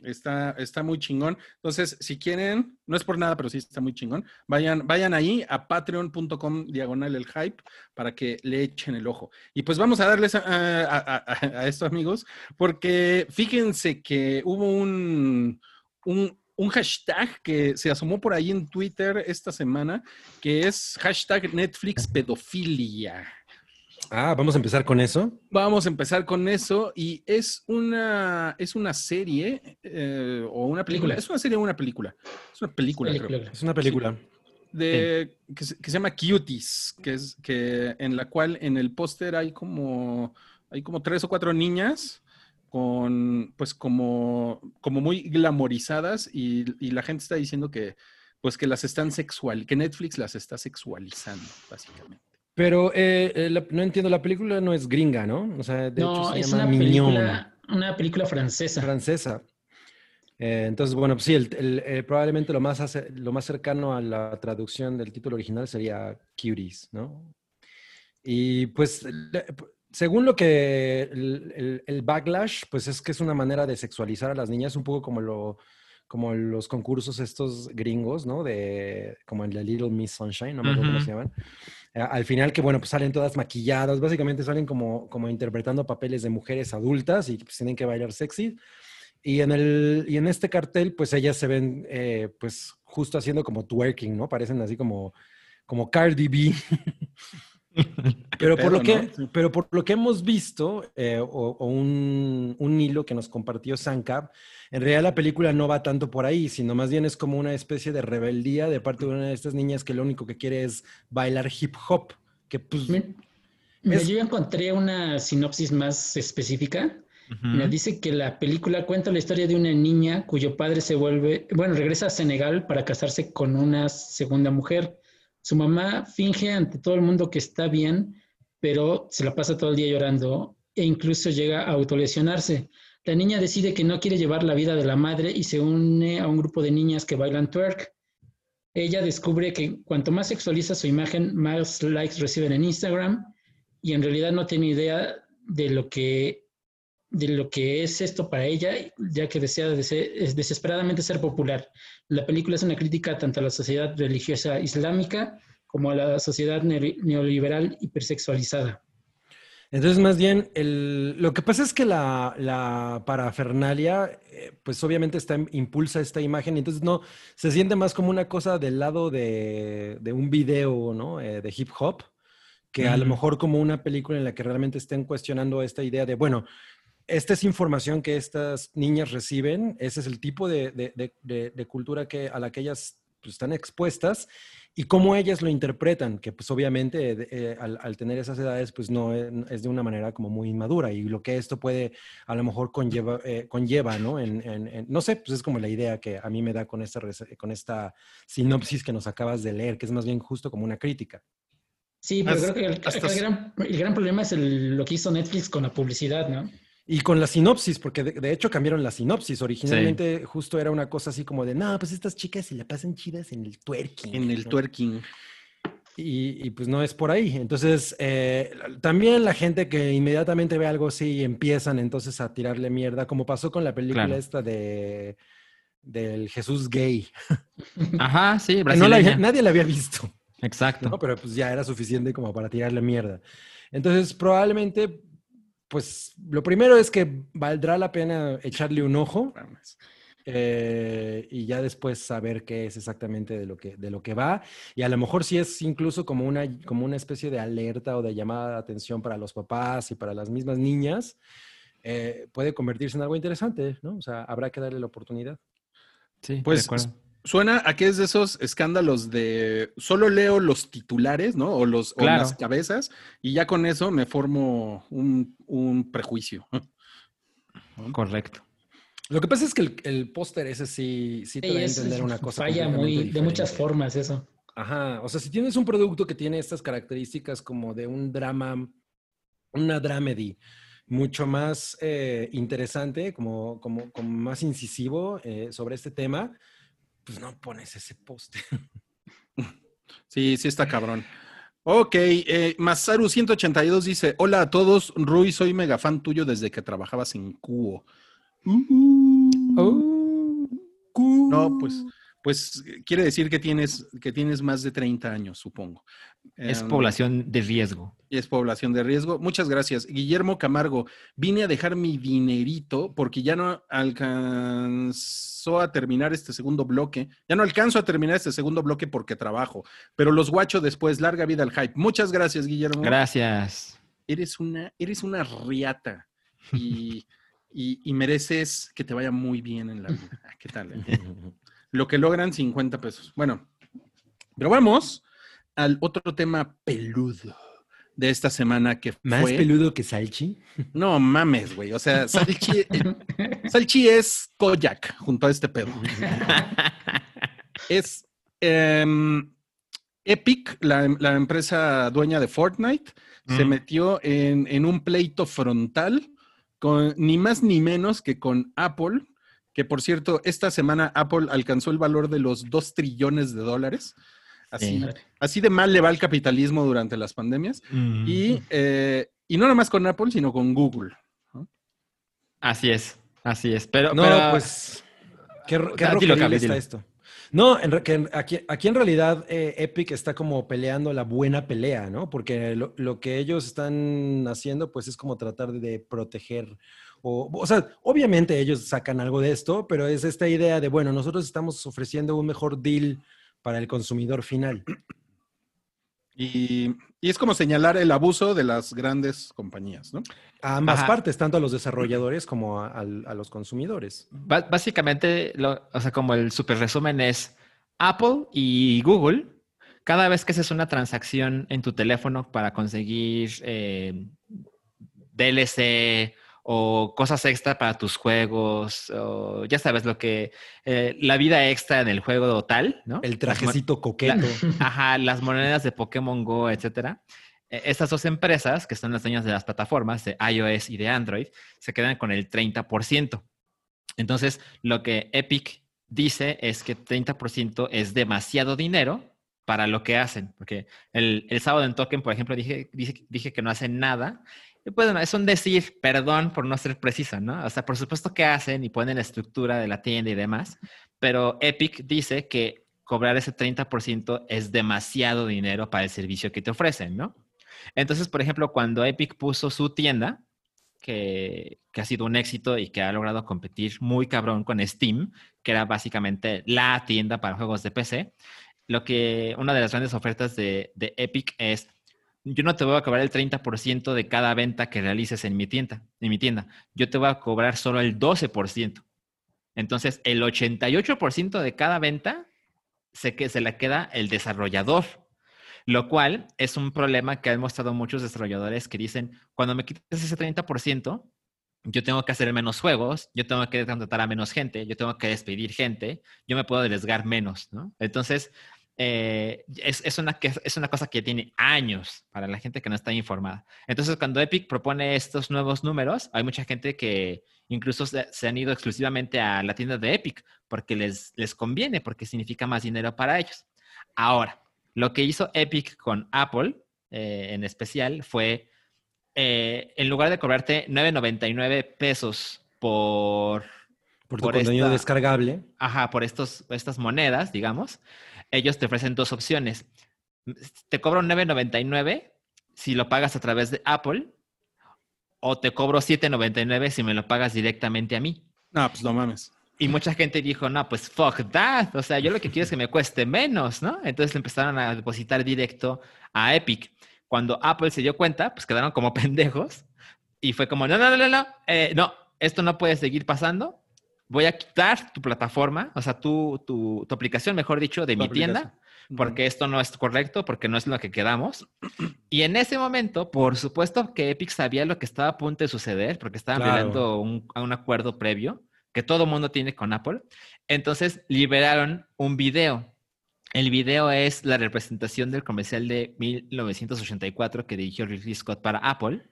Speaker 2: Está, está muy chingón. Entonces, si quieren, no es por nada, pero sí está muy chingón. Vayan, vayan ahí a patreon.com diagonal el hype para que le echen el ojo. Y pues vamos a darles a, a- a- a esto, amigos, porque fíjense que hubo un, un, un hashtag que se asomó por ahí en Twitter esta semana, que es hashtag Netflix pedofilia.
Speaker 4: Ah, vamos a empezar con eso.
Speaker 2: Vamos a empezar con eso y es una, es una serie eh, o una película.
Speaker 5: Película.
Speaker 2: Es una serie o una película. Es una película, creo.
Speaker 5: Película.
Speaker 4: Es una película.
Speaker 2: De, que, se, que se llama Cuties, que es que en la cual en el póster hay como hay como tres o cuatro niñas con pues como, como muy glamorizadas y, y la gente está diciendo que pues que las están sexual, que Netflix las está sexualizando, básicamente.
Speaker 4: Pero eh, eh, la- no entiendo, la película no es gringa, ¿no? O sea, de hecho
Speaker 5: No,
Speaker 4: se
Speaker 5: es
Speaker 4: llama
Speaker 5: una
Speaker 4: Mignon,
Speaker 5: película, una película francesa.
Speaker 4: francesa. Eh, entonces, bueno, pues sí, el- el- eh, probablemente lo más, lo más cercano a la traducción del título original sería Cuties, ¿no? Y pues, según lo que el, el- el backlash, pues es que es una manera de sexualizar a las niñas, un poco como lo como los concursos estos gringos, ¿no? De como el de Little Miss Sunshine, no me acuerdo cómo
Speaker 3: Ujú.
Speaker 4: se llaman. Al final que, bueno, pues salen todas maquilladas, básicamente salen como, como interpretando papeles de mujeres adultas y pues tienen que bailar sexy. Y en, el, y en este cartel, pues ellas se ven, eh, pues justo haciendo como twerking, ¿no? Parecen así como, como Cardi B. Pero por, lo que, pero por lo que hemos visto, eh, o, o un, un hilo que nos compartió Sankab, en realidad la película no va tanto por ahí, sino más bien es como una especie de rebeldía de parte de una de estas niñas que lo único que quiere es bailar hip hop. Que pues, Es-
Speaker 5: Yo encontré una sinopsis más específica.
Speaker 3: Ujú.
Speaker 5: Mira, dice que la película cuenta la historia de una niña cuyo padre se vuelve, bueno, regresa a Senegal para casarse con una segunda mujer. Su mamá finge ante todo el mundo que está bien, pero se la pasa todo el día llorando e incluso llega a autolesionarse. La niña decide que no quiere llevar la vida de la madre y se une a un grupo de niñas que bailan twerk. Ella descubre que cuanto más sexualiza su imagen, más likes reciben en Instagram y en realidad no tiene idea de lo que de lo que es esto para ella, ya que desea dese- es desesperadamente ser popular. La película es una crítica tanto a la sociedad religiosa islámica como a la sociedad ne- neoliberal hipersexualizada.
Speaker 4: Entonces, más bien, el- lo que pasa es que la, la parafernalia, eh, pues obviamente está, impulsa esta imagen, y entonces no, se siente más como una cosa del lado de, de un video, ¿no? Eh, de hip hop, que a lo mejor como una película en la que realmente estén cuestionando esta idea de, bueno, esta es información que estas niñas reciben, ese es el tipo de, de- de- de- de cultura que, a la que ellas pues, están expuestas y cómo ellas lo interpretan, que pues obviamente eh, al, al tener esas edades pues no es, es de una manera como muy inmadura y lo que esto puede a lo mejor conlleva, eh, conlleva ¿no? En, en- en- no sé, pues es como la idea que a mí me da con esta, con esta sinopsis que nos acabas de leer, que es más bien justo como una crítica.
Speaker 5: Sí, pero
Speaker 2: Hasta-
Speaker 5: creo que el,
Speaker 2: hasta
Speaker 5: acá el gran, el gran problema es el- lo que hizo Netflix con la publicidad, ¿no?
Speaker 4: Y con la sinopsis, porque de, de hecho cambiaron la sinopsis. Originalmente justo era una cosa así como de, no, pues estas chicas se la pasan chidas en el twerking.
Speaker 2: En el
Speaker 4: ¿no?
Speaker 2: twerking.
Speaker 4: Y, y, pues no es por ahí. Entonces, eh, también la gente que inmediatamente ve algo así y empiezan entonces a tirarle mierda, como pasó con la película
Speaker 3: Claro.
Speaker 4: esta de del Jesús gay.
Speaker 3: Ajá, sí,
Speaker 4: no la nadie la había visto,
Speaker 3: Exacto.
Speaker 4: ¿no? Pero pues ya era suficiente como para tirarle mierda. Entonces, probablemente, pues lo primero es que valdrá la pena echarle un ojo. eh, y ya después saber qué es exactamente de lo que, de lo que va. Y a lo mejor sí es incluso como una, como una especie de alerta o de llamada de atención para los papás y para las mismas niñas, eh, puede convertirse en algo interesante, ¿no? O sea, habrá que darle la oportunidad.
Speaker 3: Sí, de
Speaker 2: Pues
Speaker 3: acuerdo.
Speaker 2: Suena a que es de esos escándalos de solo leo los titulares, ¿no? O, los, o las cabezas, y ya con eso me formo un, un prejuicio.
Speaker 3: Correcto.
Speaker 4: Lo que pasa es que el, el póster ese sí, sí te
Speaker 5: Sí,
Speaker 4: da a entender una cosa.
Speaker 5: Falla muy, de muchas formas eso.
Speaker 4: Ajá, o sea, si tienes un producto que tiene estas características como de un drama, una dramedy mucho más eh, interesante, como, como, como más incisivo eh, sobre este tema, pues no pones ese póster.
Speaker 2: Sí, sí está cabrón. Ok, eh, Masaru182 dice, hola a todos, Rui, soy mega fan tuyo desde que trabajabas en Cubo. No, pues, pues quiere decir que tienes, que tienes más de 30 años, supongo.
Speaker 3: Es
Speaker 2: Em,
Speaker 3: población de riesgo.
Speaker 2: es población de riesgo. Muchas gracias. Guillermo Camargo, vine a dejar mi dinerito porque ya no alcanzó a terminar este segundo bloque. Ya no alcanzo a terminar este segundo bloque porque trabajo, pero los guacho después. Larga vida al hype. Muchas gracias, Guillermo.
Speaker 3: Gracias.
Speaker 2: Eres una, eres una riata y, y- y mereces que te vaya muy bien en la vida. Ah, ¿Qué tal? eh? Lo que logran 50 pesos. Bueno, pero vamos al otro tema peludo de esta semana que
Speaker 4: Más
Speaker 2: fue...
Speaker 4: peludo que Salchi.
Speaker 2: No mames, güey. O sea, Salchi, eh, Salchi es Kojak junto a este pedo. Es em, Epic, la, la empresa dueña de Fortnite, se
Speaker 3: Mm.
Speaker 2: metió en, en un pleito frontal con ni más ni menos que con Apple, que por cierto, esta semana Apple alcanzó el valor de los 2 trillones de dólares. Así,
Speaker 3: Sí.
Speaker 2: así de mal le va el capitalismo durante las pandemias. Y, eh, y no nada más con Apple, sino con Google.
Speaker 3: Así es, así es. Pero,
Speaker 4: No,
Speaker 3: pero-
Speaker 4: pues. Qué, qué
Speaker 3: Ah, Gaby,
Speaker 4: está esto. No, en re- que en- aquí, aquí en realidad eh, Epic está como peleando la buena pelea, ¿no? Porque lo, lo que ellos están haciendo, pues es como tratar de proteger. O, o sea, obviamente ellos sacan algo de esto, pero es esta idea de, bueno, nosotros estamos ofreciendo un mejor deal para el consumidor final.
Speaker 2: Y, y es como señalar el abuso de las grandes compañías, ¿no?
Speaker 4: A ambas
Speaker 3: Ajá.
Speaker 4: partes, tanto a los desarrolladores como a, los consumidores.
Speaker 3: Básicamente, lo- o sea, como el super resumen es Apple y Google, cada vez que haces una transacción en tu teléfono para conseguir eh, DLC o cosas extra para tus juegos, o ya sabes lo que, eh, la vida extra en el juego tal, ¿no?
Speaker 4: El trajecito coqueto.
Speaker 3: Ajá, las monedas de Pokémon Go, etcétera. Eh, Estas dos empresas, que son las dueñas de las plataformas de iOS y de Android, se quedan con el 30%. Entonces, lo que Epic dice es que 30% es demasiado dinero para lo que hacen. Porque el, el sábado en Token, por ejemplo, dije, dije, dije que no hacen nada. Pues bueno, es un decir, perdón por no ser precisa, ¿no? O sea, por supuesto que hacen y ponen la estructura de la tienda y demás, pero Epic dice que cobrar ese 30% es demasiado dinero para el servicio que te ofrecen, ¿no? Entonces, por ejemplo, cuando Epic puso su tienda, que, que ha sido un éxito y que ha logrado competir muy cabrón con Steam, que era básicamente la tienda para juegos de PC, lo que una de las grandes ofertas de, de Epic es, yo no te voy a cobrar el 30% de cada venta que realices en mi tienda, en mi tienda. Yo te voy a cobrar solo el 12%. Entonces, el 88% de cada venta se, que, se la queda el desarrollador. Lo cual es un problema que han mostrado muchos desarrolladores que dicen, cuando me quites ese 30%, yo tengo que hacer menos juegos, yo tengo que contratar a menos gente, yo tengo que despedir gente, yo me puedo arriesgar menos, ¿no? Entonces, eh, es, es, una, que- es una cosa que tiene años para la gente que no está informada. Entonces, cuando Epic propone estos nuevos números, hay mucha gente que incluso se, se han ido exclusivamente a la tienda de Epic porque les, les conviene, porque significa más dinero para ellos. Ahora, lo que hizo Epic con Apple eh, en especial fue, eh, en lugar de cobrarte 9.99 pesos por,
Speaker 4: Por tu
Speaker 3: Por
Speaker 4: contenido
Speaker 3: esta-
Speaker 4: descargable.
Speaker 3: ajá, por estos, estas monedas, digamos, ellos te ofrecen dos opciones. Te cobro 9.99 si lo pagas a través de Apple o te cobro 7.99 si me lo pagas directamente a mí.
Speaker 2: No, pues no mames.
Speaker 3: Y mucha gente dijo, no, pues fuck that. O sea, yo lo que quiero es que me cueste menos, ¿no? Entonces le empezaron a depositar directo a Epic. Cuando Apple se dio cuenta, pues quedaron como pendejos. Y fue como, no, no, no, no, no, eh, no, esto no puede seguir pasando. Voy a quitar tu plataforma, o sea, tu, tu, tu aplicación, mejor dicho, de
Speaker 2: Tu
Speaker 3: mi tienda, porque esto no es correcto, porque no es lo que quedamos. Y en ese momento, por supuesto que Epic sabía lo que estaba a punto de suceder, porque estaban
Speaker 4: Claro.
Speaker 3: violando un, a un acuerdo previo que todo mundo tiene con Apple. Entonces liberaron un video. El video es la representación del comercial de 1984 que dirigió Ridley Scott para Apple,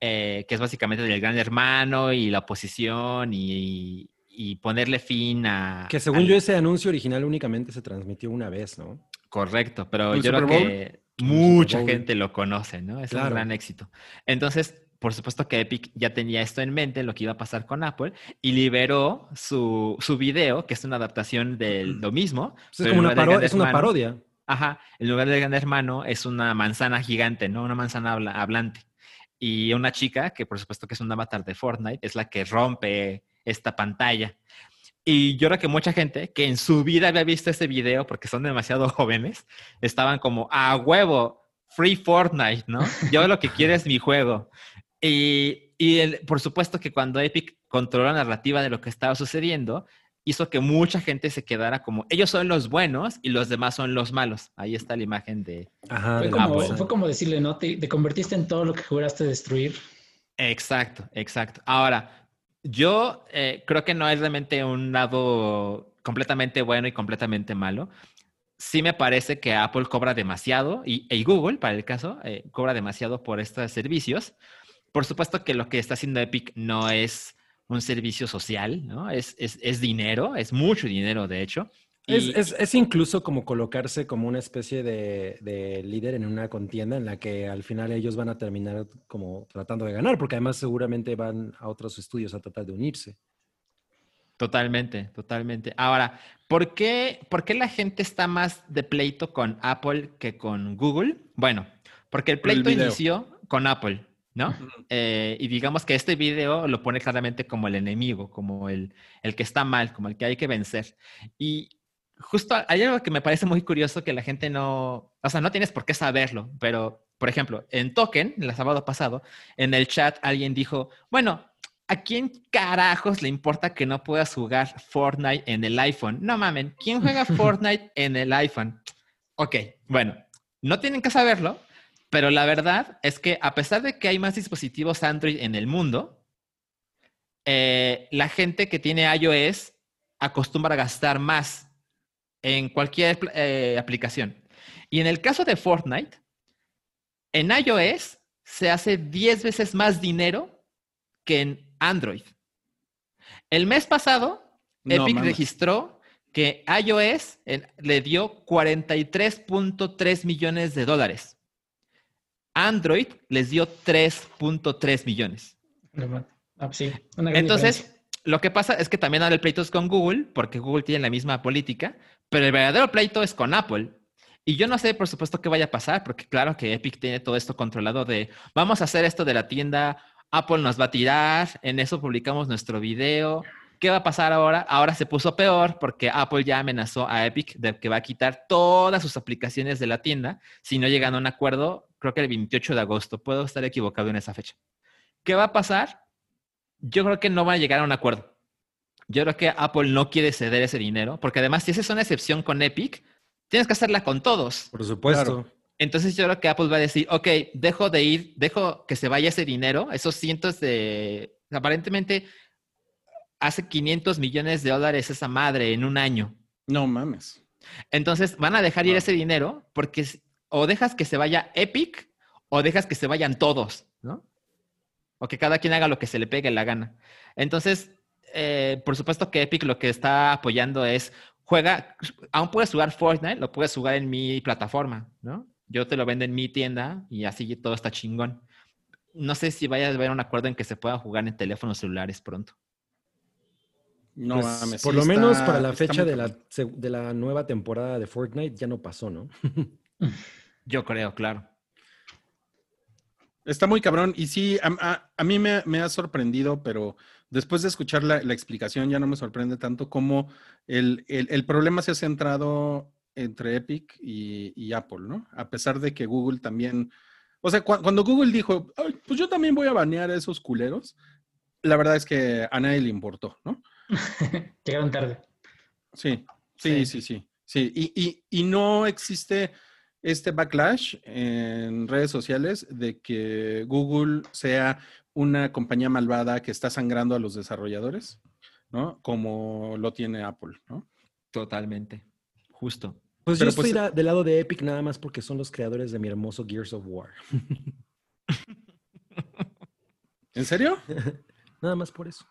Speaker 3: eh, que es básicamente del gran hermano y la oposición y, y ponerle fin a...
Speaker 4: Que según yo ese anuncio original únicamente se transmitió una vez, ¿no?
Speaker 3: Correcto, pero
Speaker 2: ¿El
Speaker 3: yo creo que mucha gente lo conoce, ¿no? Es un gran éxito. Entonces, por supuesto que Epic ya tenía esto en mente, lo que iba a pasar con Apple, y liberó su, su video, que es una adaptación de lo mismo.
Speaker 4: Pues es
Speaker 3: pero
Speaker 4: como
Speaker 3: en
Speaker 4: una,
Speaker 3: lugar del
Speaker 4: paro-
Speaker 3: Gran
Speaker 4: es una
Speaker 3: Hermano-
Speaker 4: parodia.
Speaker 3: Ajá, en lugar del gran hermano es una manzana gigante, ¿no? Una manzana habla- hablante. Y una chica, que por supuesto que es un avatar de Fortnite, es la que rompe esta pantalla. Y yo creo que mucha gente que en su vida había visto ese video, porque son demasiado jóvenes, estaban como, a huevo, free Fortnite, ¿no? Yo lo que quiero es mi juego. Y, y el- por supuesto que cuando Epic controló la narrativa de lo que estaba sucediendo, hizo que mucha gente se quedara como, ellos son los buenos y los demás son los malos. Ahí está la imagen de...
Speaker 4: Ajá.
Speaker 5: Fue como, fue como decirle, ¿no? Te, te convertiste en todo lo que juraste destruir.
Speaker 3: Exacto, exacto. Ahora, yo eh, creo que no es realmente un lado completamente bueno y completamente malo. Sí me parece que Apple cobra demasiado y, Google, para el caso, eh, cobra demasiado por estos servicios. Por supuesto que lo que está haciendo Epic no es un servicio social, ¿no? Es, es, es dinero, es mucho dinero, de hecho.
Speaker 4: Es,
Speaker 3: Y-
Speaker 4: es- es incluso como colocarse como una especie de, de líder en una contienda en la que al final ellos van a terminar como tratando de ganar, porque además seguramente van a otros estudios a tratar de unirse.
Speaker 3: Totalmente, totalmente. Ahora, ¿por qué, ¿por qué la gente está más de pleito con Apple que con Google? Bueno, porque el
Speaker 2: el
Speaker 3: pleito
Speaker 2: video.
Speaker 3: inició con Apple, ¿no? Eh, y digamos que este video lo pone claramente como el enemigo, como el, el que está mal, como el que hay que vencer. Y justo hay algo que me parece muy curioso que la gente no, o sea, no tienes por qué saberlo, pero, por ejemplo, en Token, el sábado pasado, en el chat alguien dijo, bueno, ¿a quién carajos le importa que no puedas jugar Fortnite en el iPhone? No mamen, ¿quién juega Fortnite en el iPhone? Ok, bueno, no tienen que saberlo, pero la verdad es que a pesar de que hay más dispositivos Android en el mundo, eh, la gente que tiene iOS acostumbra a gastar más en cualquier eh, aplicación. Y en el caso de Fortnite, en iOS se hace 10 veces más dinero que en Android. El mes pasado,
Speaker 2: No
Speaker 3: Epic
Speaker 2: mames.
Speaker 3: registró que iOS en- le dio 43.3 millones de dólares. Android les dio 3.3 millones.
Speaker 5: Ah, pues sí,
Speaker 3: Entonces,
Speaker 5: diferencia.
Speaker 3: lo que pasa es que también ahora el pleito es con Google, porque Google tiene la misma política, pero el verdadero pleito es con Apple. Y yo no sé, por supuesto, qué vaya a pasar, porque claro que Epic tiene todo esto controlado de, vamos a hacer esto de la tienda, Apple nos va a tirar, en eso publicamos nuestro video. ¿Qué va a pasar ahora? Ahora se puso peor porque Apple ya amenazó a Epic de que va a quitar todas sus aplicaciones de la tienda si no llegan a un acuerdo, creo que el 28 de agosto. Puedo estar equivocado en esa fecha. ¿Qué va a pasar? Yo creo que no va a llegar a un acuerdo. Yo creo que Apple no quiere ceder ese dinero, porque además, si haces una excepción con Epic, tienes que hacerla con todos.
Speaker 4: Por supuesto.
Speaker 2: Claro.
Speaker 3: Entonces yo creo que Apple va a decir, ok, dejo de ir, dejo que se vaya ese dinero, esos cientos de, aparentemente hace 500 millones de dólares esa madre en un año.
Speaker 2: No mames.
Speaker 3: Entonces van a dejar ir ese dinero porque o dejas que se vaya Epic o dejas que se vayan todos, ¿no? O que cada quien haga lo que se le pegue la gana. Entonces, eh, por supuesto que Epic lo que está apoyando es, juega, aún puedes jugar Fortnite, lo puedes jugar en mi plataforma, ¿no? Yo te lo vendo en mi tienda y así todo está chingón. No sé si vaya a haber un acuerdo en que se pueda jugar en teléfonos celulares pronto.
Speaker 2: No
Speaker 4: Pues,
Speaker 2: mames.
Speaker 4: por
Speaker 2: sí
Speaker 4: lo menos para la fecha de la, de la nueva temporada de Fortnite ya no pasó, ¿no?
Speaker 3: Yo creo, claro.
Speaker 2: Está muy cabrón. Y sí, a, a- a mí me, me ha sorprendido, pero después de escuchar la, la explicación ya no me sorprende tanto como el, el- el problema se ha centrado entre Epic y, y Apple, ¿no? A pesar de que Google también, o sea, cua- cuando Google dijo, "Ay, pues yo también voy a banear a esos culeros, la verdad es que a nadie le importó, ¿no?
Speaker 5: Llegaron tarde.
Speaker 2: Sí, sí,
Speaker 3: Sí.
Speaker 2: sí, sí. sí. Y, y- y no existe este backlash en redes sociales de que Google sea una compañía malvada que está sangrando a los desarrolladores, ¿no? Como lo tiene Apple, ¿no?
Speaker 3: Totalmente. Justo.
Speaker 4: Pues
Speaker 2: Pero
Speaker 4: yo estoy
Speaker 2: pues-
Speaker 4: da- del lado de Epic nada más porque son los creadores de mi hermoso Gears of War.
Speaker 2: ¿En serio?
Speaker 4: Nada más por eso.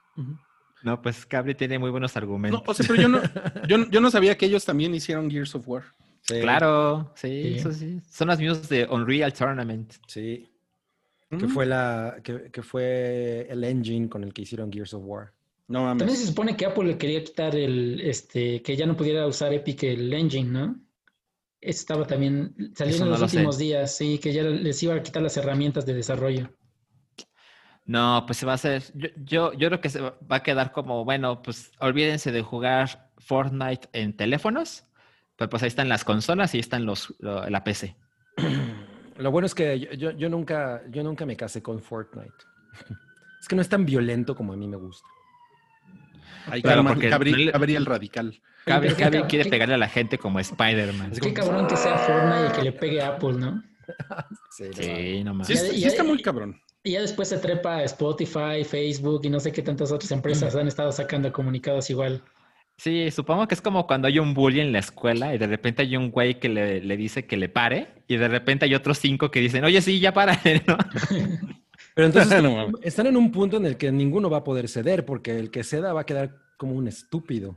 Speaker 3: No, pues Cable tiene muy buenos argumentos.
Speaker 2: No, o sea, pero yo no, yo, no- yo no sabía que ellos también hicieron Gears of War.
Speaker 4: Sí,
Speaker 3: Claro, sí,
Speaker 5: Sí.
Speaker 3: eso sí. Son los mismos de Unreal Tournament.
Speaker 4: Sí. Que
Speaker 2: Mm,
Speaker 4: fue la, que, que fue el engine con el que hicieron Gears of War.
Speaker 2: No
Speaker 5: También
Speaker 2: mames.
Speaker 5: se supone que Apple le quería quitar el, este, que ya no pudiera usar Epic el engine, ¿no? Eso estaba también, salió
Speaker 3: Eso
Speaker 5: en
Speaker 3: no
Speaker 5: los
Speaker 3: lo sé.
Speaker 5: últimos días, sí, que ya les iba a quitar las herramientas de desarrollo.
Speaker 3: No, pues se va a hacer. Yo, yo, yo creo que se va va a quedar como, bueno, pues olvídense de jugar Fortnite en teléfonos, pero pues ahí están las consolas y ahí están los, lo- la PC.
Speaker 4: Lo bueno es que yo, yo- yo nunca, yo nunca me casé con Fortnite. Es que no es tan violento como a mí me gusta.
Speaker 2: Ahí
Speaker 3: Claro, porque
Speaker 2: Cabri-
Speaker 3: no le-
Speaker 2: Gabriel Radical.
Speaker 3: Cabe, quiere pegarle a la gente como Spider-Man.
Speaker 5: Qué
Speaker 4: como-
Speaker 5: cabrón que sea Fortnite y que le pegue a Apple, ¿no?
Speaker 4: Sí, no,
Speaker 3: Sí, no más.
Speaker 2: Sí, está muy cabrón.
Speaker 5: Y ya después se trepa a Spotify, Facebook y no sé qué tantas otras empresas han estado sacando comunicados igual.
Speaker 3: Sí, supongo que es como cuando hay un bully en la escuela y de repente hay un güey que le, le dice que le pare y de repente hay otros cinco que dicen, oye, sí, ya para, ¿no?
Speaker 4: Pero entonces
Speaker 2: No
Speaker 4: están en un punto en el que ninguno va a poder ceder porque el que ceda va a quedar como un estúpido.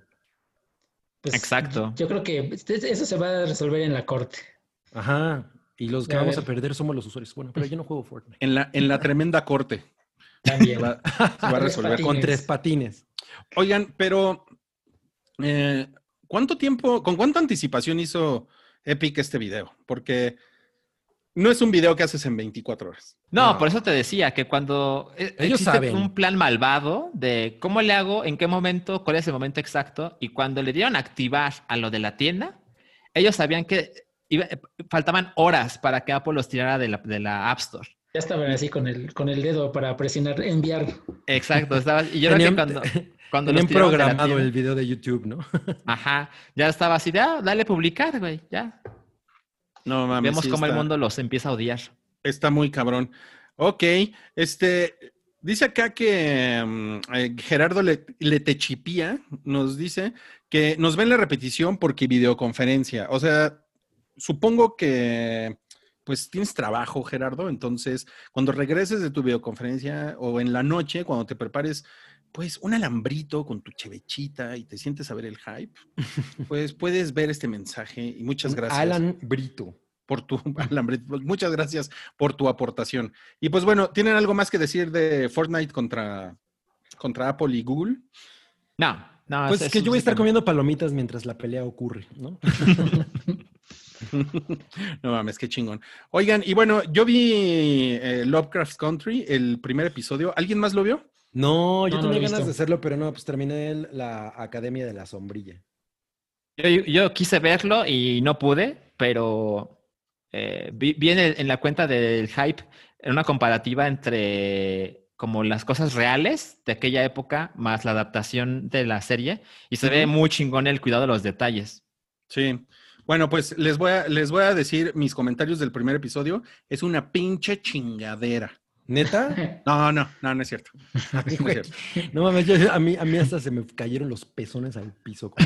Speaker 5: Pues,
Speaker 3: Exacto.
Speaker 5: Yo creo que este- eso se va a resolver en la corte.
Speaker 4: Ajá. Y los que
Speaker 5: A
Speaker 4: vamos a perder somos los usuarios. Bueno, pero yo no juego Fortnite.
Speaker 2: En la, en la tremenda corte.
Speaker 5: También.
Speaker 2: Se va, se va a resolver.
Speaker 5: Patines.
Speaker 4: Con tres patines.
Speaker 2: Oigan, pero eh, ¿cuánto tiempo, con cuánta anticipación hizo Epic este video? Porque no es un video que haces en 24 horas.
Speaker 3: No,
Speaker 4: No.
Speaker 3: por eso te decía que cuando eh,
Speaker 4: Ellos
Speaker 3: existe
Speaker 4: saben.
Speaker 3: un plan malvado de cómo le hago, en qué momento, cuál es el momento exacto, y cuando le dieron a activar a lo de la tienda, ellos sabían que iba- eh, faltaban horas para que Apple los tirara de la, de la App Store.
Speaker 5: Ya estaban así con el, con el dedo para presionar, enviar.
Speaker 3: Exacto, estaba, y yo
Speaker 4: Tenían-
Speaker 3: creo que cuando, cuando
Speaker 4: Tenían programado el video de YouTube, ¿no?
Speaker 3: Ajá, ya estaba así de, ah, dale publicar, güey, ya.
Speaker 2: No mames.
Speaker 3: Vemos
Speaker 2: sí
Speaker 3: cómo el mundo los empieza a odiar.
Speaker 2: Está muy cabrón. Ok, este, dice acá que mm, eh, Gerardo Le- Letechipía nos dice que nos ven la repetición porque videoconferencia. O sea, supongo que pues tienes trabajo, Gerardo, entonces cuando regreses de tu videoconferencia o en la noche, cuando te prepares, pues un alambrito con tu chevechita y te sientes a ver el hype, pues puedes ver este mensaje y muchas
Speaker 4: Un
Speaker 2: gracias
Speaker 4: Alan Brito.
Speaker 2: por tu alambre. Pues, Muchas gracias por tu aportación. Y pues bueno, ¿tienen algo más que decir de Fortnite contra, contra Apple y Google?
Speaker 3: No, no.
Speaker 4: Pues
Speaker 3: es-
Speaker 4: que
Speaker 3: es
Speaker 4: yo voy a estar comiendo palomitas mientras la pelea ocurre, ¿no?
Speaker 2: no mames, qué chingón. Oigan, y bueno, yo vi eh, Lovecraft Country, el primer episodio. ¿Alguien más lo vio?
Speaker 4: No, yo
Speaker 5: No,
Speaker 4: tenía ganas
Speaker 5: visto.
Speaker 4: de hacerlo, pero no, pues terminé el- la Academia de la Sombrilla.
Speaker 3: Yo, yo quise verlo y no pude, pero eh, vi, vi en, el- en la cuenta del hype una comparativa entre como las cosas reales de aquella época más la adaptación de la serie y se ve muy chingón el cuidado de los detalles.
Speaker 2: Sí. Bueno, pues les voy a, les voy a decir mis comentarios del primer episodio. Es una pinche chingadera.
Speaker 4: ¿Neta?
Speaker 2: No, no, no, no es cierto. No es cierto.
Speaker 4: No mames, yo- a, mí, a mí hasta se me cayeron los pezones al piso.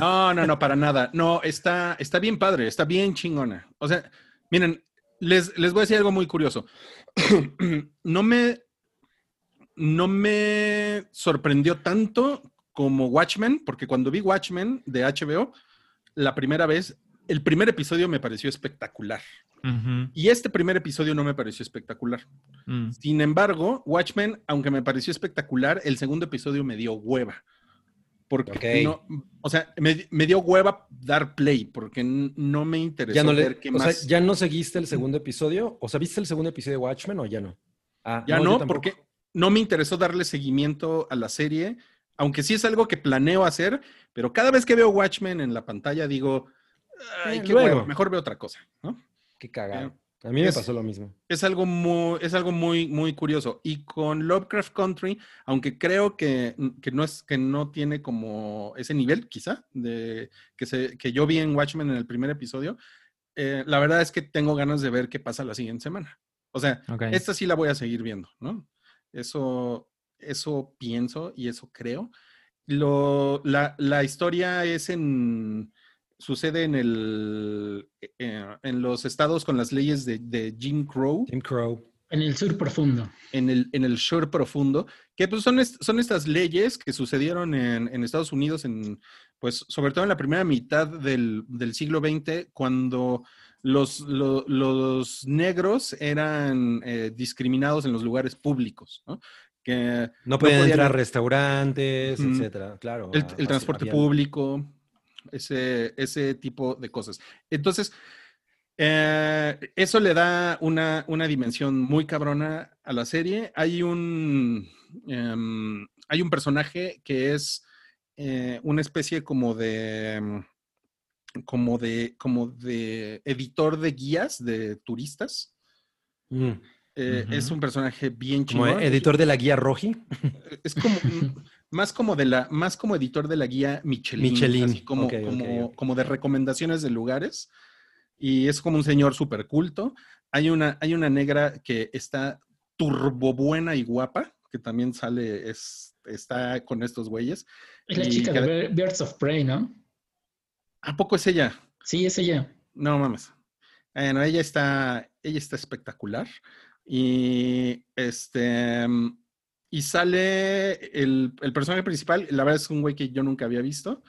Speaker 2: No, no, no, para nada. No, está, está bien padre, está bien chingona. O sea, miren, les, les voy a decir algo muy curioso. No me, no me sorprendió tanto como Watchmen, porque cuando vi Watchmen de HBO, la primera vez, el primer episodio me pareció espectacular. Y este primer episodio no me pareció espectacular.
Speaker 3: mm.
Speaker 2: Sin embargo, Watchmen, aunque me pareció espectacular, el segundo episodio me dio hueva. Porque no, o sea, me, me dio hueva dar play, porque no me interesó
Speaker 4: ya no le,
Speaker 2: ver qué
Speaker 4: o
Speaker 2: más.
Speaker 4: sea, ¿ya no seguiste el segundo episodio? O sea, ¿viste el segundo episodio de Watchmen o ya no? Ah,
Speaker 2: Ya
Speaker 4: yo
Speaker 2: no, porque no me interesó darle seguimiento a la serie, aunque sí es algo que planeo hacer, pero cada vez que veo Watchmen en la pantalla digo, ay,
Speaker 4: Eh,
Speaker 2: qué
Speaker 4: luego.
Speaker 2: hueva, mejor veo otra cosa, ¿no?
Speaker 4: Qué cagado. A mí me
Speaker 2: Es-
Speaker 4: pasó lo mismo.
Speaker 2: Es algo muy, es algo muy, muy curioso. Y con Lovecraft Country, aunque creo que, que no es, que no tiene como ese nivel, quizá, de que se, que yo vi en Watchmen en el primer episodio, eh, la verdad es que tengo ganas de ver qué pasa la siguiente semana. O sea,
Speaker 3: Ok.
Speaker 2: esta sí la voy a seguir viendo, ¿no? Eso, eso pienso y eso creo. Lo, la, la historia es en. Sucede en el. eh, en los estados con las leyes de, de Jim Crow,
Speaker 4: Jim Crow.
Speaker 5: En el sur profundo.
Speaker 2: en el, en el Shore profundo, que pues son, est- son estas leyes que sucedieron en, en Estados Unidos, en, pues sobre todo en la primera mitad del, del siglo XX, cuando los, lo- los negros eran eh, discriminados en los lugares públicos, ¿no? Que
Speaker 4: No podían
Speaker 2: podían-
Speaker 4: entrar a restaurantes,
Speaker 2: Ujú.
Speaker 4: etcétera. Claro.
Speaker 2: el, el transporte
Speaker 4: había-
Speaker 2: público, ese, ese tipo de cosas. Entonces, eh, eso le da una, una dimensión muy cabrona a la serie. Hay un, em, hay un personaje que es eh, una especie como de, em, como de, como de editor de guías de turistas.
Speaker 4: Mm,
Speaker 2: Eh, Es un personaje bien
Speaker 4: Como
Speaker 2: chingón.
Speaker 4: editor de la guía Roji.
Speaker 2: Es como más como de la, más como editor de la guía Michelin,
Speaker 4: Michelin,
Speaker 2: así como,
Speaker 4: ok, ok,
Speaker 2: como,
Speaker 4: ok.
Speaker 2: como de recomendaciones de lugares. Y es como un señor súper culto. Hay una, hay una negra que está turbo buena y guapa, que también sale, es, está con estos güeyes.
Speaker 5: Es la
Speaker 2: Y
Speaker 5: chica
Speaker 2: que-
Speaker 5: de Bird- Birds of Prey, ¿no?
Speaker 2: ¿A poco es ella?
Speaker 5: Sí, es ella.
Speaker 2: No mames. Bueno, ella está, ella está espectacular. Y este. Y sale el, el personaje principal, la verdad es un güey que yo nunca había visto.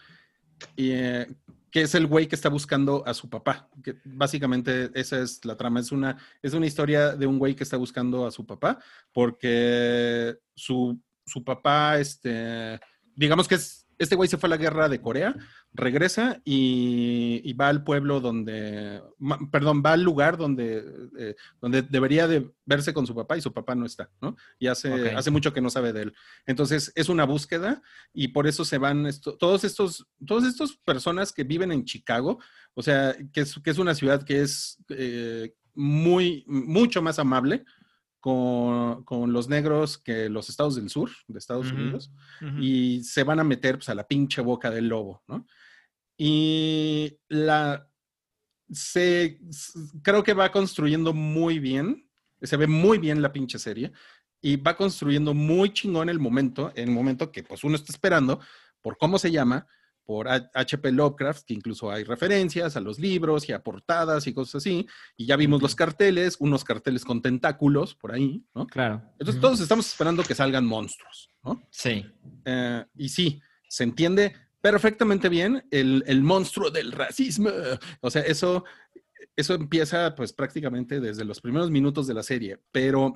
Speaker 2: Y, eh, que es el güey que está buscando a su papá. Que básicamente esa es la trama. Es una, es una historia de un güey que está buscando a su papá porque su, su papá, este, digamos que es, este güey se fue a la guerra de Corea, regresa y, y va al pueblo donde, ma- perdón, va al lugar donde, eh, donde debería de verse con su papá y su papá no está, ¿no? Y hace, hace mucho que no sabe de él. Entonces es una búsqueda y por eso se van esto- todos estos, todos estos personas que viven en Chicago, o sea, que es, que es una ciudad que es eh, muy, mucho más amable con, con los negros que los estados del sur de Estados. Unidos y se van a meter pues, a la pinche boca del lobo, ¿no? Y la se creo que va construyendo muy bien, se ve muy bien la pinche serie y va construyendo muy chingón el momento, el momento que pues uno está esperando por cómo se llama, por H.P. Lovecraft, que incluso hay referencias a los libros y a portadas y cosas así, y ya vimos los carteles, unos carteles con tentáculos por ahí, ¿no?
Speaker 3: Claro.
Speaker 2: Entonces
Speaker 5: Ujú.
Speaker 2: todos estamos esperando que salgan monstruos, ¿no?
Speaker 3: Sí.
Speaker 2: Eh, y sí, se entiende perfectamente bien el, el monstruo del racismo. O sea, eso, eso empieza pues prácticamente desde los primeros minutos de la serie, pero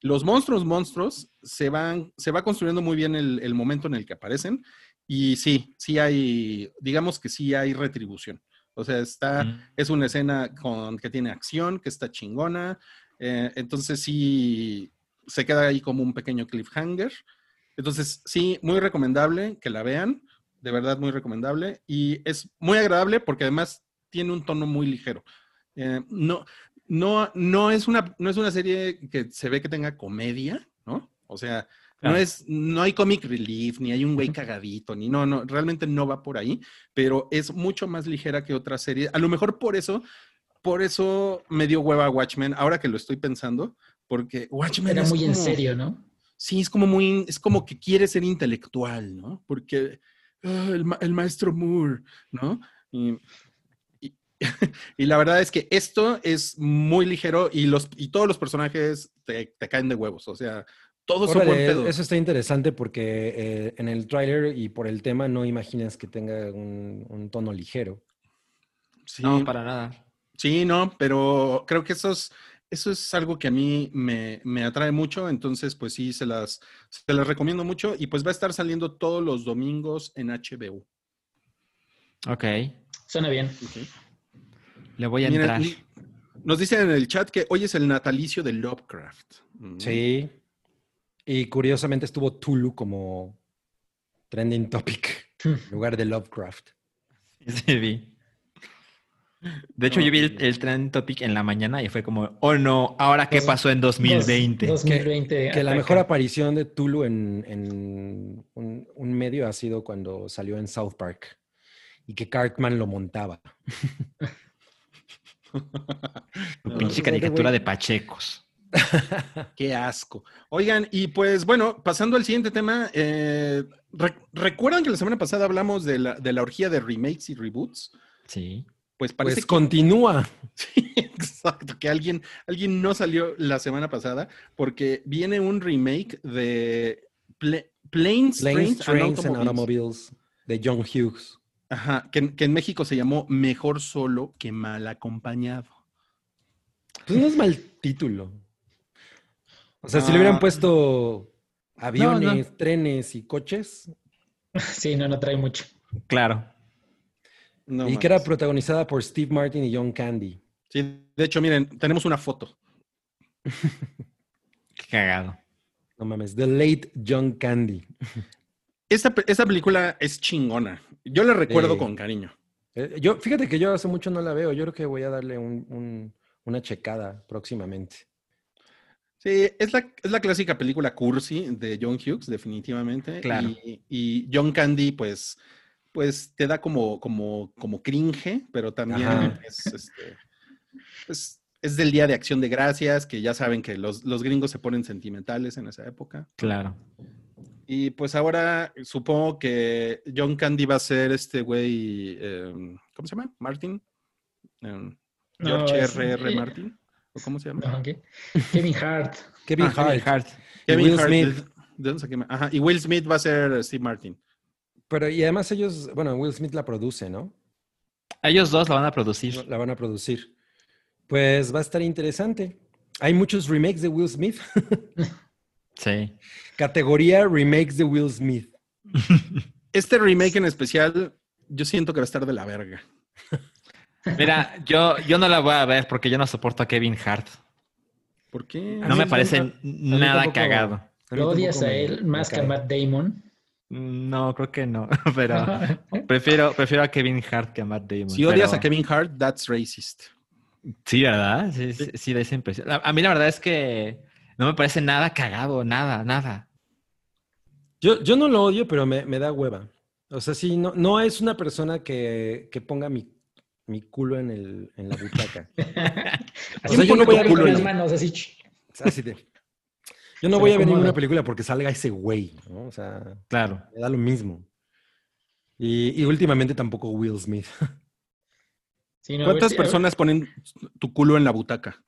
Speaker 2: los monstruos, monstruos, se van, se va construyendo muy bien el, el momento en el que aparecen y sí, sí hay, digamos que sí hay retribución. O sea, está,
Speaker 3: Mm.
Speaker 2: es una escena con, que tiene acción, que está chingona. eh, entonces sí, se queda ahí como un pequeño cliffhanger. Entonces sí, muy recomendable que la vean. De verdad, muy recomendable. Y es muy agradable porque además tiene un tono muy ligero. Eh, no, no, no, es una, no es una serie que se ve que tenga comedia, ¿no? O sea, no es, no hay comic relief, ni hay un güey cagadito, ni no, no, realmente no va por ahí, pero es mucho más ligera que otras series. A lo mejor por eso, por eso me dio hueva Watchmen, ahora que lo estoy pensando, porque Watchmen
Speaker 5: Era
Speaker 2: es
Speaker 5: muy en serio, ¿no?
Speaker 2: Sí, es como muy, es como que quiere ser intelectual, ¿no? Porque ah, el, ma- el maestro Moore, ¿no? Y, y- y la verdad es que esto es muy ligero y, los, y todos los personajes te, te caen de huevos, o sea, todos son
Speaker 4: Órale,
Speaker 2: buen pedo.
Speaker 4: eso está interesante porque eh, en el tráiler y por el tema no imaginas que tenga un, un tono ligero.
Speaker 2: Sí,
Speaker 3: No, para nada.
Speaker 2: sí, no, pero creo que eso es, eso es algo que a mí me, me atrae mucho, entonces pues sí, se las, se las recomiendo mucho y pues va a estar saliendo todos los domingos en HBO.
Speaker 3: Ok.
Speaker 5: Suena bien.
Speaker 3: Le voy a
Speaker 2: Mira,
Speaker 3: entrar.
Speaker 2: nos dicen en el chat que hoy es el natalicio de Lovecraft. Mm.
Speaker 4: Sí. Y curiosamente estuvo Tulu como trending topic en lugar de Lovecraft.
Speaker 3: Sí, vi. De hecho,
Speaker 2: No,
Speaker 3: yo vi el, el trend topic en la mañana y fue como, oh no, ¿ahora qué
Speaker 5: Dos-
Speaker 3: pasó en 2020?
Speaker 5: Dos- 2020.
Speaker 4: Que la mejor aparición de Tulu en, en un, un medio ha sido cuando salió en South Park y que Cartman lo montaba.
Speaker 3: Pinche caricatura de pachecos.
Speaker 2: Qué asco. Oigan, y pues bueno, pasando al siguiente tema, eh, re- ¿recuerdan que la semana pasada hablamos de la, de la orgía de remakes y reboots?
Speaker 3: Sí.
Speaker 2: Pues parece
Speaker 4: Pues
Speaker 2: que
Speaker 4: continúa.
Speaker 2: Sí, exacto, que alguien, alguien no salió la semana pasada porque viene un remake de Pla- Planes,
Speaker 4: Planes,
Speaker 2: Trains, and
Speaker 4: Trains and
Speaker 2: Automobiles.
Speaker 4: Automobiles de John Hughes.
Speaker 2: Ajá, que, en- que en México se llamó Mejor Solo que Mal Acompañado.
Speaker 4: Pues no es mal título. O sea, si le hubieran puesto aviones,
Speaker 3: no.
Speaker 4: trenes y coches,
Speaker 5: Sí, no, no trae mucho.
Speaker 3: Claro.
Speaker 2: No
Speaker 4: y que era protagonizada por Steve Martin y John Candy.
Speaker 2: Sí, de hecho, miren, tenemos una foto.
Speaker 3: Qué cagado.
Speaker 4: No mames, The Late John Candy.
Speaker 2: Esta, esta película es chingona. Yo la recuerdo con cariño.
Speaker 4: Eh, Yo, fíjate que yo hace mucho no la veo. Yo creo que voy a darle un- un- una checada próximamente.
Speaker 2: Sí, es la, es la clásica película cursi de John Hughes, definitivamente.
Speaker 3: Claro.
Speaker 2: Y, y John Candy, pues, pues te da como, como, como cringe, pero también es, este, pues, es del Día de Acción de Gracias, que ya saben que los, los gringos se ponen sentimentales en esa época.
Speaker 3: Claro.
Speaker 2: Y pues ahora supongo que John Candy va a ser este güey, em, ¿cómo se llama? Martin. Em,
Speaker 5: No,
Speaker 2: George
Speaker 5: es-
Speaker 2: R.R.
Speaker 5: eh,
Speaker 2: Martin. ¿O cómo se llama?
Speaker 5: No, ¿qué? Kevin Hart.
Speaker 4: Kevin
Speaker 2: Ah,
Speaker 4: Hart.
Speaker 3: Kevin Hart.
Speaker 4: y
Speaker 2: Kevin
Speaker 4: Will
Speaker 2: Hart,
Speaker 4: Smith.
Speaker 2: ¿de- de? Ajá, y Will Smith va a ser Steve Martin.
Speaker 4: Pero y además ellos, bueno, Will Smith la produce, ¿no?
Speaker 3: Ellos dos la van a producir.
Speaker 4: La van a producir. Pues va a estar interesante. Hay muchos remakes de Will Smith.
Speaker 3: Sí.
Speaker 4: Categoría remakes de Will Smith.
Speaker 2: Este remake en especial, yo siento que va a estar de la verga.
Speaker 3: Mira, yo, yo no la voy a ver porque yo no soporto a Kevin Hart.
Speaker 2: ¿Por qué?
Speaker 3: No me parece nada
Speaker 4: tampoco-
Speaker 3: cagado.
Speaker 5: Lo odias a él
Speaker 4: me
Speaker 5: más que a. Matt Damon.
Speaker 3: No, creo que no. Pero prefiero, prefiero a Kevin Hart que a Matt Damon.
Speaker 2: Si odias
Speaker 3: pero-
Speaker 2: a Kevin Hart, that's racist.
Speaker 3: Sí, ¿verdad? Sí, sí, sí, da esa impresión. A a mí la verdad es que no me parece nada cagado, nada, nada.
Speaker 4: Yo, yo no lo odio, pero me, me da hueva. O sea, sí, no, no es una persona que, que ponga mi, mi culo en, el, en la butaca.
Speaker 5: Así
Speaker 4: sea, yo no voy a
Speaker 2: en
Speaker 5: las manos, así.
Speaker 4: Así de- Yo no voy a ver ninguna película porque salga ese güey, ¿no? O sea,
Speaker 3: Claro.
Speaker 4: me da lo mismo. Y, y últimamente tampoco Will Smith.
Speaker 5: Sí, no, a ver
Speaker 2: ¿Cuántas
Speaker 5: ver-
Speaker 2: personas ponen tu culo en la butaca?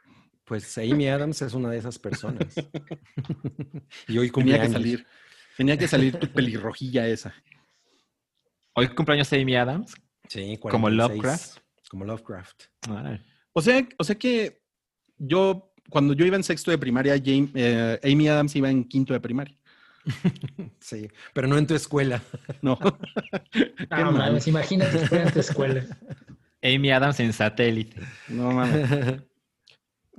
Speaker 4: Pues Amy Adams es una de esas personas. y hoy
Speaker 2: Tenía que salir. Tenía que salir tu pelirrojilla esa.
Speaker 3: Hoy cumpleaños de Amy Adams.
Speaker 4: Sí,
Speaker 3: Como
Speaker 4: 46,
Speaker 3: Lovecraft.
Speaker 4: Como Lovecraft.
Speaker 2: O sea, o sea que yo, cuando yo iba en sexto de primaria, eh, Amy Adams iba en quinto de primaria.
Speaker 4: Sí, pero no en tu escuela.
Speaker 2: No.
Speaker 5: Ah,
Speaker 2: mal.
Speaker 5: mames, imagínate fuera en tu escuela.
Speaker 3: Amy Adams en satélite.
Speaker 2: No mames.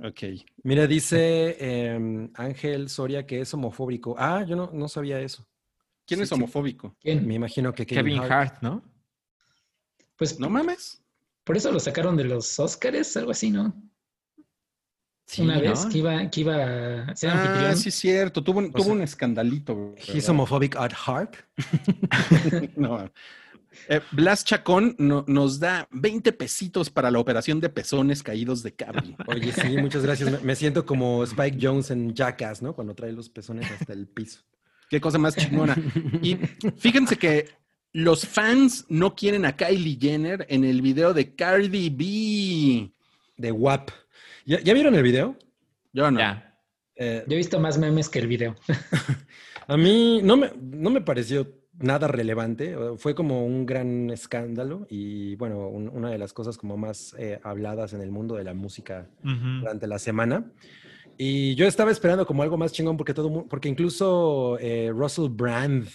Speaker 2: Ok.
Speaker 4: Mira, dice em, Ángel Soria que es homofóbico. Ah, yo no, no sabía eso.
Speaker 2: ¿Quién
Speaker 4: Sí,
Speaker 2: es homofóbico?
Speaker 5: ¿Quién?
Speaker 4: Me imagino que Kevin,
Speaker 3: Kevin
Speaker 4: Hart.
Speaker 3: Hart, ¿no?
Speaker 5: Pues
Speaker 2: No mames.
Speaker 5: Por eso lo sacaron de los Óscares, algo así, ¿no?
Speaker 3: Sí,
Speaker 5: Una
Speaker 3: ¿no?
Speaker 5: vez que iba, que iba a ser
Speaker 2: Ah,
Speaker 5: anfitrión.
Speaker 2: sí, es cierto. Tuvo un, tuvo
Speaker 4: sea,
Speaker 2: un escandalito.
Speaker 4: He's
Speaker 2: ¿verdad?
Speaker 4: homophobic at heart.
Speaker 2: No. Eh, Blas Chacón no- nos da 20 pesitos para la operación de pezones caídos de cable.
Speaker 4: Oye, sí, muchas gracias. Me, me siento como Spike Jones en Jackass, ¿no? Cuando trae los pezones hasta el piso.
Speaker 2: Qué cosa más chingona. Y fíjense que los fans no quieren a Kylie Jenner en el video de Cardi B.
Speaker 4: De WAP. ¿Ya, ya vieron el video?
Speaker 2: Yo no.
Speaker 3: Ya.
Speaker 4: Eh,
Speaker 5: Yo he visto más memes que el video.
Speaker 4: a mí no me, no me pareció nada relevante. Fue como un gran escándalo y, bueno, un- una de las cosas como más eh, habladas en el mundo de la música durante la semana. Y yo estaba esperando como algo más chingón porque todo, porque incluso eh, Russell Brand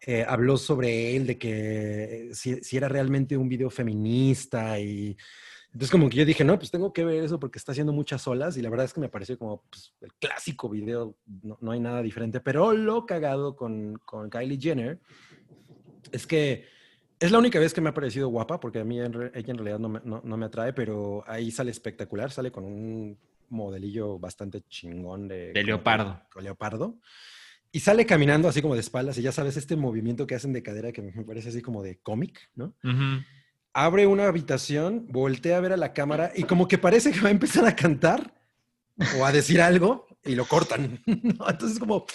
Speaker 4: eh, habló sobre él, de que eh, si, si era realmente un video feminista y entonces como que yo dije, no, pues tengo que ver eso porque está haciendo muchas olas y la verdad es que me pareció como pues, el clásico video, no, no hay nada diferente, pero lo cagado con, con Kylie Jenner es que Es la única vez que me ha parecido guapa, porque a mí en re- ella en realidad no me, no- no me atrae, pero ahí sale espectacular, sale con un modelillo bastante chingón de... como
Speaker 3: leopardo.
Speaker 4: con leopardo. Y sale caminando así como de espaldas, y ya sabes, este movimiento que hacen de cadera que me parece así como de cómic, ¿no? Abre una habitación, voltea a ver a la cámara y como que parece que va a empezar a cantar o a decir algo y lo cortan. ¿no? Entonces como,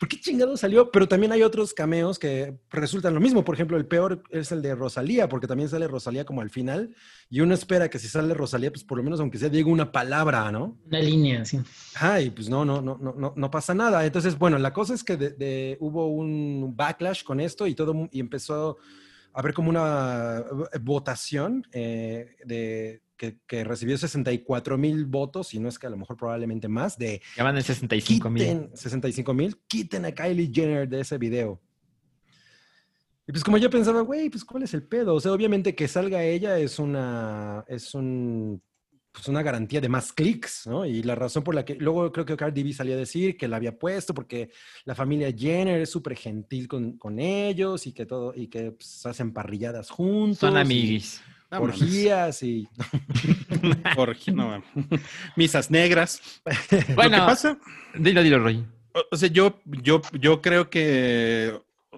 Speaker 4: ¿por qué chingado salió? Pero también hay otros cameos que resultan lo mismo. Por ejemplo, el peor es el de Rosalía, porque también sale Rosalía como al final y uno espera que si sale Rosalía, pues por lo menos aunque sea diga una palabra, ¿no?
Speaker 5: Una línea, sí.
Speaker 4: Ay, pues no, no, no, no, no, pasa nada. Entonces, bueno, la cosa es que de- de- hubo un backlash con esto y todo y empezó a haber como una votación eh, de que, que recibió 64 mil votos y no es que a lo mejor probablemente más de
Speaker 3: Ya van en 65 mil.
Speaker 4: quiten 65 mil, quiten a Kylie Jenner de ese video. Y pues como yo pensaba, güey, pues ¿cuál es el pedo? O sea, obviamente que salga ella es una, es un, pues una garantía de más clics, ¿no? Y la razón por la que, luego creo que Cardi B salía a decir que la había puesto porque la familia Jenner es súper gentil con, con ellos y que todo, y que pues, hacen parrilladas juntos.
Speaker 3: Son
Speaker 4: y
Speaker 3: amiguis.
Speaker 2: No.
Speaker 4: Orgías y...
Speaker 2: No. Misas negras. Lo
Speaker 3: Bueno,
Speaker 2: que pasa,
Speaker 3: dilo, dilo, Roy.
Speaker 2: o- sea, yo, yo, yo creo que,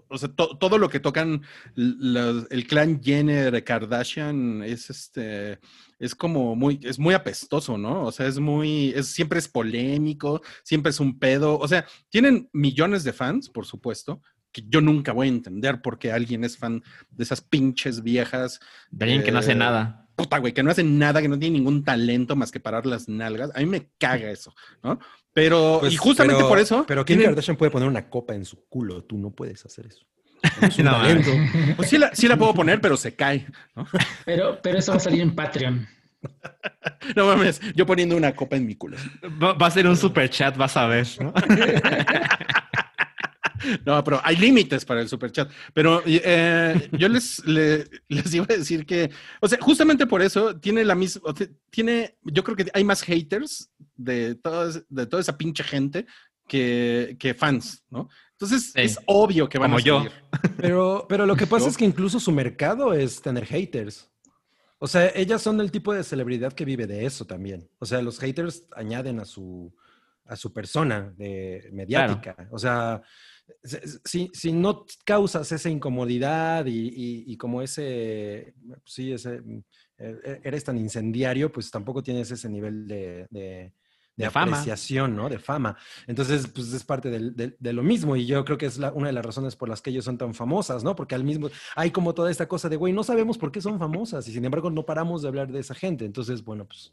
Speaker 2: o sea, to- todo lo que tocan el clan Jenner Kardashian es este, es como muy, es muy apestoso, ¿no? O sea, es muy, es, siempre es polémico, siempre es un pedo. O sea, tienen millones de fans, por supuesto, que yo nunca voy a entender por qué alguien es fan de esas pinches viejas.
Speaker 3: De alguien que no hace nada.
Speaker 2: puta, güey, que no hacen nada, que no tienen ningún talento más que parar las nalgas. A mí me caga eso, ¿no? Pero,
Speaker 4: Pues,
Speaker 2: y justamente
Speaker 4: pero-
Speaker 2: por eso.
Speaker 4: Pero Kim Kardashian puede poner una copa en su culo, tú no puedes hacer eso. Es un
Speaker 3: No,
Speaker 4: talento.
Speaker 2: pues sí la, sí la puedo poner, pero se cae. ¿no?
Speaker 5: Pero, pero eso va a salir en Patreon.
Speaker 2: No mames, yo poniendo una copa en mi culo.
Speaker 3: Va, va a ser un super chat, vas a ver. ¿no?
Speaker 2: No, pero hay límites para el superchat. Pero eh, yo les, le- les iba a decir que, o sea, justamente por eso tiene la misma, tiene, yo creo que hay más haters de, todas, de toda esa pinche gente que, que fans, ¿no? Entonces
Speaker 3: Sí.
Speaker 2: es obvio que van
Speaker 3: Como
Speaker 2: a
Speaker 3: yo.
Speaker 2: salir.
Speaker 4: Pero, pero lo que pasa es que incluso su mercado es tener haters. O sea, ellas son el tipo de celebridad que vive de eso también. O sea, los haters añaden a su, a su persona de mediática. O sea, si- si, no causas esa incomodidad y, y- y como ese, sí, ese, eh, eres tan incendiario, pues tampoco tienes ese nivel de, de, de apreciación, ¿no? De fama. Entonces, pues es parte del- del- de lo mismo y yo creo que es la- una de las razones por las que ellos son tan famosas, ¿no? Porque al mismo, hay como toda esta cosa de, güey, no sabemos por qué son famosas y sin embargo no paramos de hablar de esa gente. Entonces, bueno, pues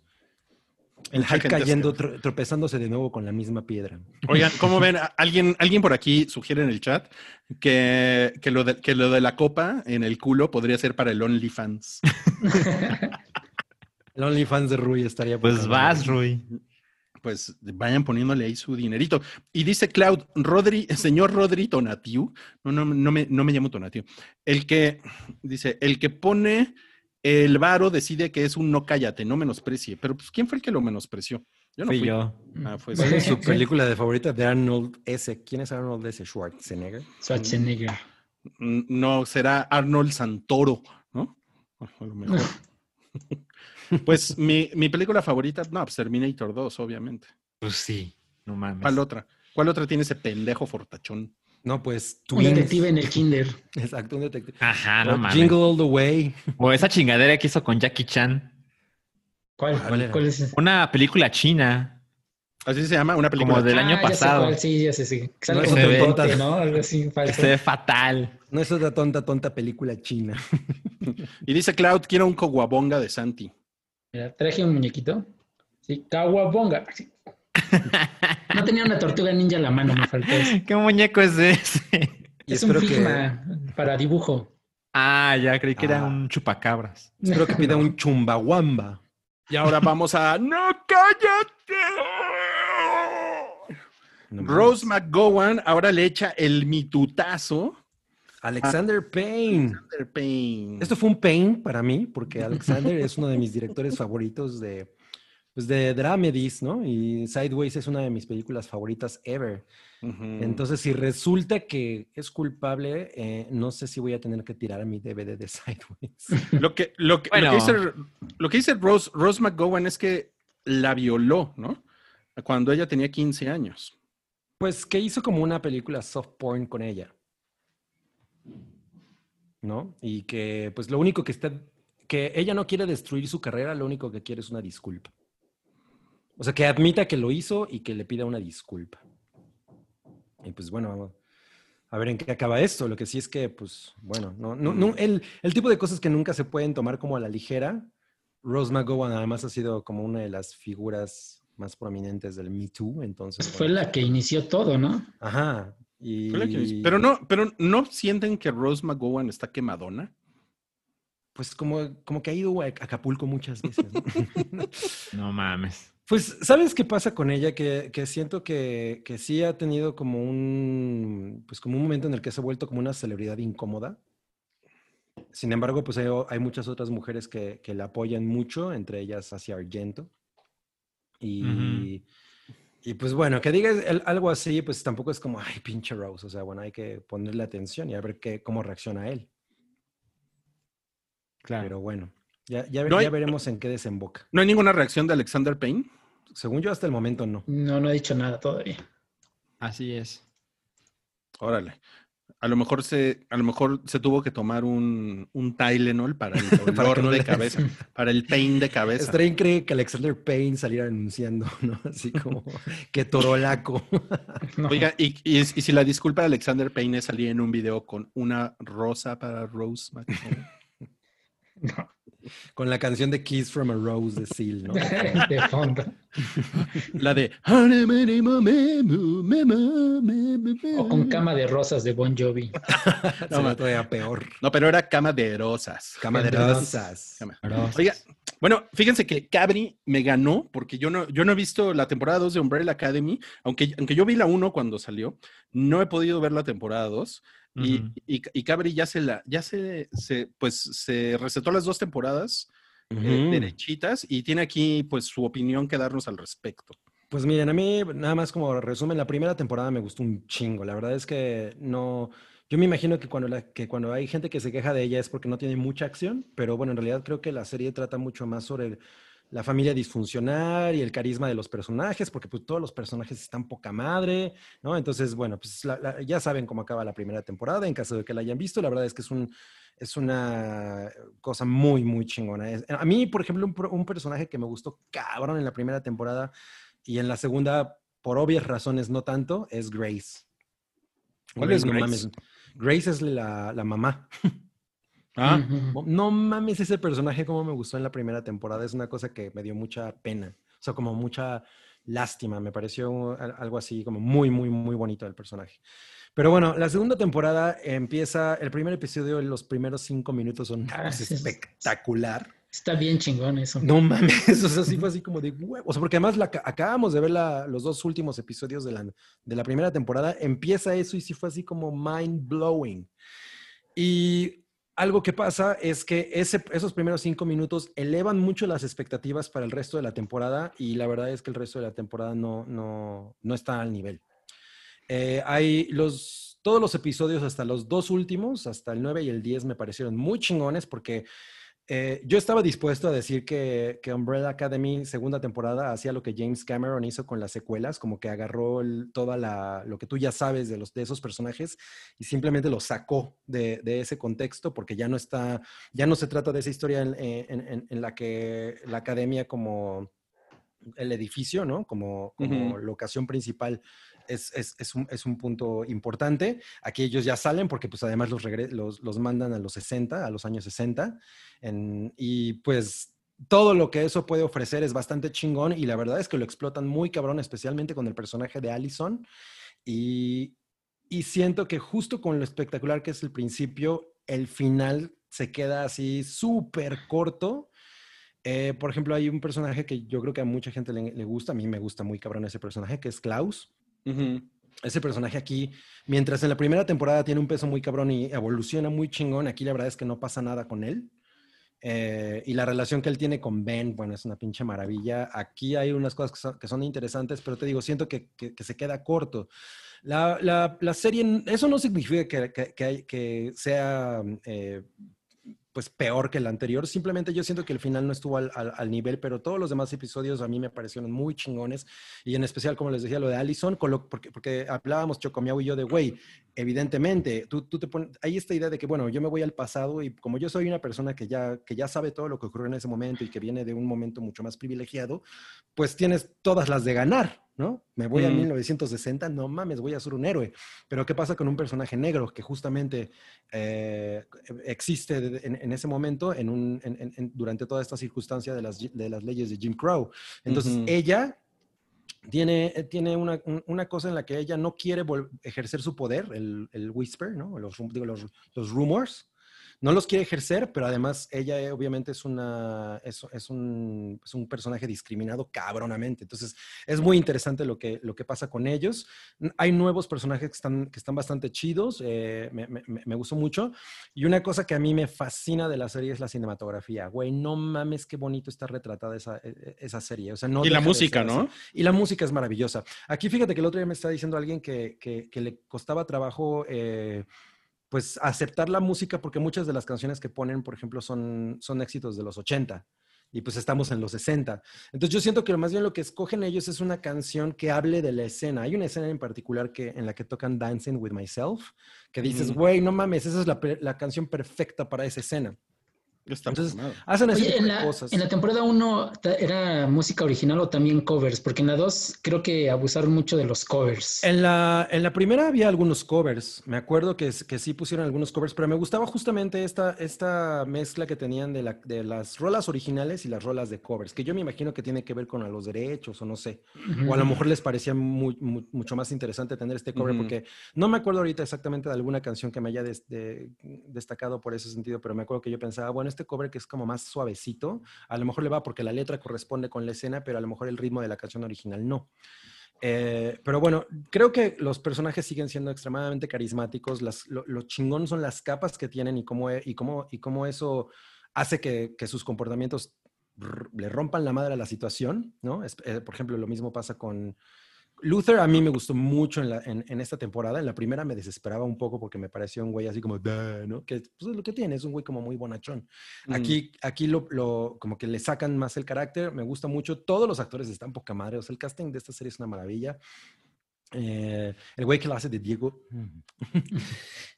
Speaker 4: el hype cayendo, tro- tropezándose de nuevo con la misma piedra.
Speaker 2: Oigan, ¿cómo ven? Alguien, alguien por aquí sugiere en el chat que, que, lo de, que lo de la copa en el culo podría ser para el OnlyFans.
Speaker 4: El OnlyFans de Rui estaría...
Speaker 3: Pues vas. Rui.
Speaker 2: Pues vayan poniéndole ahí su dinerito. Y dice Cloud, Rodri, señor Rodri Tonatiu, no, no, no, me, no me llamo Tonatiu, el que, dice, el que pone el varo decide que es un no cállate, no menosprecie. Pero pues, ¿quién fue el que lo menospreció? Yo no
Speaker 3: Fui
Speaker 2: fui.
Speaker 3: yo.
Speaker 2: Ah, fue
Speaker 4: ¿Cuál es
Speaker 2: ese.
Speaker 4: su película de favorita de Arnold S? ¿Quién es Arnold S? Schwarzenegger.
Speaker 5: Schwarzenegger.
Speaker 2: Mm, No, será Arnold Santoro, ¿no? A lo mejor. Pues mi, mi película favorita, no, pues Terminator 2, obviamente.
Speaker 3: Pues sí, no mames.
Speaker 2: ¿Cuál otra? ¿Cuál otra tiene ese pendejo fortachón?
Speaker 4: No, pues
Speaker 5: Un
Speaker 4: Twins.
Speaker 5: detective en el kinder.
Speaker 4: Exacto, un detective.
Speaker 3: Ajá, no
Speaker 4: O
Speaker 3: mames.
Speaker 4: Jingle All the Way.
Speaker 3: O esa chingadera que hizo con Jackie Chan.
Speaker 5: ¿Cuál?
Speaker 4: ¿Cuál era?
Speaker 5: ¿Cuál es ese?
Speaker 3: Una película china.
Speaker 2: Así se llama, una película.
Speaker 3: Como del año
Speaker 5: Ah, ya sé
Speaker 3: pasado.
Speaker 5: cuál, sí, ya sé, sí. Que sale
Speaker 4: No,
Speaker 5: un
Speaker 3: ve.
Speaker 5: bigote, ¿no? Algo así falso.
Speaker 3: se ve fatal.
Speaker 4: No es otra tonta, tonta película china.
Speaker 2: Y dice Cloud, quiero un coguabonga de Santi.
Speaker 5: Mira, traje un muñequito. Sí, Kawabonga. Sí. No tenía una tortuga ninja a la mano, me faltó eso.
Speaker 3: ¿Qué muñeco es ese?
Speaker 4: Y
Speaker 5: es un
Speaker 4: espero que,
Speaker 5: Figma para dibujo.
Speaker 3: Ah, ya creí que era
Speaker 4: Ah.
Speaker 3: un chupacabras.
Speaker 4: espero que pida un chumbawamba.
Speaker 2: Y ahora vamos a ¡No cállate!
Speaker 4: No
Speaker 2: Rose. McGowan ahora le echa el mitutazo
Speaker 4: Alexander Payne.
Speaker 2: a Payne.
Speaker 4: Esto fue un pain para mí, porque Alexander es uno de mis directores favoritos de pues de dramedies, ¿no? Y Sideways es una de mis películas favoritas ever. Entonces, si resulta que es culpable, eh, no sé si voy a tener que tirar mi DVD de Sideways.
Speaker 2: Lo que, lo que, lo
Speaker 3: Bueno.
Speaker 2: que dice, lo que dice Rose, Rose McGowan es que la violó, ¿no? Cuando ella tenía 15 años.
Speaker 4: Pues que hizo como una película soft porn con ella. ¿No? Y que pues lo único que está, que ella no quiere destruir su carrera, lo único que quiere es una disculpa. O sea, que admita que lo hizo y que le pida una disculpa. Y pues bueno, vamos a ver en qué acaba esto. Lo que sí es que, pues, bueno, no, no, no, el, el tipo de cosas que nunca se pueden tomar como a la ligera. Rose McGowan además ha sido como una de las figuras más prominentes del Me Too, entonces.
Speaker 5: Pues fue
Speaker 4: bueno.
Speaker 5: la que inició todo, ¿no?
Speaker 4: Ajá. Y...
Speaker 2: Fue la que- Pero no, pero no sienten que Rose McGowan está quemadona.
Speaker 4: Pues como, como que ha ido a Acapulco muchas veces. ¿no?
Speaker 3: No mames.
Speaker 4: Pues, ¿sabes qué pasa con ella? Que, que siento que, que sí ha tenido como un, pues como un momento en el que se ha vuelto como una celebridad incómoda. Sin embargo, pues hay, hay muchas otras mujeres que, que la apoyan mucho, entre ellas hacia Argento. Y, y pues bueno, que digas algo así, pues tampoco es como, ay, pinche Rose. O sea, bueno, hay que ponerle atención y a ver qué, cómo reacciona él.
Speaker 3: Claro.
Speaker 4: Pero bueno, ya, ya, ver-
Speaker 2: No hay-
Speaker 4: ya veremos en qué desemboca.
Speaker 2: ¿No hay ninguna reacción de Alexander Payne?
Speaker 4: Según yo, hasta el momento no.
Speaker 5: No, no he dicho nada todavía.
Speaker 3: Así es.
Speaker 2: Órale. A lo mejor se, a lo mejor se tuvo que tomar un, un Tylenol para el
Speaker 4: Para
Speaker 2: dolor
Speaker 4: no
Speaker 2: de cabeza, para el pain de cabeza.
Speaker 4: Estaría increíble que Alexander Payne saliera anunciando, ¿no? Así como que torolaco.
Speaker 5: No.
Speaker 2: Oiga, y, y- y si la disculpa de Alexander Payne es salir en un video con una rosa para Rose McGowan.
Speaker 5: No.
Speaker 4: Con la canción de Kiss from a Rose de Seal, ¿no?
Speaker 5: De fondo.
Speaker 2: La de
Speaker 5: O con cama de rosas de Bon Jovi.
Speaker 4: Sería todavía peor.
Speaker 2: No, pero era cama de rosas.
Speaker 4: Cama de rosas.
Speaker 2: Cama. Oiga, bueno, fíjense que Cabri me ganó porque yo no, yo no he visto la temporada 2 de Umbrella Academy, aunque, aunque yo vi la 1 cuando salió, no he podido ver la temporada 2. Y, y, y Cabri ya se la, ya se, se, pues se recetó las dos temporadas eh,
Speaker 4: Ujú.
Speaker 2: derechitas y tiene aquí pues su opinión que darnos al respecto.
Speaker 4: Pues miren, a mí nada más como resumen, la primera temporada me gustó un chingo. La verdad es que no, yo me imagino que cuando, la, que cuando hay gente que se queja de ella es porque no tiene mucha acción, pero bueno, en realidad creo que la serie trata mucho más sobre la familia disfuncional y el carisma de los personajes, porque pues todos los personajes están poca madre, ¿no? Entonces, bueno, pues la- la- ya saben cómo acaba la primera temporada, en caso de que la hayan visto, la verdad es que es un... Es una cosa muy, muy chingona. Es- A mí, por ejemplo, un, un personaje que me gustó cabrón en la primera temporada y en la segunda, por obvias razones, no tanto, es Grace.
Speaker 2: ¿Cuál es
Speaker 4: no
Speaker 2: Grace?
Speaker 4: mames. Grace es la, la mamá.
Speaker 2: Ah.
Speaker 4: No mames ese personaje como me gustó en la primera temporada. Es una cosa que me dio mucha pena. O sea, como mucha lástima. Me pareció al- algo así como muy, muy, muy bonito el personaje. Pero bueno, la segunda temporada empieza, el primer episodio, los primeros cinco minutos son
Speaker 5: Ah,
Speaker 4: espectacular.
Speaker 5: Está bien chingón eso.
Speaker 4: No mames, o sea, sí fue así como de huevo. O sea, porque además la, acabamos de ver la- los dos últimos episodios de la, de la primera temporada, empieza eso y sí fue así como mind blowing. Y algo que pasa es que esos primeros cinco minutos elevan mucho las expectativas para el resto de la temporada y la verdad es que el resto de la temporada no, no, no está al nivel. Eh, hay los, todos los episodios, hasta los dos últimos, hasta el 9 y el 10, me parecieron muy chingones porque eh, yo estaba dispuesto a decir que, que Umbrella Academy, segunda temporada, hacía lo que James Cameron hizo con las secuelas, como que agarró el- toda la, lo que tú ya sabes de, los, de esos personajes y simplemente lo sacó de, de ese contexto porque ya no está, ya no se trata de esa historia en, en- en- en la que la academia como el edificio, ¿no? Como, como
Speaker 2: Ujú.
Speaker 4: locación principal es, es- es un, es un punto importante. Aquí ellos ya salen porque pues además los, los, los mandan a los 60, a los años 60. en- y pues todo lo que eso puede ofrecer es bastante chingón y la verdad es que lo explotan muy cabrón, especialmente con el personaje de Allison. Y, y siento que justo con lo espectacular que es el principio, el final se queda así súper corto. Eh, por ejemplo, hay un personaje que yo creo que a mucha gente le gusta, a mí me gusta muy cabrón ese personaje, que es Klaus.
Speaker 2: Ujú.
Speaker 4: Ese personaje aquí, mientras en la primera temporada tiene un peso muy cabrón y evoluciona muy chingón, aquí la verdad es que no pasa nada con él. Eh, y la relación que él tiene con Ben, bueno, es una pinche maravilla. Aquí hay unas cosas que son, que son interesantes, pero te digo, siento que, que- que se queda corto. La, la- la serie, eso no significa que, que sea eh, pues peor que el anterior. Simplemente yo siento que el final no estuvo al, nivel, pero todos los demás episodios a mí me parecieron muy chingones. Y en especial, como les decía, lo de Allison, lo- porque, porque hablábamos Chocomiao y yo de, güey, evidentemente, tú, tú te pones, hay esta idea de que, bueno, yo me voy al pasado y como yo soy una persona que ya, que ya sabe todo lo que ocurrió en ese momento y que viene de un momento mucho más privilegiado, pues tienes todas las de ganar, ¿no? Me voy a
Speaker 2: Mm.
Speaker 4: 1960, no mames, voy a ser un héroe. Pero ¿qué pasa con un personaje negro que justamente eh, existe en, en ese momento en un, en- en- en- durante toda esta circunstancia de las, de las leyes de Jim Crow? Entonces, ella tiene, eh, tiene una, un- una cosa en la que ella no quiere ejercer su poder, el, el whisper, ¿no? Los, digo, los, los rumors. No los quiere ejercer, pero además ella eh, obviamente es, una, es, es un, es un personaje discriminado cabronamente. Entonces es muy interesante lo que, lo que pasa con ellos. Hay nuevos personajes que están, que están bastante chidos, eh, me, me- gustó mucho. Y una cosa que a mí me fascina de la serie es la cinematografía. Güey, no mames qué bonito está retratada esa, e- e- esa serie. O sea, no
Speaker 2: y la música,
Speaker 4: así.
Speaker 2: ¿no?
Speaker 4: Y la música es maravillosa. Aquí fíjate que el otro día me está diciendo alguien que, que- que le costaba trabajo eh, pues aceptar la música porque muchas de las canciones que ponen, por ejemplo, son, son éxitos de los 80 y pues estamos en los 60. Entonces yo siento que más bien lo que escogen ellos es una canción que hable de la escena. Hay una escena en particular que, en la que tocan Dancing with Myself, que dices, güey, no mames, esa es la, la canción perfecta para esa escena.
Speaker 2: Está
Speaker 4: Entonces. Hacen
Speaker 5: Oye, en
Speaker 4: de
Speaker 5: la,
Speaker 4: cosas.
Speaker 5: en la temporada 1 era música original o también covers, porque en la 2 creo que abusaron mucho de los covers.
Speaker 4: En la, en la primera había algunos covers. Me acuerdo que, que sí pusieron algunos covers, pero me gustaba justamente esta, esta mezcla que tenían de, la, de las rolas originales y las rolas de covers, que yo me imagino que tiene que ver con a los derechos o no sé. O a lo mejor les parecía muy- mu- mucho más interesante tener este cover,
Speaker 2: Ujú.
Speaker 4: porque no me acuerdo ahorita exactamente de alguna canción que me haya des- de- destacado por ese sentido, pero me acuerdo que yo pensaba, bueno, este cover que es como más suavecito, a lo mejor le va porque la letra corresponde con la escena, pero a lo mejor el ritmo de la canción original no. Eh, pero bueno, creo que los personajes siguen siendo extremadamente carismáticos. Las, lo, lo chingón son las capas que tienen y cómo, e- y cómo, y cómo eso hace que, que sus comportamientos le rompan la madre a la situación, ¿no? Es- eh, por ejemplo, lo mismo pasa con Luther. A mí me gustó mucho en, la- en- en esta temporada. En la primera me desesperaba un poco porque me pareció un güey así como, ¿no? Que pues, es lo que tiene, es un güey como muy bonachón.
Speaker 2: Mm.
Speaker 4: Aquí, aquí lo, lo- como que le sacan más el carácter, me gusta mucho. Todos los actores están poca madre, o sea, el casting de esta serie es una maravilla. Eh, el güey que la hace de Diego.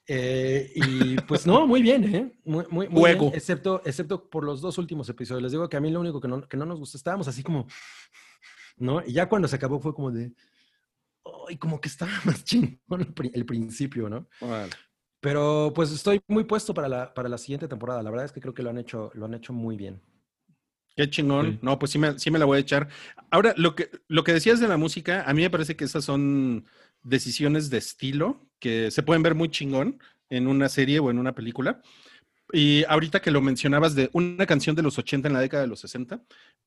Speaker 4: Eh, y pues no, muy bien, ¿eh? Muy, muy, muy bien,
Speaker 2: Juego.
Speaker 4: excepto, excepto por los dos últimos episodios. Les digo que a mí lo único que no, que no nos gustó, estábamos así como, ¿no? Y ya cuando se acabó fue como de, ay, como que estaba más chingón el, pri- el principio, ¿no? Pero pues estoy muy puesto para la, para la siguiente temporada. La verdad es que creo que lo han hecho, lo han hecho muy bien.
Speaker 2: Qué chingón.
Speaker 3: Sí.
Speaker 2: No, pues sí me, sí me la voy a echar. Ahora, lo que, lo que decías de la música, a mí me parece que esas son decisiones de estilo que se pueden ver muy chingón en una serie o en una película. Y ahorita que lo mencionabas de una canción de los 80 en la década de los 60,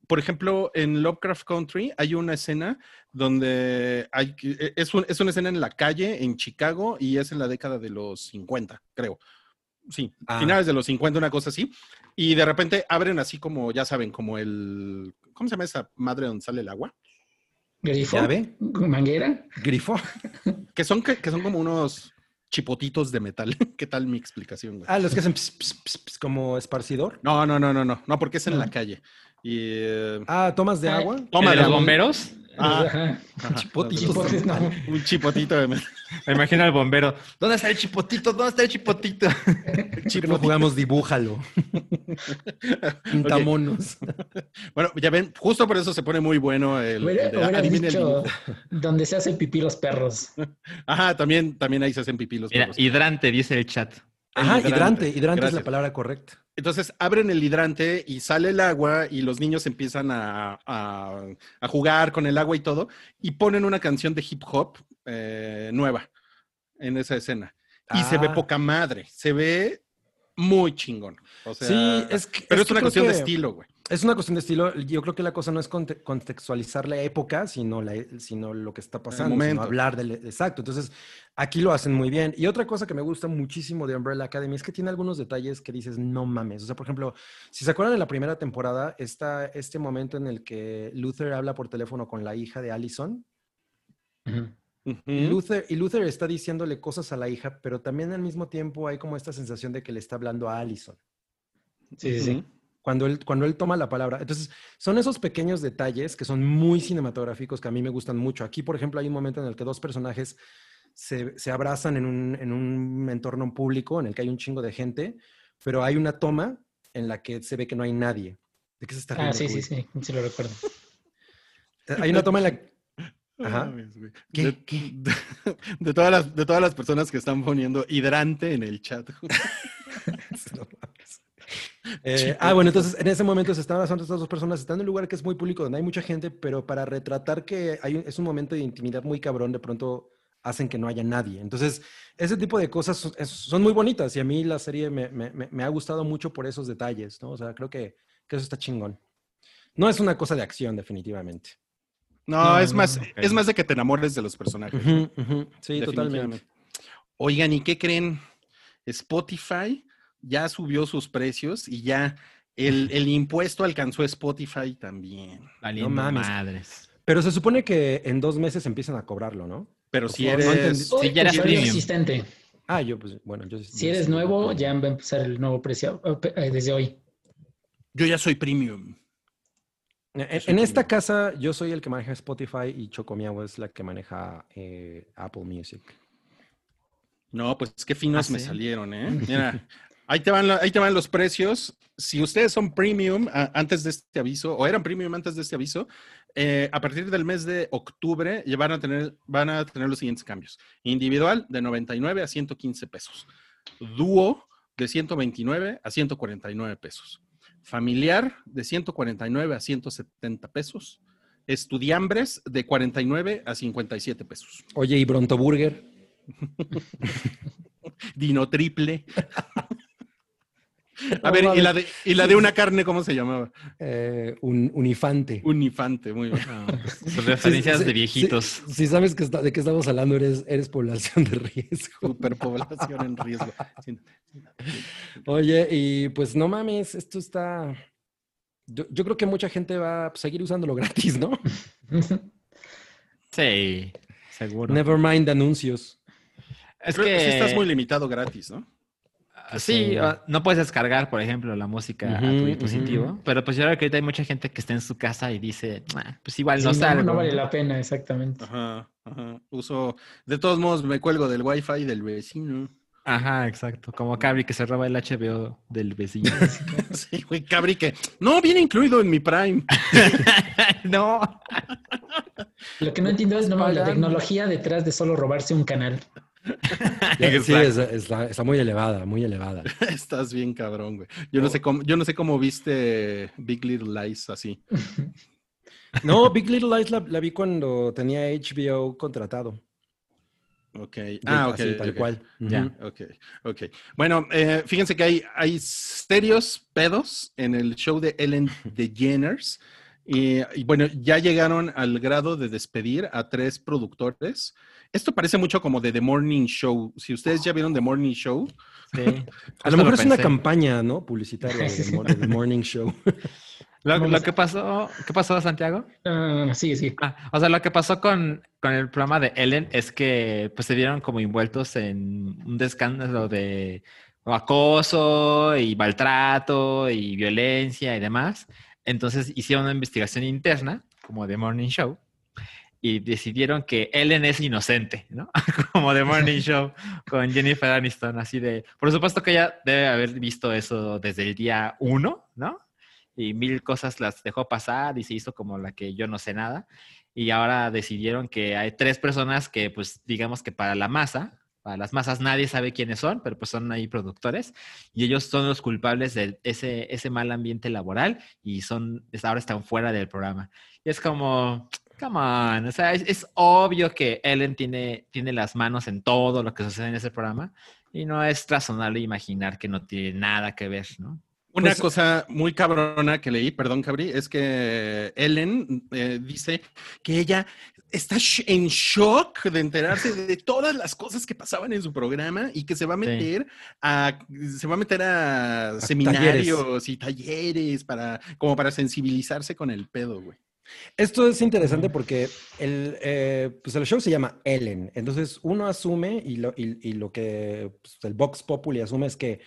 Speaker 2: por ejemplo, en Lovecraft Country hay una escena donde hay, e, es, un- es una escena en la calle en Chicago y es en la década de los 50, creo. Sí,
Speaker 4: Ah.
Speaker 2: finales de los 50, una cosa así. Y de repente abren así como, ya saben, como el, ¿cómo se llama esa madre donde sale el agua?
Speaker 5: ¿Grifo? ¿Manguera?
Speaker 4: Grifo.
Speaker 2: Que son, que, que son como unos chipotitos de metal. ¿Qué tal mi explicación? güey?
Speaker 4: Ah, los que hacen ps, ps, ps, ps, como esparcidor.
Speaker 2: No, no, no, no, no, no, porque es en la calle. Y, eh,
Speaker 4: Ah, tomas de agua.
Speaker 2: Toma
Speaker 3: ¿El
Speaker 2: de
Speaker 3: los bomberos?
Speaker 2: Ah.
Speaker 5: No.
Speaker 2: Un chipotito de metal.
Speaker 3: Me imagino al bombero. ¿Dónde está el chipotito? ¿Dónde está el chipotito?
Speaker 4: ¿Por qué no jugamos dibújalo? Pintamonos.
Speaker 2: Bueno, ya ven, justo por eso se pone muy bueno el,
Speaker 5: Hubiera,
Speaker 2: el adivinen el
Speaker 5: donde se hacen pipí los perros.
Speaker 2: Ajá, también, también ahí se hacen pipí los
Speaker 3: Mira,
Speaker 2: perros.
Speaker 3: hidrante, dice el chat.
Speaker 4: Ajá,
Speaker 2: hidrante.
Speaker 4: hidrante. Hidrante es la palabra correcta.
Speaker 2: Entonces abren el hidrante y sale el agua y los niños empiezan a, a- a jugar con el agua y todo y ponen una canción de hip hop eh, nueva en esa escena. Y se ve
Speaker 4: Ah.
Speaker 2: poca madre, se ve muy chingón. O sea,
Speaker 4: sí, es que.
Speaker 2: pero
Speaker 4: es
Speaker 2: es,
Speaker 4: que
Speaker 2: una cuestión de estilo, güey.
Speaker 4: Es una cuestión de estilo. Yo creo que la cosa no es conte- contextualizar la época, sino, la, sino lo que está pasando, sino
Speaker 2: momento.
Speaker 4: hablar del exacto. Entonces, aquí lo hacen muy bien. Y otra cosa que me gusta muchísimo de Umbrella Academy es que tiene algunos detalles que dices, no mames. O sea, por ejemplo, si se acuerdan de la primera temporada, está este momento en el que Luther habla por teléfono con la hija de Allison. Luther, y Luther está diciéndole cosas a la hija, pero también al mismo tiempo hay como esta sensación de que le está hablando a Allison.
Speaker 5: Sí, sí, sí.
Speaker 4: Cuando él, cuando él toma la palabra. Entonces, son esos pequeños detalles que son muy cinematográficos que a mí me gustan mucho. Aquí, por ejemplo, hay un momento en el que dos personajes se, se abrazan en un, en un entorno público en el que hay un chingo de gente, pero hay una toma en la que se ve que no hay nadie. ¿De qué se está
Speaker 5: Ah, sí, sí, sí, sí lo recuerdo.
Speaker 4: Hay una toma en la
Speaker 2: Ajá.
Speaker 4: Ajá.
Speaker 2: ¿Qué?
Speaker 4: ¿Qué?
Speaker 2: De, de- de todas las, de todas las personas que están poniendo hidrante en el chat.
Speaker 4: Eh, ah, bueno, entonces en ese momento se están abrazando estas dos personas, están en un lugar que es muy público, donde hay mucha gente, pero para retratar que hay es un momento de intimidad muy cabrón, de pronto hacen que no haya nadie. Entonces, ese tipo de cosas son, son muy bonitas y a mí la serie me, me- me- me ha gustado mucho por esos detalles, ¿no? O sea, creo que, que eso está chingón. No es una cosa de acción, definitivamente.
Speaker 2: No,
Speaker 5: No,
Speaker 2: es
Speaker 5: no,
Speaker 2: más,
Speaker 5: no.
Speaker 2: es más de que te enamores de los personajes.
Speaker 4: Ujú, ujú. Sí, totalmente.
Speaker 2: Oigan, ¿y qué creen? Spotify ya subió sus precios y ya el, el impuesto alcanzó Spotify también.
Speaker 3: Valiendo
Speaker 4: mames.
Speaker 3: madres.
Speaker 4: Pero se supone que en dos meses empiezan a cobrarlo, ¿no?
Speaker 2: Pero si
Speaker 4: no
Speaker 2: eres...
Speaker 4: entendí.
Speaker 3: Sí, ya eres premium.
Speaker 5: existente.
Speaker 4: Ah, yo, pues, bueno, yo...
Speaker 5: Si eres nuevo, ya va a empezar el nuevo precio eh, desde hoy.
Speaker 2: Yo ya soy premium.
Speaker 4: En,
Speaker 2: Eso
Speaker 4: en
Speaker 2: es
Speaker 4: esta casa, yo soy el que maneja Spotify y Chocomiao es la que maneja eh, Apple Music.
Speaker 2: No, pues qué finos
Speaker 3: Ah,
Speaker 2: me
Speaker 3: ¿sí?
Speaker 2: salieron, ¿eh? Mira, ahí te, van ahí te van los precios. Si ustedes son premium antes de este aviso, o eran premium antes de este aviso, eh, a partir del mes de octubre ya van a tener, van a tener los siguientes cambios. Individual de 99 a 115 pesos. Dúo de 129 a 149 pesos. Familiar de 149 a 170 pesos. Estudiambres de 49 a 57 pesos.
Speaker 4: Oye, ¿y Bronto Burger?
Speaker 2: Dino triple. A ver, ¿y la, de, y la de una carne cómo se llamaba?
Speaker 4: Eh, un unifante.
Speaker 2: Unifante, muy bien.
Speaker 3: Sus referencias
Speaker 4: Sí,
Speaker 3: de viejitos.
Speaker 4: sí, Si sabes que está- de qué estamos hablando, eres, eres población de riesgo.
Speaker 2: Superpoblación en riesgo.
Speaker 4: Oye, y pues no mames, esto está... Yo, yo creo que mucha gente va a seguir usándolo gratis, ¿no?
Speaker 3: Sí, seguro.
Speaker 4: Never mind anuncios.
Speaker 3: Es que
Speaker 2: sí estás muy limitado gratis, ¿no?
Speaker 3: Ah, Sí, no puedes descargar, por ejemplo, la música a tu dispositivo, pero pues yo creo que ahorita hay mucha gente que está en su casa y dice, "Ah, pues igual
Speaker 5: Sí,
Speaker 3: no
Speaker 5: no,
Speaker 3: salgo.
Speaker 5: no vale la pena, exactamente.
Speaker 2: Ajá, ajá. Uso, de todos modos, me cuelgo del wifi del vecino.
Speaker 3: Ajá, exacto. Como Cabri que se roba el HBO del vecino.
Speaker 2: Sí, güey, cabri que no viene incluido en mi Prime.
Speaker 3: no.
Speaker 5: Lo que no entiendo es no, la tecnología detrás de solo robarse un canal.
Speaker 4: Sí, es- está, está muy elevada, muy elevada.
Speaker 2: Estás bien cabrón, güey. Yo no sé cómo, yo no sé cómo viste Big Little Lies así.
Speaker 4: No, Big Little Lies la, la vi cuando tenía HBO contratado.
Speaker 2: Ok. Ah, ok.
Speaker 4: así, tal
Speaker 2: ok.
Speaker 4: cual.
Speaker 3: Ya.
Speaker 2: Ok, ok. Bueno, eh, fíjense que hay, hay serios pedos en el show de Ellen DeGeneres. Y, y bueno, ya llegaron al grado de despedir a tres productores. Esto parece mucho como de The Morning Show. Si ustedes ya vieron The Morning Show,
Speaker 3: Sí.
Speaker 4: A lo mejor
Speaker 3: lo
Speaker 4: es una campaña, ¿no? Publicitaria Mo- del Morning Show.
Speaker 3: Lo, que pasó, ¿qué pasó, Santiago?
Speaker 5: Sigue, sigue.
Speaker 3: Ah, o sea, lo que pasó con, con el programa de Ellen es que pues se vieron como envueltos en un escándalo de acoso y maltrato y violencia y demás. Entonces hicieron una investigación interna, como de Morning Show, y decidieron que Ellen es inocente, ¿no? como de Morning Show con Jennifer Aniston, así de... Por supuesto que ella debe haber visto eso desde el día uno, ¿no? Y mil cosas las dejó pasar y se hizo como la que yo no sé nada y ahora decidieron que hay tres personas que, pues, digamos que para la masa, para las masas nadie sabe quiénes son, pero pues son ahí productores y ellos son los culpables de ese, ese mal ambiente laboral y son, ahora están fuera del programa. Y es como, come on, o sea, es, es obvio que Ellen tiene, tiene las manos en todo lo que sucede en ese programa y no es razonable imaginar que no tiene nada que ver, ¿no?
Speaker 2: Una
Speaker 4: Pues-
Speaker 2: cosa muy cabrona que leí, perdón, Cabri, es que Ellen eh, dice que ella está sh- en shock de enterarse de todas las cosas que pasaban en su programa y que se va a
Speaker 3: Sí.
Speaker 2: meter a se va a meter a, seminarios y talleres para como para sensibilizarse con el pedo, güey.
Speaker 4: Esto es interesante porque el, eh, pues el show se llama Ellen. Entonces uno asume y lo, y, y lo que pues, el Vox Populi asume es que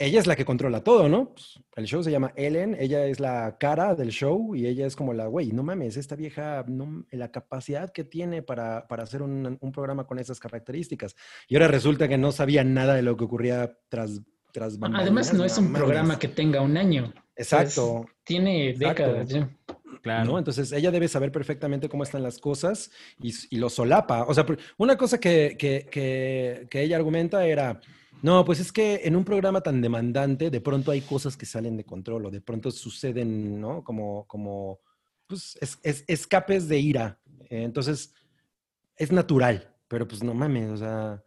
Speaker 4: ella es la que controla todo, ¿no? Pues, el show se llama Ellen, ella es la cara del show y ella es como la, güey, no mames, esta vieja, no, la capacidad que tiene para, para hacer un, un programa con esas características. Y ahora resulta que no sabía nada de lo que ocurría tras... tras
Speaker 5: Además, no es un
Speaker 4: mames.
Speaker 5: programa que tenga un año.
Speaker 4: Exacto.
Speaker 5: Tiene
Speaker 4: Exacto.
Speaker 5: décadas ya.
Speaker 3: Claro.
Speaker 4: ¿no? Entonces ella debe saber perfectamente cómo están las cosas y, y lo solapa. O sea, una cosa que, que- que- que ella argumenta era, no, pues es que en un programa tan demandante de pronto hay cosas que salen de control o de pronto suceden, ¿no? Como, como pues, es- es- escapes de ira. Entonces, es natural, pero pues no mames, o sea...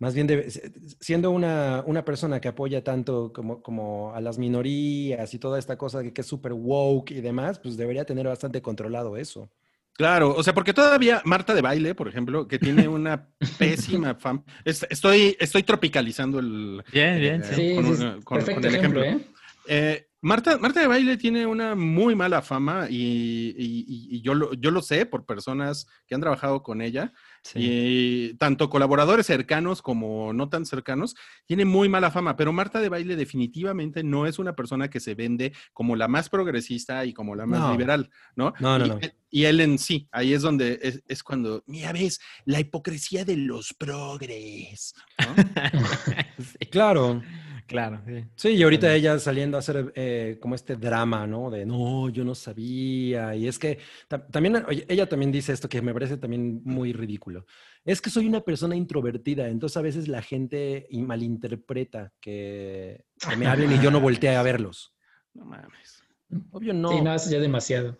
Speaker 4: Más bien, debe- si- siendo una, una persona que apoya tanto como, como a las minorías y toda esta cosa que, que es súper woke y demás, pues debería tener bastante controlado eso.
Speaker 2: Claro, o sea, porque todavía Marta de Baile, por ejemplo, que tiene una pésima fama. es- estoy, estoy tropicalizando el,
Speaker 3: Bien, bien,
Speaker 2: Eh,
Speaker 3: sí.
Speaker 2: Con con-
Speaker 5: perfecto
Speaker 2: con el
Speaker 5: ejemplo,
Speaker 2: ejemplo.
Speaker 5: ¿eh?
Speaker 2: Eh, Marta, Marta de Baile tiene una muy mala fama y, y- y- y yo, lo, yo lo sé por personas que han trabajado con ella
Speaker 3: sí.
Speaker 2: y tanto colaboradores cercanos como no tan cercanos, tiene muy mala fama, pero Marta de Baile definitivamente no es una persona que se vende como la más progresista y como la más
Speaker 4: No.
Speaker 2: liberal, ¿no?
Speaker 4: No, no,
Speaker 2: y,
Speaker 4: no.
Speaker 2: Y Ellen sí, ahí es donde es, es cuando, mira, ves, la hipocresía de los progres, ¿no?
Speaker 3: Sí,
Speaker 4: Claro,
Speaker 3: claro, sí.
Speaker 4: sí, y ahorita ella saliendo a hacer eh, como este drama, ¿no? De no, yo no sabía. Y es que ta- también, oye, ella también dice esto que me parece también muy ridículo. Es que soy una persona introvertida, entonces a veces la gente y- malinterpreta que, que me hablen y yo no volteé a verlos.
Speaker 2: No mames.
Speaker 4: Obvio no.
Speaker 5: Sí, no, es ya demasiado.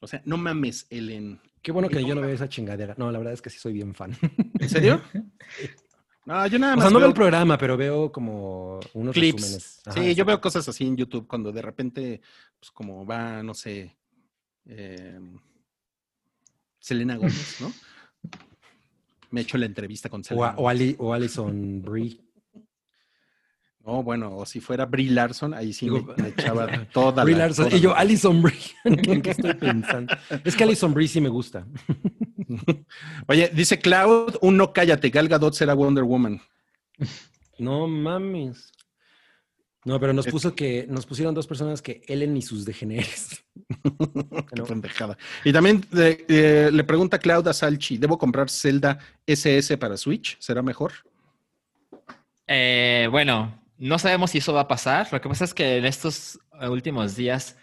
Speaker 2: O sea, no mames, Ellen.
Speaker 4: Qué bueno que
Speaker 2: No
Speaker 4: yo no veo esa chingadera. No, la verdad es que sí soy bien fan.
Speaker 2: ¿En serio? No, yo nada
Speaker 4: O
Speaker 2: más
Speaker 4: sea, no veo el programa, pero veo como unos
Speaker 2: clips.
Speaker 4: resúmenes. Ajá,
Speaker 2: sí, yo veo cosas así en YouTube cuando de repente, pues como va, no sé, eh, Selena Gómez, ¿no? Me echo la entrevista con
Speaker 4: O,
Speaker 2: Selena.
Speaker 4: a- o, Ali- o Alison Brie.
Speaker 2: No, bueno, o si fuera Brie Larson, ahí sí
Speaker 4: Digo,
Speaker 2: me, me echaba toda
Speaker 4: Brie
Speaker 2: la-
Speaker 4: Larson.
Speaker 2: toda
Speaker 4: Y yo, Alison Brie. ¿En qué estoy pensando? Es que Alison Brie sí me gusta.
Speaker 2: Oye, dice Cloud, un no cállate, Gal Gadot será Wonder Woman.
Speaker 4: No mames. No, pero nos puso que nos pusieron dos personas que Ellen y sus degeneres.
Speaker 2: Qué
Speaker 4: No.
Speaker 2: pendejada. Y también eh, eh, le pregunta Cloud a Salchi, ¿debo comprar Zelda SS para Switch? ¿Será mejor?
Speaker 3: Eh, bueno, no sabemos si eso va a pasar. Lo que pasa es que en estos eh, últimos días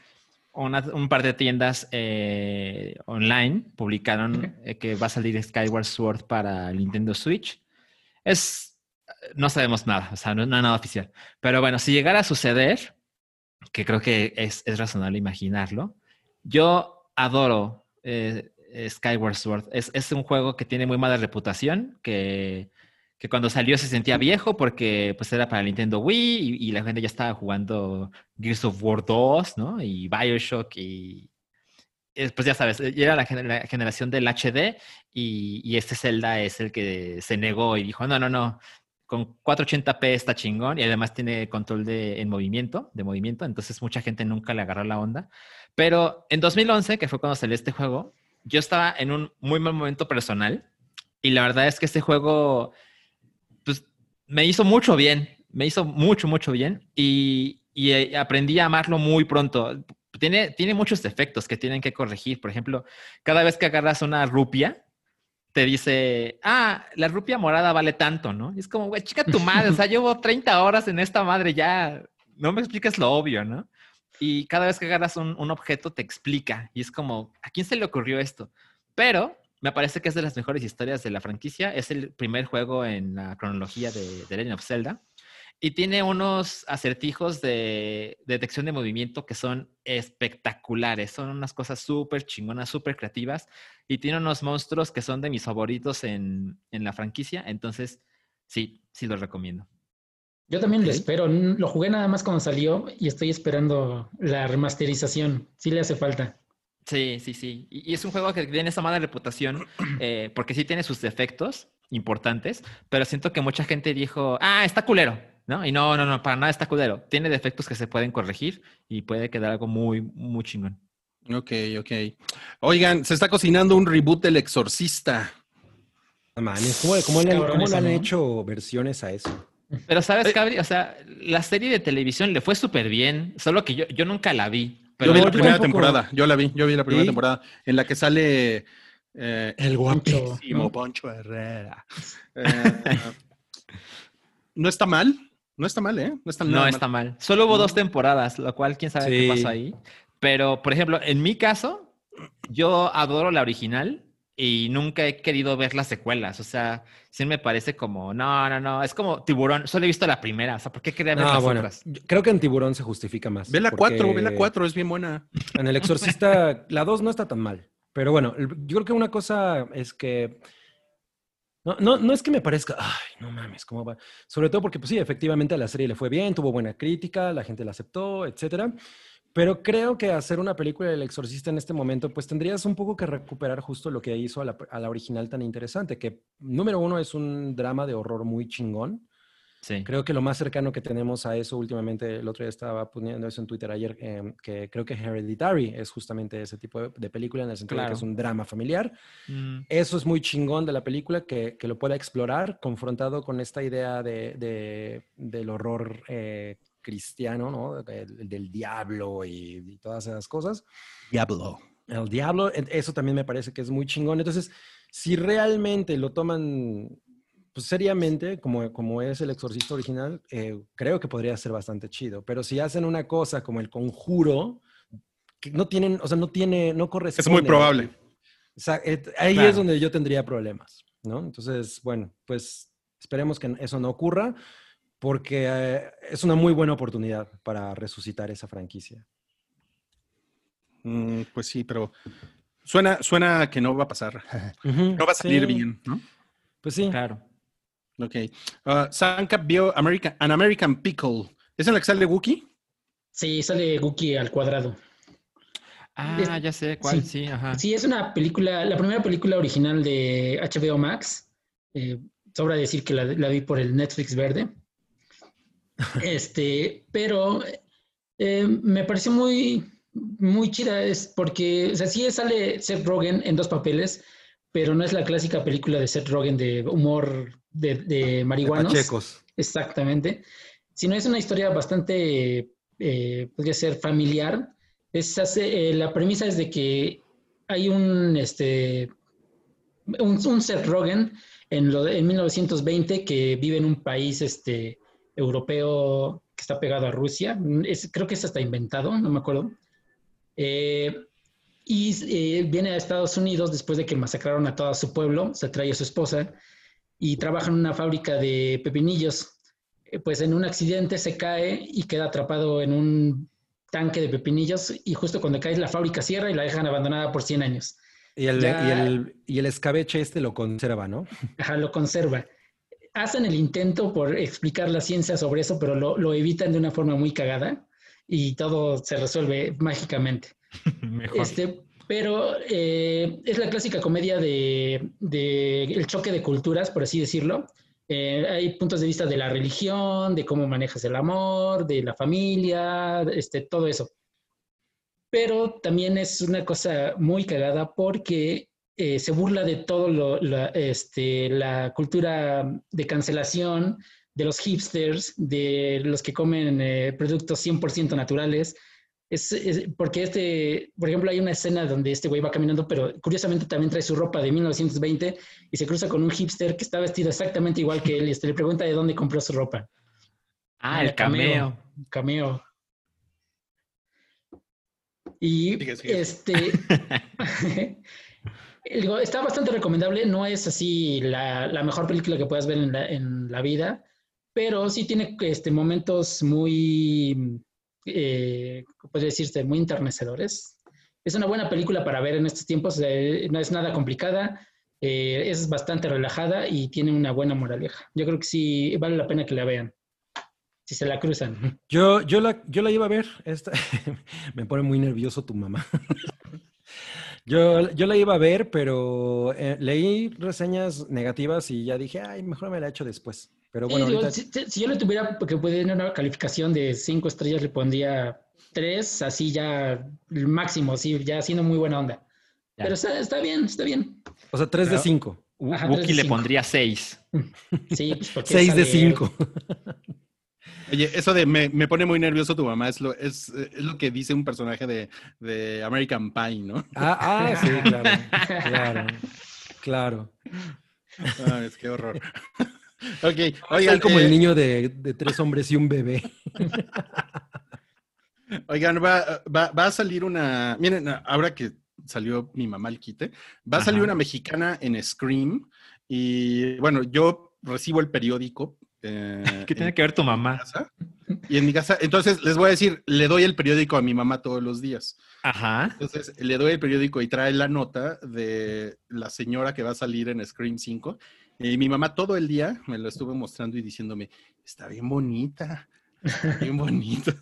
Speaker 3: una- un par de tiendas eh, online publicaron eh, que va a salir Skyward Sword para el Nintendo Switch. Es, no sabemos nada, o sea, no, hay nada oficial. Pero bueno, si llegara a suceder, que creo que es, es razonable imaginarlo, yo adoro eh, Skyward Sword. Es, es un juego que tiene muy mala reputación, que que cuando salió se sentía viejo porque pues era para Nintendo Wii y, y la gente ya estaba jugando Gears of War 2, ¿no? Y Bioshock y eh, pues ya sabes, eh, era la, gener- la generación del HD y, y este Zelda es el que se negó y dijo, no, no, no, con 480p está chingón y además tiene control de, en movimiento, de movimiento, entonces mucha gente nunca le agarró la onda. Pero en 2011, que fue cuando salió este juego, yo estaba en un muy mal momento personal y la verdad es que este juego me hizo mucho bien, me hizo mucho, mucho bien y, y, eh, aprendí a amarlo muy pronto. Tiene, tiene muchos defectos que tienen que corregir. Por ejemplo, cada vez que agarras una rupia, te dice, ah, la rupia morada vale tanto, ¿no? Y es como, güey, chica tu madre, o sea, llevo 30 horas en esta madre ya, no me expliques lo obvio, ¿no? Y cada vez que agarras un, un objeto te explica y es como, ¿a quién se le ocurrió esto? Pero me parece que es de las mejores historias de la franquicia. Es el primer juego en la cronología de, de Legend of Zelda. Y tiene unos acertijos de, de detección de movimiento que son espectaculares. Son unas cosas súper chingonas, súper creativas. Y tiene unos monstruos que son de mis favoritos en, en la franquicia. Entonces, sí, sí los recomiendo.
Speaker 5: Yo también lo espero. Lo jugué nada más cuando salió y estoy esperando la remasterización. Sí le hace falta.
Speaker 3: Sí, sí, sí. Y, y es un juego que tiene esa mala reputación eh, porque sí tiene sus defectos importantes, pero siento que mucha gente dijo, ah, está culero, ¿no? Y no, no, no, para nada está culero. Tiene defectos que se pueden corregir y puede quedar algo muy, muy chingón.
Speaker 2: Ok, ok. Oigan, se está cocinando un reboot del Exorcista.
Speaker 4: No mames, ¿cómo, cómo le,
Speaker 5: Cabrón
Speaker 4: cómo
Speaker 5: eso,
Speaker 4: le han
Speaker 5: ¿no?
Speaker 4: hecho versiones a eso?
Speaker 3: Pero sabes, Cabri, o sea, la serie de televisión le fue súper bien, solo que yo, yo nunca la vi. Pero
Speaker 2: yo vi la primera
Speaker 4: tampoco.
Speaker 2: temporada, yo la vi, yo vi la primera
Speaker 4: ¿Sí?
Speaker 2: temporada en la que sale eh, el guapísimo
Speaker 5: ¿no?
Speaker 2: Poncho Herrera. Eh, no está mal, no está mal, ¿eh? No está
Speaker 3: no está mal. Solo hubo dos temporadas, lo cual quién sabe qué pasó ahí. Pero, por ejemplo, en mi caso, yo adoro la original y nunca he querido ver las secuelas. O sea, sí me parece como, no, no, no, es como tiburón. Solo he visto la primera. O sea, ¿por qué quería ver
Speaker 4: No,
Speaker 3: las
Speaker 4: bueno,
Speaker 3: otras?
Speaker 4: creo que en Tiburón se justifica más.
Speaker 2: Ve la
Speaker 4: porque
Speaker 2: 4, ve la 4, es bien buena.
Speaker 4: En El Exorcista, la 2 no está tan mal. Pero bueno, yo creo que una cosa es que. No, no, no es que me parezca, ay, no mames, ¿cómo va? Sobre todo porque, pues sí, efectivamente a la serie le fue bien, tuvo buena crítica, la gente la aceptó, etcétera. Pero creo que hacer una película del Exorcista en este momento, pues tendrías un poco que recuperar justo lo que hizo a la, a la original tan interesante, que número uno es un drama de horror muy chingón.
Speaker 3: Sí.
Speaker 4: Creo que lo más cercano que tenemos a eso últimamente, el otro día estaba poniendo eso en Twitter ayer, eh, que creo que Hereditary es justamente ese tipo de, de película en el sentido de que
Speaker 3: Claro.
Speaker 4: es un drama familiar.
Speaker 3: Mm,
Speaker 4: Eso es muy chingón de la película, que, que lo pueda explorar confrontado con esta idea de, de- del horror eh, cristiano, ¿no? Del, del diablo y, y todas esas cosas.
Speaker 2: Diablo.
Speaker 4: El diablo, eso también me parece que es muy chingón. Entonces, si realmente lo toman pues, seriamente, como, como es el exorcista original, eh, creo que podría ser bastante chido. Pero si hacen una cosa como el conjuro, que no tienen, o sea, no tiene, no corresponde.
Speaker 2: Es muy probable.
Speaker 4: O sea, et- ahí
Speaker 3: Claro.
Speaker 4: es donde yo tendría problemas, ¿no? Entonces, bueno, pues esperemos que eso no ocurra, porque eh, es una muy buena oportunidad para resucitar esa franquicia.
Speaker 2: Mm, pues sí, pero suena, suena que no va a pasar. No va a salir
Speaker 4: Sí,
Speaker 2: bien, ¿no?
Speaker 4: Pues sí.
Speaker 3: claro.
Speaker 2: Ok. Uh, Sankap vio American, An American Pickle. ¿Es en la que sale Wookiee?
Speaker 5: Sí, sale Guki al cuadrado.
Speaker 3: Ah, ya sé cuál,
Speaker 5: sí.
Speaker 3: sí, ajá.
Speaker 5: Sí, es una película, la primera película original de HBO Max. Eh, sobra decir que la, la vi por el Netflix verde. Este, pero eh, me pareció muy, muy chida, es porque, o sea, sí sale Seth Rogen en dos papeles, pero no es la clásica película de Seth Rogen de humor de, de marihuanos. Exactamente. Sino es una historia bastante, eh, podría ser familiar. Es, hace- eh, la premisa es de que hay un, este, un, un Seth Rogen en, lo de- en 1920 que vive en un país este, europeo que está pegado a Rusia. Es- creo que es hasta inventado, no me acuerdo. Eh, y eh, viene a Estados Unidos después de que masacraron a todo su pueblo, se trae a su esposa y trabaja en una fábrica de pepinillos. Eh, Pues en un accidente se cae y queda atrapado en un tanque de pepinillos y justo cuando cae la fábrica cierra y la dejan abandonada por 100 años.
Speaker 4: Y el,
Speaker 5: Ya-
Speaker 4: y, el, y el escabeche este lo conserva, ¿no?
Speaker 5: Ajá, lo conserva. Hacen el intento por explicar la ciencia sobre eso, pero lo, lo evitan de una forma muy cagada y todo se resuelve mágicamente.
Speaker 3: Mejor.
Speaker 5: Este, pero eh, es la clásica comedia de, de el choque de culturas, por así decirlo. Eh, hay puntos de vista de la religión, de cómo manejas el amor, de la familia, este, todo eso. Pero también es una cosa muy cagada porque eh, se burla de todo lo, la, este, la cultura de cancelación, de los hipsters, de los que comen eh, productos 100% naturales. Es, es, porque este, por ejemplo, hay una escena donde este güey va caminando, pero curiosamente también trae su ropa de 1920 y se cruza con un hipster que está vestido exactamente igual que él y este, le pregunta de dónde compró su ropa.
Speaker 3: Ah, el cameo.
Speaker 5: Cameo. Y
Speaker 2: Sigue, sigue.
Speaker 5: este digo, está bastante recomendable. No es así la, la mejor película que puedas ver en la, en la vida, pero sí tiene este, momentos muy, eh, ¿cómo podría decirse? Muy enternecedores. Es una buena película para ver en estos tiempos. eh, no es nada complicada. eh, es bastante relajada y tiene una buena moraleja. Yo creo que sí vale la pena que la vean. si se la cruzan.
Speaker 4: Yo, yo, la, yo la iba a ver. Esta... Me pone muy nervioso tu mamá. yo, yo la iba a ver, pero eh, leí reseñas negativas y ya dije, ay, mejor me la echo después. Pero bueno,
Speaker 5: Sí,
Speaker 4: ahorita-
Speaker 5: si, si yo le tuviera que poner una calificación de cinco estrellas, le pondría tres, así ya el máximo, sí, ya siendo muy buena onda.
Speaker 3: Ya.
Speaker 5: Pero está, está bien, está bien.
Speaker 4: o sea, 3 de
Speaker 2: Pero-
Speaker 4: 5.
Speaker 5: Ajá, tres
Speaker 3: Wookie
Speaker 5: de
Speaker 3: le
Speaker 5: cinco.
Speaker 3: pondría 6.
Speaker 5: Sí, pues porque
Speaker 4: 6 de
Speaker 5: sale-
Speaker 4: 5.
Speaker 2: Oye, eso de me, me pone muy nervioso tu mamá es lo, es, eh, es lo que dice un personaje de, de American Pie, ¿no?
Speaker 4: Ah, ah, sí, claro. Claro. Claro.
Speaker 2: Ay, es que horror. ok,
Speaker 4: Soy
Speaker 2: oigan,
Speaker 4: como
Speaker 2: eh,
Speaker 4: el niño de, de tres hombres y un bebé.
Speaker 2: Oigan, va, va, va a salir una. Miren, ahora que salió mi mamá al quite, va a salir
Speaker 3: Ajá.
Speaker 2: una mexicana en Scream. Y bueno, yo recibo el periódico. Eh,
Speaker 3: ¿Qué tiene
Speaker 2: en
Speaker 3: que ver tu
Speaker 2: mi
Speaker 3: mamá?
Speaker 2: casa, y en mi casa, entonces les voy a decir, le doy el periódico a mi mamá todos los días.
Speaker 3: Ajá.
Speaker 2: Entonces le doy el periódico y trae la nota de la señora que va a salir en Scream 5. Y mi mamá todo el día me lo estuvo mostrando y diciéndome, está bien bonita, está bien bonita.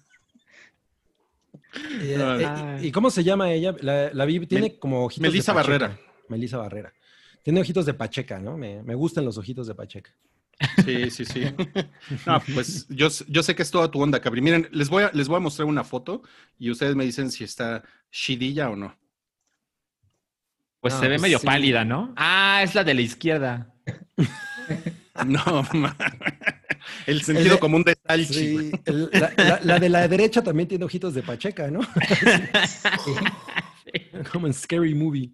Speaker 4: Eh, eh, ¿Y cómo se llama ella? La, la vi, tiene
Speaker 2: Mel-
Speaker 4: como ojitos de Pacheca.
Speaker 2: Barrera.
Speaker 4: Melissa Barrera. Tiene ojitos de Pacheca, ¿no? Me, me gustan los ojitos de Pacheca.
Speaker 2: Sí, sí, sí. No, pues yo, yo sé que es toda tu onda, Cabri. Miren, les voy, a, les voy a mostrar una foto y ustedes me dicen si está chidilla o no.
Speaker 3: Pues
Speaker 4: No,
Speaker 3: se ve
Speaker 4: pues
Speaker 3: medio
Speaker 4: sí.
Speaker 3: pálida, ¿no? Ah, es la de la izquierda.
Speaker 2: No, ma. el sentido
Speaker 4: de-
Speaker 2: común de Salchi.
Speaker 4: Sí, el- la, la- la de la derecha también tiene ojitos de Pacheca, ¿no?
Speaker 5: Sí.
Speaker 4: Como en Scary Movie.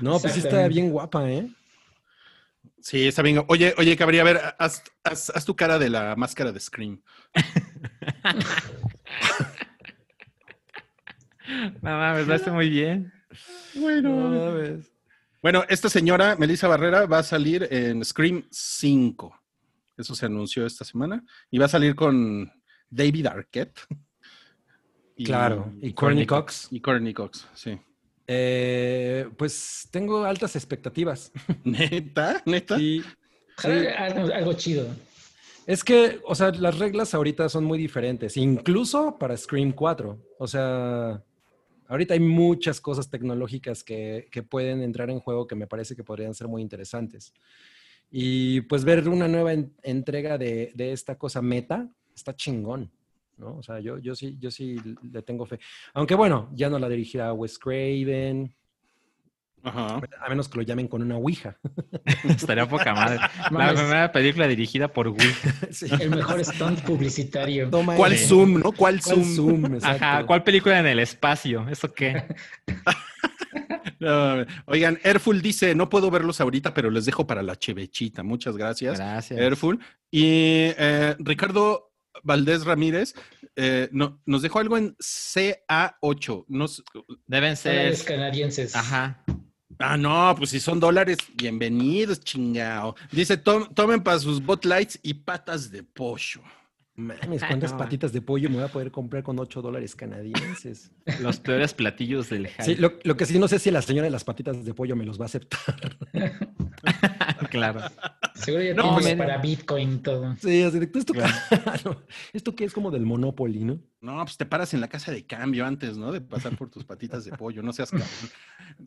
Speaker 4: No, pues sí está bien guapa, ¿eh?
Speaker 2: Sí, está bien. Oye, oye, Cabri, a ver, haz, haz- haz tu cara de la máscara de Scream.
Speaker 3: No mames, lo hace muy bien.
Speaker 4: No mames.
Speaker 2: Bueno, esta señora, Melissa Barrera, va a salir en Scream 5. Eso se anunció esta semana. Y va a salir con David Arquette. Y-
Speaker 4: Claro. Y Courtney Cox.
Speaker 2: Y Courtney Cox, sí.
Speaker 4: Eh, pues tengo altas expectativas.
Speaker 2: ¿Neta? ¿Neta?
Speaker 4: Y
Speaker 5: Ojalá Algo, algo chido.
Speaker 4: es que, o sea, las reglas ahorita son muy diferentes, incluso para Scream 4. O sea, ahorita hay muchas cosas tecnológicas que, que pueden entrar en juego que me parece que podrían ser muy interesantes. Y pues ver una nueva en- entrega de, de esta cosa meta está chingón. ¿No? O sea, yo, yo, sí, yo sí le tengo fe. Aunque bueno, ya no la dirigirá Wes Craven,
Speaker 2: Ajá.
Speaker 4: a menos que lo llamen con una Ouija.
Speaker 3: Estaría poca madre. La primera película dirigida por Will.
Speaker 4: Sí.
Speaker 5: El mejor stunt publicitario.
Speaker 4: Toma
Speaker 2: ¿Cuál. Zoom, no? ¿Cuál,
Speaker 4: ¿Cuál
Speaker 2: Zoom?
Speaker 4: Zoom?
Speaker 3: Ajá, ¿cuál película en el espacio? ¿Eso qué?
Speaker 2: No, oigan, Airful dice, no puedo verlos ahorita, pero les dejo para la chevechita. Muchas gracias.
Speaker 3: Gracias.
Speaker 2: Airful. Y eh, Ricardo Valdés Ramírez eh, no- nos dejó algo en CA8. Nos,
Speaker 3: Deben
Speaker 5: Dólares
Speaker 3: ser.
Speaker 5: canadienses.
Speaker 3: Ajá.
Speaker 2: ah, no, pues si son dólares, bienvenidos, chingao. Dice, "Tom- tomen para sus bot lights y patas de pollo.
Speaker 4: Mames, ¿cuántas
Speaker 3: No.
Speaker 4: patitas de pollo me voy a poder comprar con 8 dólares canadienses?
Speaker 3: Los peores platillos del hype.
Speaker 4: Sí, lo, lo que sí no sé si la señora de las patitas de pollo me los va a aceptar.
Speaker 3: claro.
Speaker 5: Seguro ya
Speaker 3: No, men.
Speaker 5: para Bitcoin todo.
Speaker 4: Sí, así de, ¿esto,
Speaker 3: Claro.
Speaker 4: no, esto que es como del Monopoly, ¿no?
Speaker 2: No, pues te paras en la casa de cambio antes, ¿no? De pasar por tus patitas de pollo, no seas cabrón.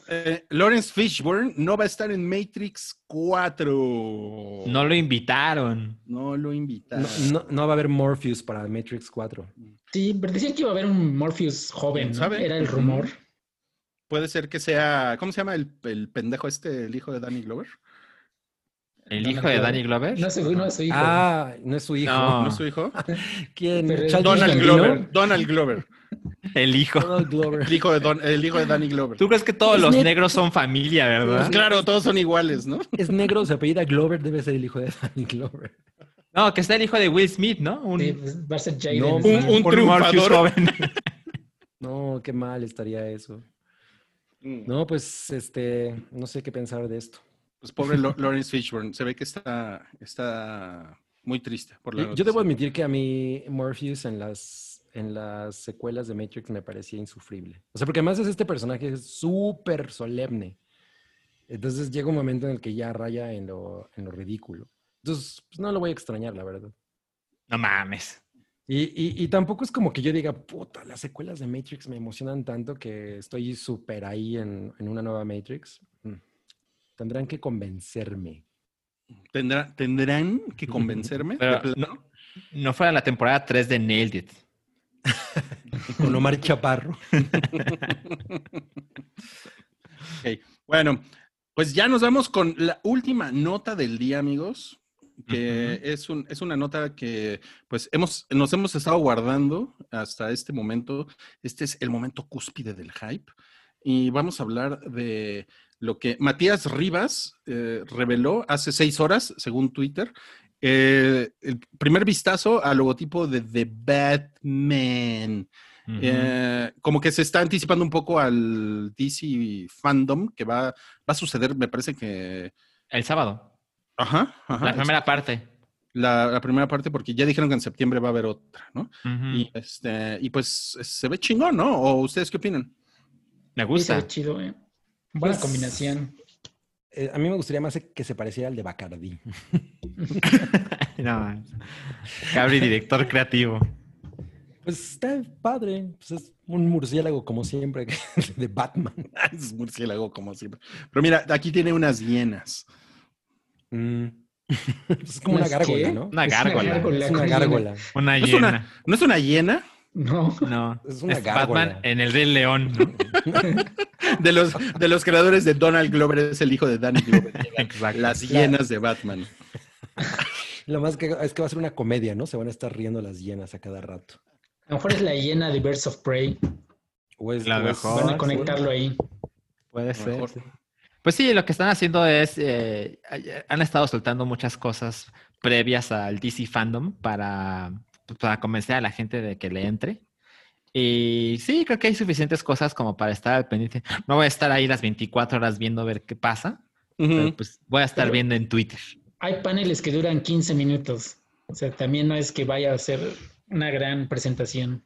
Speaker 2: Eh, Lawrence Fishburne no va a estar en Matrix 4.
Speaker 3: No lo invitaron.
Speaker 2: No lo invitaron.
Speaker 4: No, no- no va a haber Morpheus para Matrix 4.
Speaker 5: Sí, pero decían que iba a haber un Morpheus joven,
Speaker 2: ¿Quién
Speaker 5: ¿no?
Speaker 2: sabe?
Speaker 5: Era el rumor.
Speaker 2: Puede ser que sea, ¿cómo se llama el, el pendejo este, el hijo de Danny Glover?
Speaker 3: ¿El
Speaker 5: Donald
Speaker 3: hijo de. Danny Glover?
Speaker 5: No, su, no, su hijo.
Speaker 4: Ah, no es su hijo.
Speaker 3: No.
Speaker 2: ¿No es su hijo?
Speaker 4: ¿Quién?
Speaker 5: Es
Speaker 4: ¿Childish
Speaker 2: Donald
Speaker 4: Gambino?
Speaker 2: Glover. Donald Glover.
Speaker 3: El hijo.
Speaker 4: Donald Glover.
Speaker 2: El hijo de, Don- el hijo de Danny Glover.
Speaker 3: ¿Tú crees que todos
Speaker 4: Es
Speaker 3: los negros son familia, verdad?
Speaker 2: Pues claro, todos son iguales, ¿no?
Speaker 4: Es negro, se apellida Glover, debe ser el hijo de Danny Glover.
Speaker 3: No, que está el hijo de Will Smith, ¿no? Un,
Speaker 5: Sí, va a ser Jaden.
Speaker 4: No,
Speaker 2: Un,
Speaker 5: Smith.
Speaker 2: un
Speaker 3: un Morpheus
Speaker 2: triunfador.
Speaker 3: joven.
Speaker 4: No, qué mal estaría eso.
Speaker 2: Mm.
Speaker 4: No, pues, este, no sé qué pensar de esto.
Speaker 2: Pues pobre Lawrence Fishburne. Se ve que está, está muy triste por la
Speaker 4: Yo, debo admitir que a mí Morpheus en las, en las secuelas de Matrix me parecía insufrible. O sea, porque además es este personaje súper solemne. Entonces llega un momento en el que ya raya en lo, en lo ridículo. Entonces, pues no lo voy a extrañar, la verdad.
Speaker 3: No mames.
Speaker 4: Y, y- y tampoco es como que yo diga, puta, las secuelas de Matrix me emocionan tanto que estoy súper ahí en, en una nueva Matrix. Mm. Tendrán que convencerme.
Speaker 2: Tendrá- tendrán que convencerme.
Speaker 3: Pero
Speaker 2: de plano.
Speaker 3: no, no fuera la temporada 3 de Nailed It.
Speaker 4: Con Omar Chaparro.
Speaker 2: Ok, Bueno, pues ya nos vamos con la última nota del día, amigos. Que es, un, es una nota que pues hemos, nos hemos estado guardando hasta este momento. Este es el momento cúspide del hype. Y vamos a hablar de lo que Matías Rivas eh, reveló hace seis horas, según Twitter. Eh, el primer vistazo al logotipo de The Batman. Eh, como que se está anticipando un poco al DC fandom que va, va a suceder, me parece que.
Speaker 3: El sábado.
Speaker 2: Ajá, ajá.
Speaker 3: la
Speaker 2: es-
Speaker 3: primera parte.
Speaker 2: la- la primera parte, porque ya dijeron que en septiembre va a haber otra, ¿no? Y este, y pues se ve chingón, ¿no? ¿O ustedes qué opinan?
Speaker 3: Me
Speaker 5: Sí, se
Speaker 3: gusta.
Speaker 5: ve chido, eh. Buena
Speaker 4: Pues-
Speaker 5: combinación.
Speaker 4: Eh, a mí me gustaría más que se pareciera al de Bacardi.
Speaker 3: no. Cabri, director creativo.
Speaker 4: Pues está padre. Pues es un murciélago como siempre de Batman.
Speaker 2: es murciélago, como siempre. Pero mira, aquí tiene unas hienas.
Speaker 4: Mm. Es como una
Speaker 5: ¿Unas
Speaker 4: gárgola,
Speaker 5: qué?
Speaker 4: ¿no?
Speaker 3: Una gárgola.
Speaker 4: Es una gárgola.
Speaker 3: Una
Speaker 2: ¿No es una,
Speaker 3: hiena.
Speaker 2: ¿no es una hiena?
Speaker 5: No.
Speaker 3: No.
Speaker 4: Es una
Speaker 3: Es. Batman en el Rey León. ¿no?
Speaker 2: De los, de los creadores de Donald Glover, es el hijo de Danny Glover.
Speaker 3: Exacto.
Speaker 2: Las hienas de Batman.
Speaker 4: Lo más que es que va a ser una comedia, ¿no? Se van a estar riendo las hienas a cada rato.
Speaker 5: A lo mejor es la hiena de Birds of Prey.
Speaker 4: O es,
Speaker 3: La mejor.
Speaker 5: Van a conectarlo ahí.
Speaker 3: Puede ser. Pues sí, lo que están haciendo es, eh, han estado soltando muchas cosas previas al DC Fandom para, para convencer a la gente de que le entre. Y sí, creo que hay suficientes cosas como para estar al pendiente. No voy a estar ahí las 24 horas viendo ver qué pasa, pero pues voy a estar
Speaker 5: Pero-
Speaker 3: viendo en Twitter.
Speaker 5: Hay paneles que duran 15 minutos. O sea, también no es que vaya a ser una gran presentación.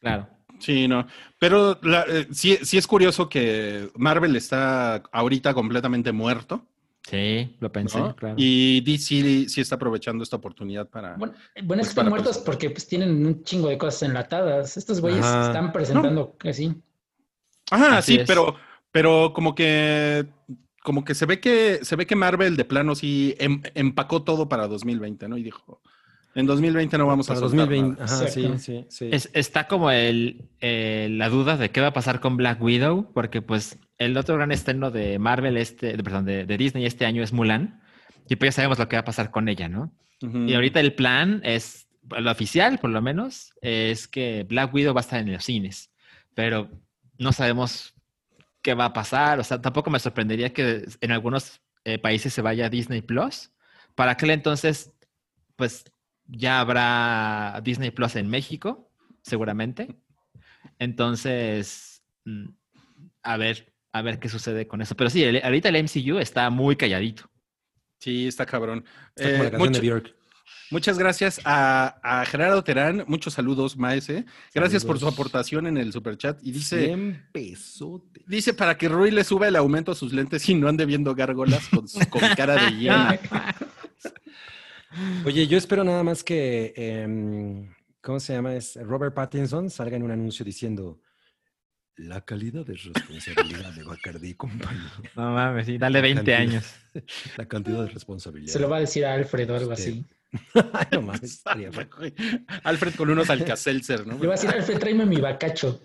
Speaker 3: Claro.
Speaker 2: Sí, no. Pero la- eh, sí, sí es curioso que Marvel está ahorita completamente muerto.
Speaker 3: Sí, lo pensé,
Speaker 2: ¿no?
Speaker 3: claro.
Speaker 2: Y DC sí está aprovechando esta oportunidad para.
Speaker 5: Bueno, bueno
Speaker 2: Pues
Speaker 5: es que están
Speaker 2: para
Speaker 5: muertos
Speaker 2: presentar.
Speaker 5: porque pues tienen un chingo de cosas enlatadas. Estos güeyes
Speaker 4: Ajá.
Speaker 5: están presentando así.
Speaker 2: Ajá,
Speaker 3: Así
Speaker 2: sí,
Speaker 3: es.
Speaker 2: pero, pero como que como que se ve que se ve que Marvel de plano sí em- empacó todo para 2020, ¿no? Y dijo, en 2020 no vamos
Speaker 4: para
Speaker 2: a soltar
Speaker 4: 2020.
Speaker 2: nada".
Speaker 4: Ajá, sí, sí, sí.
Speaker 3: Es- está como el, eh, la duda de qué va a pasar con Black Widow, porque pues el otro gran estreno de Marvel, este, de- perdón, de, de Disney este año es Mulan, y pues ya sabemos lo que va a pasar con ella, ¿no?
Speaker 2: Ujú.
Speaker 3: Y ahorita el plan es, lo oficial por lo menos, es que Black Widow va a estar en los cines, pero no sabemos qué va a pasar, o sea, tampoco me sorprendería que en algunos eh, países se vaya a Disney Plus. Para aquel entonces, pues ya habrá Disney Plus en México, seguramente. Entonces, mm, a ver, a ver qué sucede con eso. Pero sí, el- ahorita el MCU está muy calladito.
Speaker 2: Sí, está cabrón.
Speaker 4: Está como
Speaker 2: Eh,
Speaker 4: la
Speaker 2: mucho- muchas gracias a, a Gerardo Terán, muchos saludos, Maese. Gracias por su aportación en el superchat. Y dice,
Speaker 4: 100 pesotes.
Speaker 2: dice para que Rui le suba el aumento a sus lentes y no ande viendo gárgolas con, su- con cara de hiena.
Speaker 4: Oye, yo espero nada más que, em, ¿cómo se llama? Es Robert Pattinson salga en un anuncio diciendo la calidad de responsabilidad de Bacardi y compañía.
Speaker 3: No mames, sí, dale 20
Speaker 4: Cantidad.
Speaker 3: años.
Speaker 4: La cantidad de responsabilidad.
Speaker 5: Se lo va a decir a Alfred o algo
Speaker 4: Este,
Speaker 5: así.
Speaker 4: Ay, no mames.
Speaker 2: Alfred con unos Alcacelser, ¿no?
Speaker 5: Le va a decir, Alfred, tráeme mi bacacho.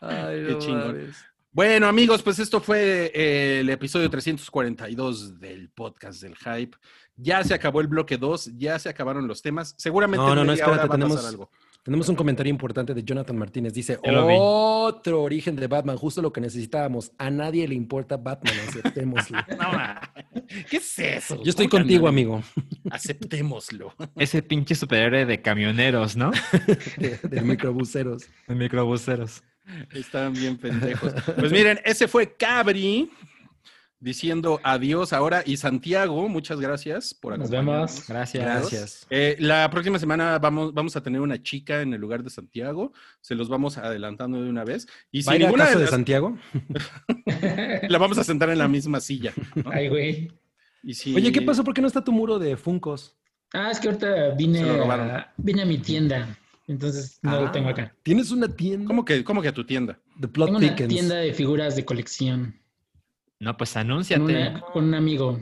Speaker 4: Ay,
Speaker 2: Qué chingón. Bueno, amigos, pues esto fue eh, el episodio 342 del podcast del Hype. Ya se acabó el bloque 2, ya se acabaron los temas. Seguramente
Speaker 4: No, no, no, espérate,
Speaker 2: hora va a
Speaker 4: tenemos-
Speaker 2: pasar algo.
Speaker 4: Tenemos un comentario importante de Jonathan Martínez. Dice, otro origen de Batman, justo lo que necesitábamos. A nadie le importa Batman, aceptémoslo.
Speaker 2: No. ¿Qué es eso?
Speaker 4: Yo estoy
Speaker 2: ¿Cómo que
Speaker 4: contigo,
Speaker 2: no?
Speaker 4: amigo,
Speaker 2: Aceptémoslo.
Speaker 3: Ese pinche superhéroe de camioneros, ¿no?
Speaker 4: de, de microbuseros.
Speaker 3: De microbuseros.
Speaker 2: Están bien pendejos. Pues miren, ese fue Cabri diciendo adiós ahora y Santiago, muchas gracias por
Speaker 5: Nos
Speaker 2: acompañarnos.
Speaker 5: vemos.
Speaker 3: Gracias.
Speaker 4: Gracias.
Speaker 2: Eh, la próxima semana vamos, vamos a tener una chica en el lugar de Santiago. Se los vamos adelantando de una vez. Y
Speaker 4: ¿Va a
Speaker 2: si ninguna
Speaker 4: casa
Speaker 2: de
Speaker 4: de
Speaker 2: las-
Speaker 4: Santiago?
Speaker 2: la vamos a sentar en la misma silla. ¿no?
Speaker 5: Ay, güey.
Speaker 2: Y si-
Speaker 4: Oye, ¿qué pasó? ¿Por qué no está tu muro de Funcos?
Speaker 5: Ah, es que ahorita vine, a, vine a mi tienda, entonces no lo tengo acá.
Speaker 4: ¿Tienes una tienda?
Speaker 2: ¿Cómo que, cómo que a tu tienda?
Speaker 4: The Plot
Speaker 5: Tengo una tienda de figuras de colección
Speaker 3: No, pues
Speaker 5: con,
Speaker 3: anúnciate.
Speaker 5: una- con un amigo.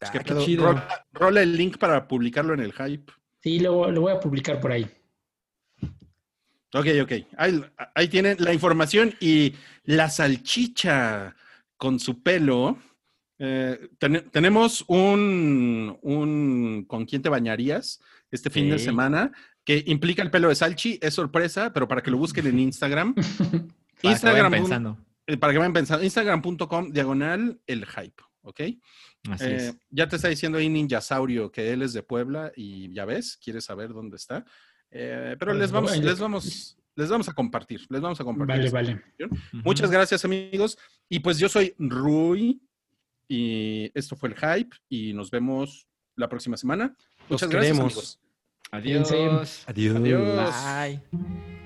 Speaker 2: Es
Speaker 4: Ah,
Speaker 2: que
Speaker 4: qué
Speaker 2: pedo.
Speaker 4: chido.
Speaker 2: Rola, rola el link para publicarlo en el hype.
Speaker 5: Sí, lo, lo voy a publicar por ahí.
Speaker 2: Ok, ok. Ahí, ahí tienen la información y la salchicha con su pelo. Eh, ten- tenemos un, un ¿Con quién te bañarías? Este fin de semana, que implica el pelo de Salchi. Es sorpresa, pero para que lo busquen en Instagram.
Speaker 3: Vayan
Speaker 2: Instagram,
Speaker 3: pensando.
Speaker 2: Eh, para que vayan pensando. Instagram.com diagonal el hype, ¿ok?
Speaker 3: Así
Speaker 2: Eh,
Speaker 3: es.
Speaker 2: ya te está diciendo ahí Ninjasaurio que él es de Puebla y ya ves, quieres saber dónde está. Eh, pero les vamos, les vamos, les vamos a compartir, les vamos a compartir.
Speaker 5: Vale, vale.
Speaker 2: Muchas gracias, amigos. Y pues yo soy Rui y esto fue el hype y nos vemos la próxima semana.
Speaker 4: Los
Speaker 2: Muchas gracias,
Speaker 4: queremos.
Speaker 2: amigos.
Speaker 3: Adiós.
Speaker 4: Adiós.
Speaker 2: Adiós.
Speaker 3: Bye.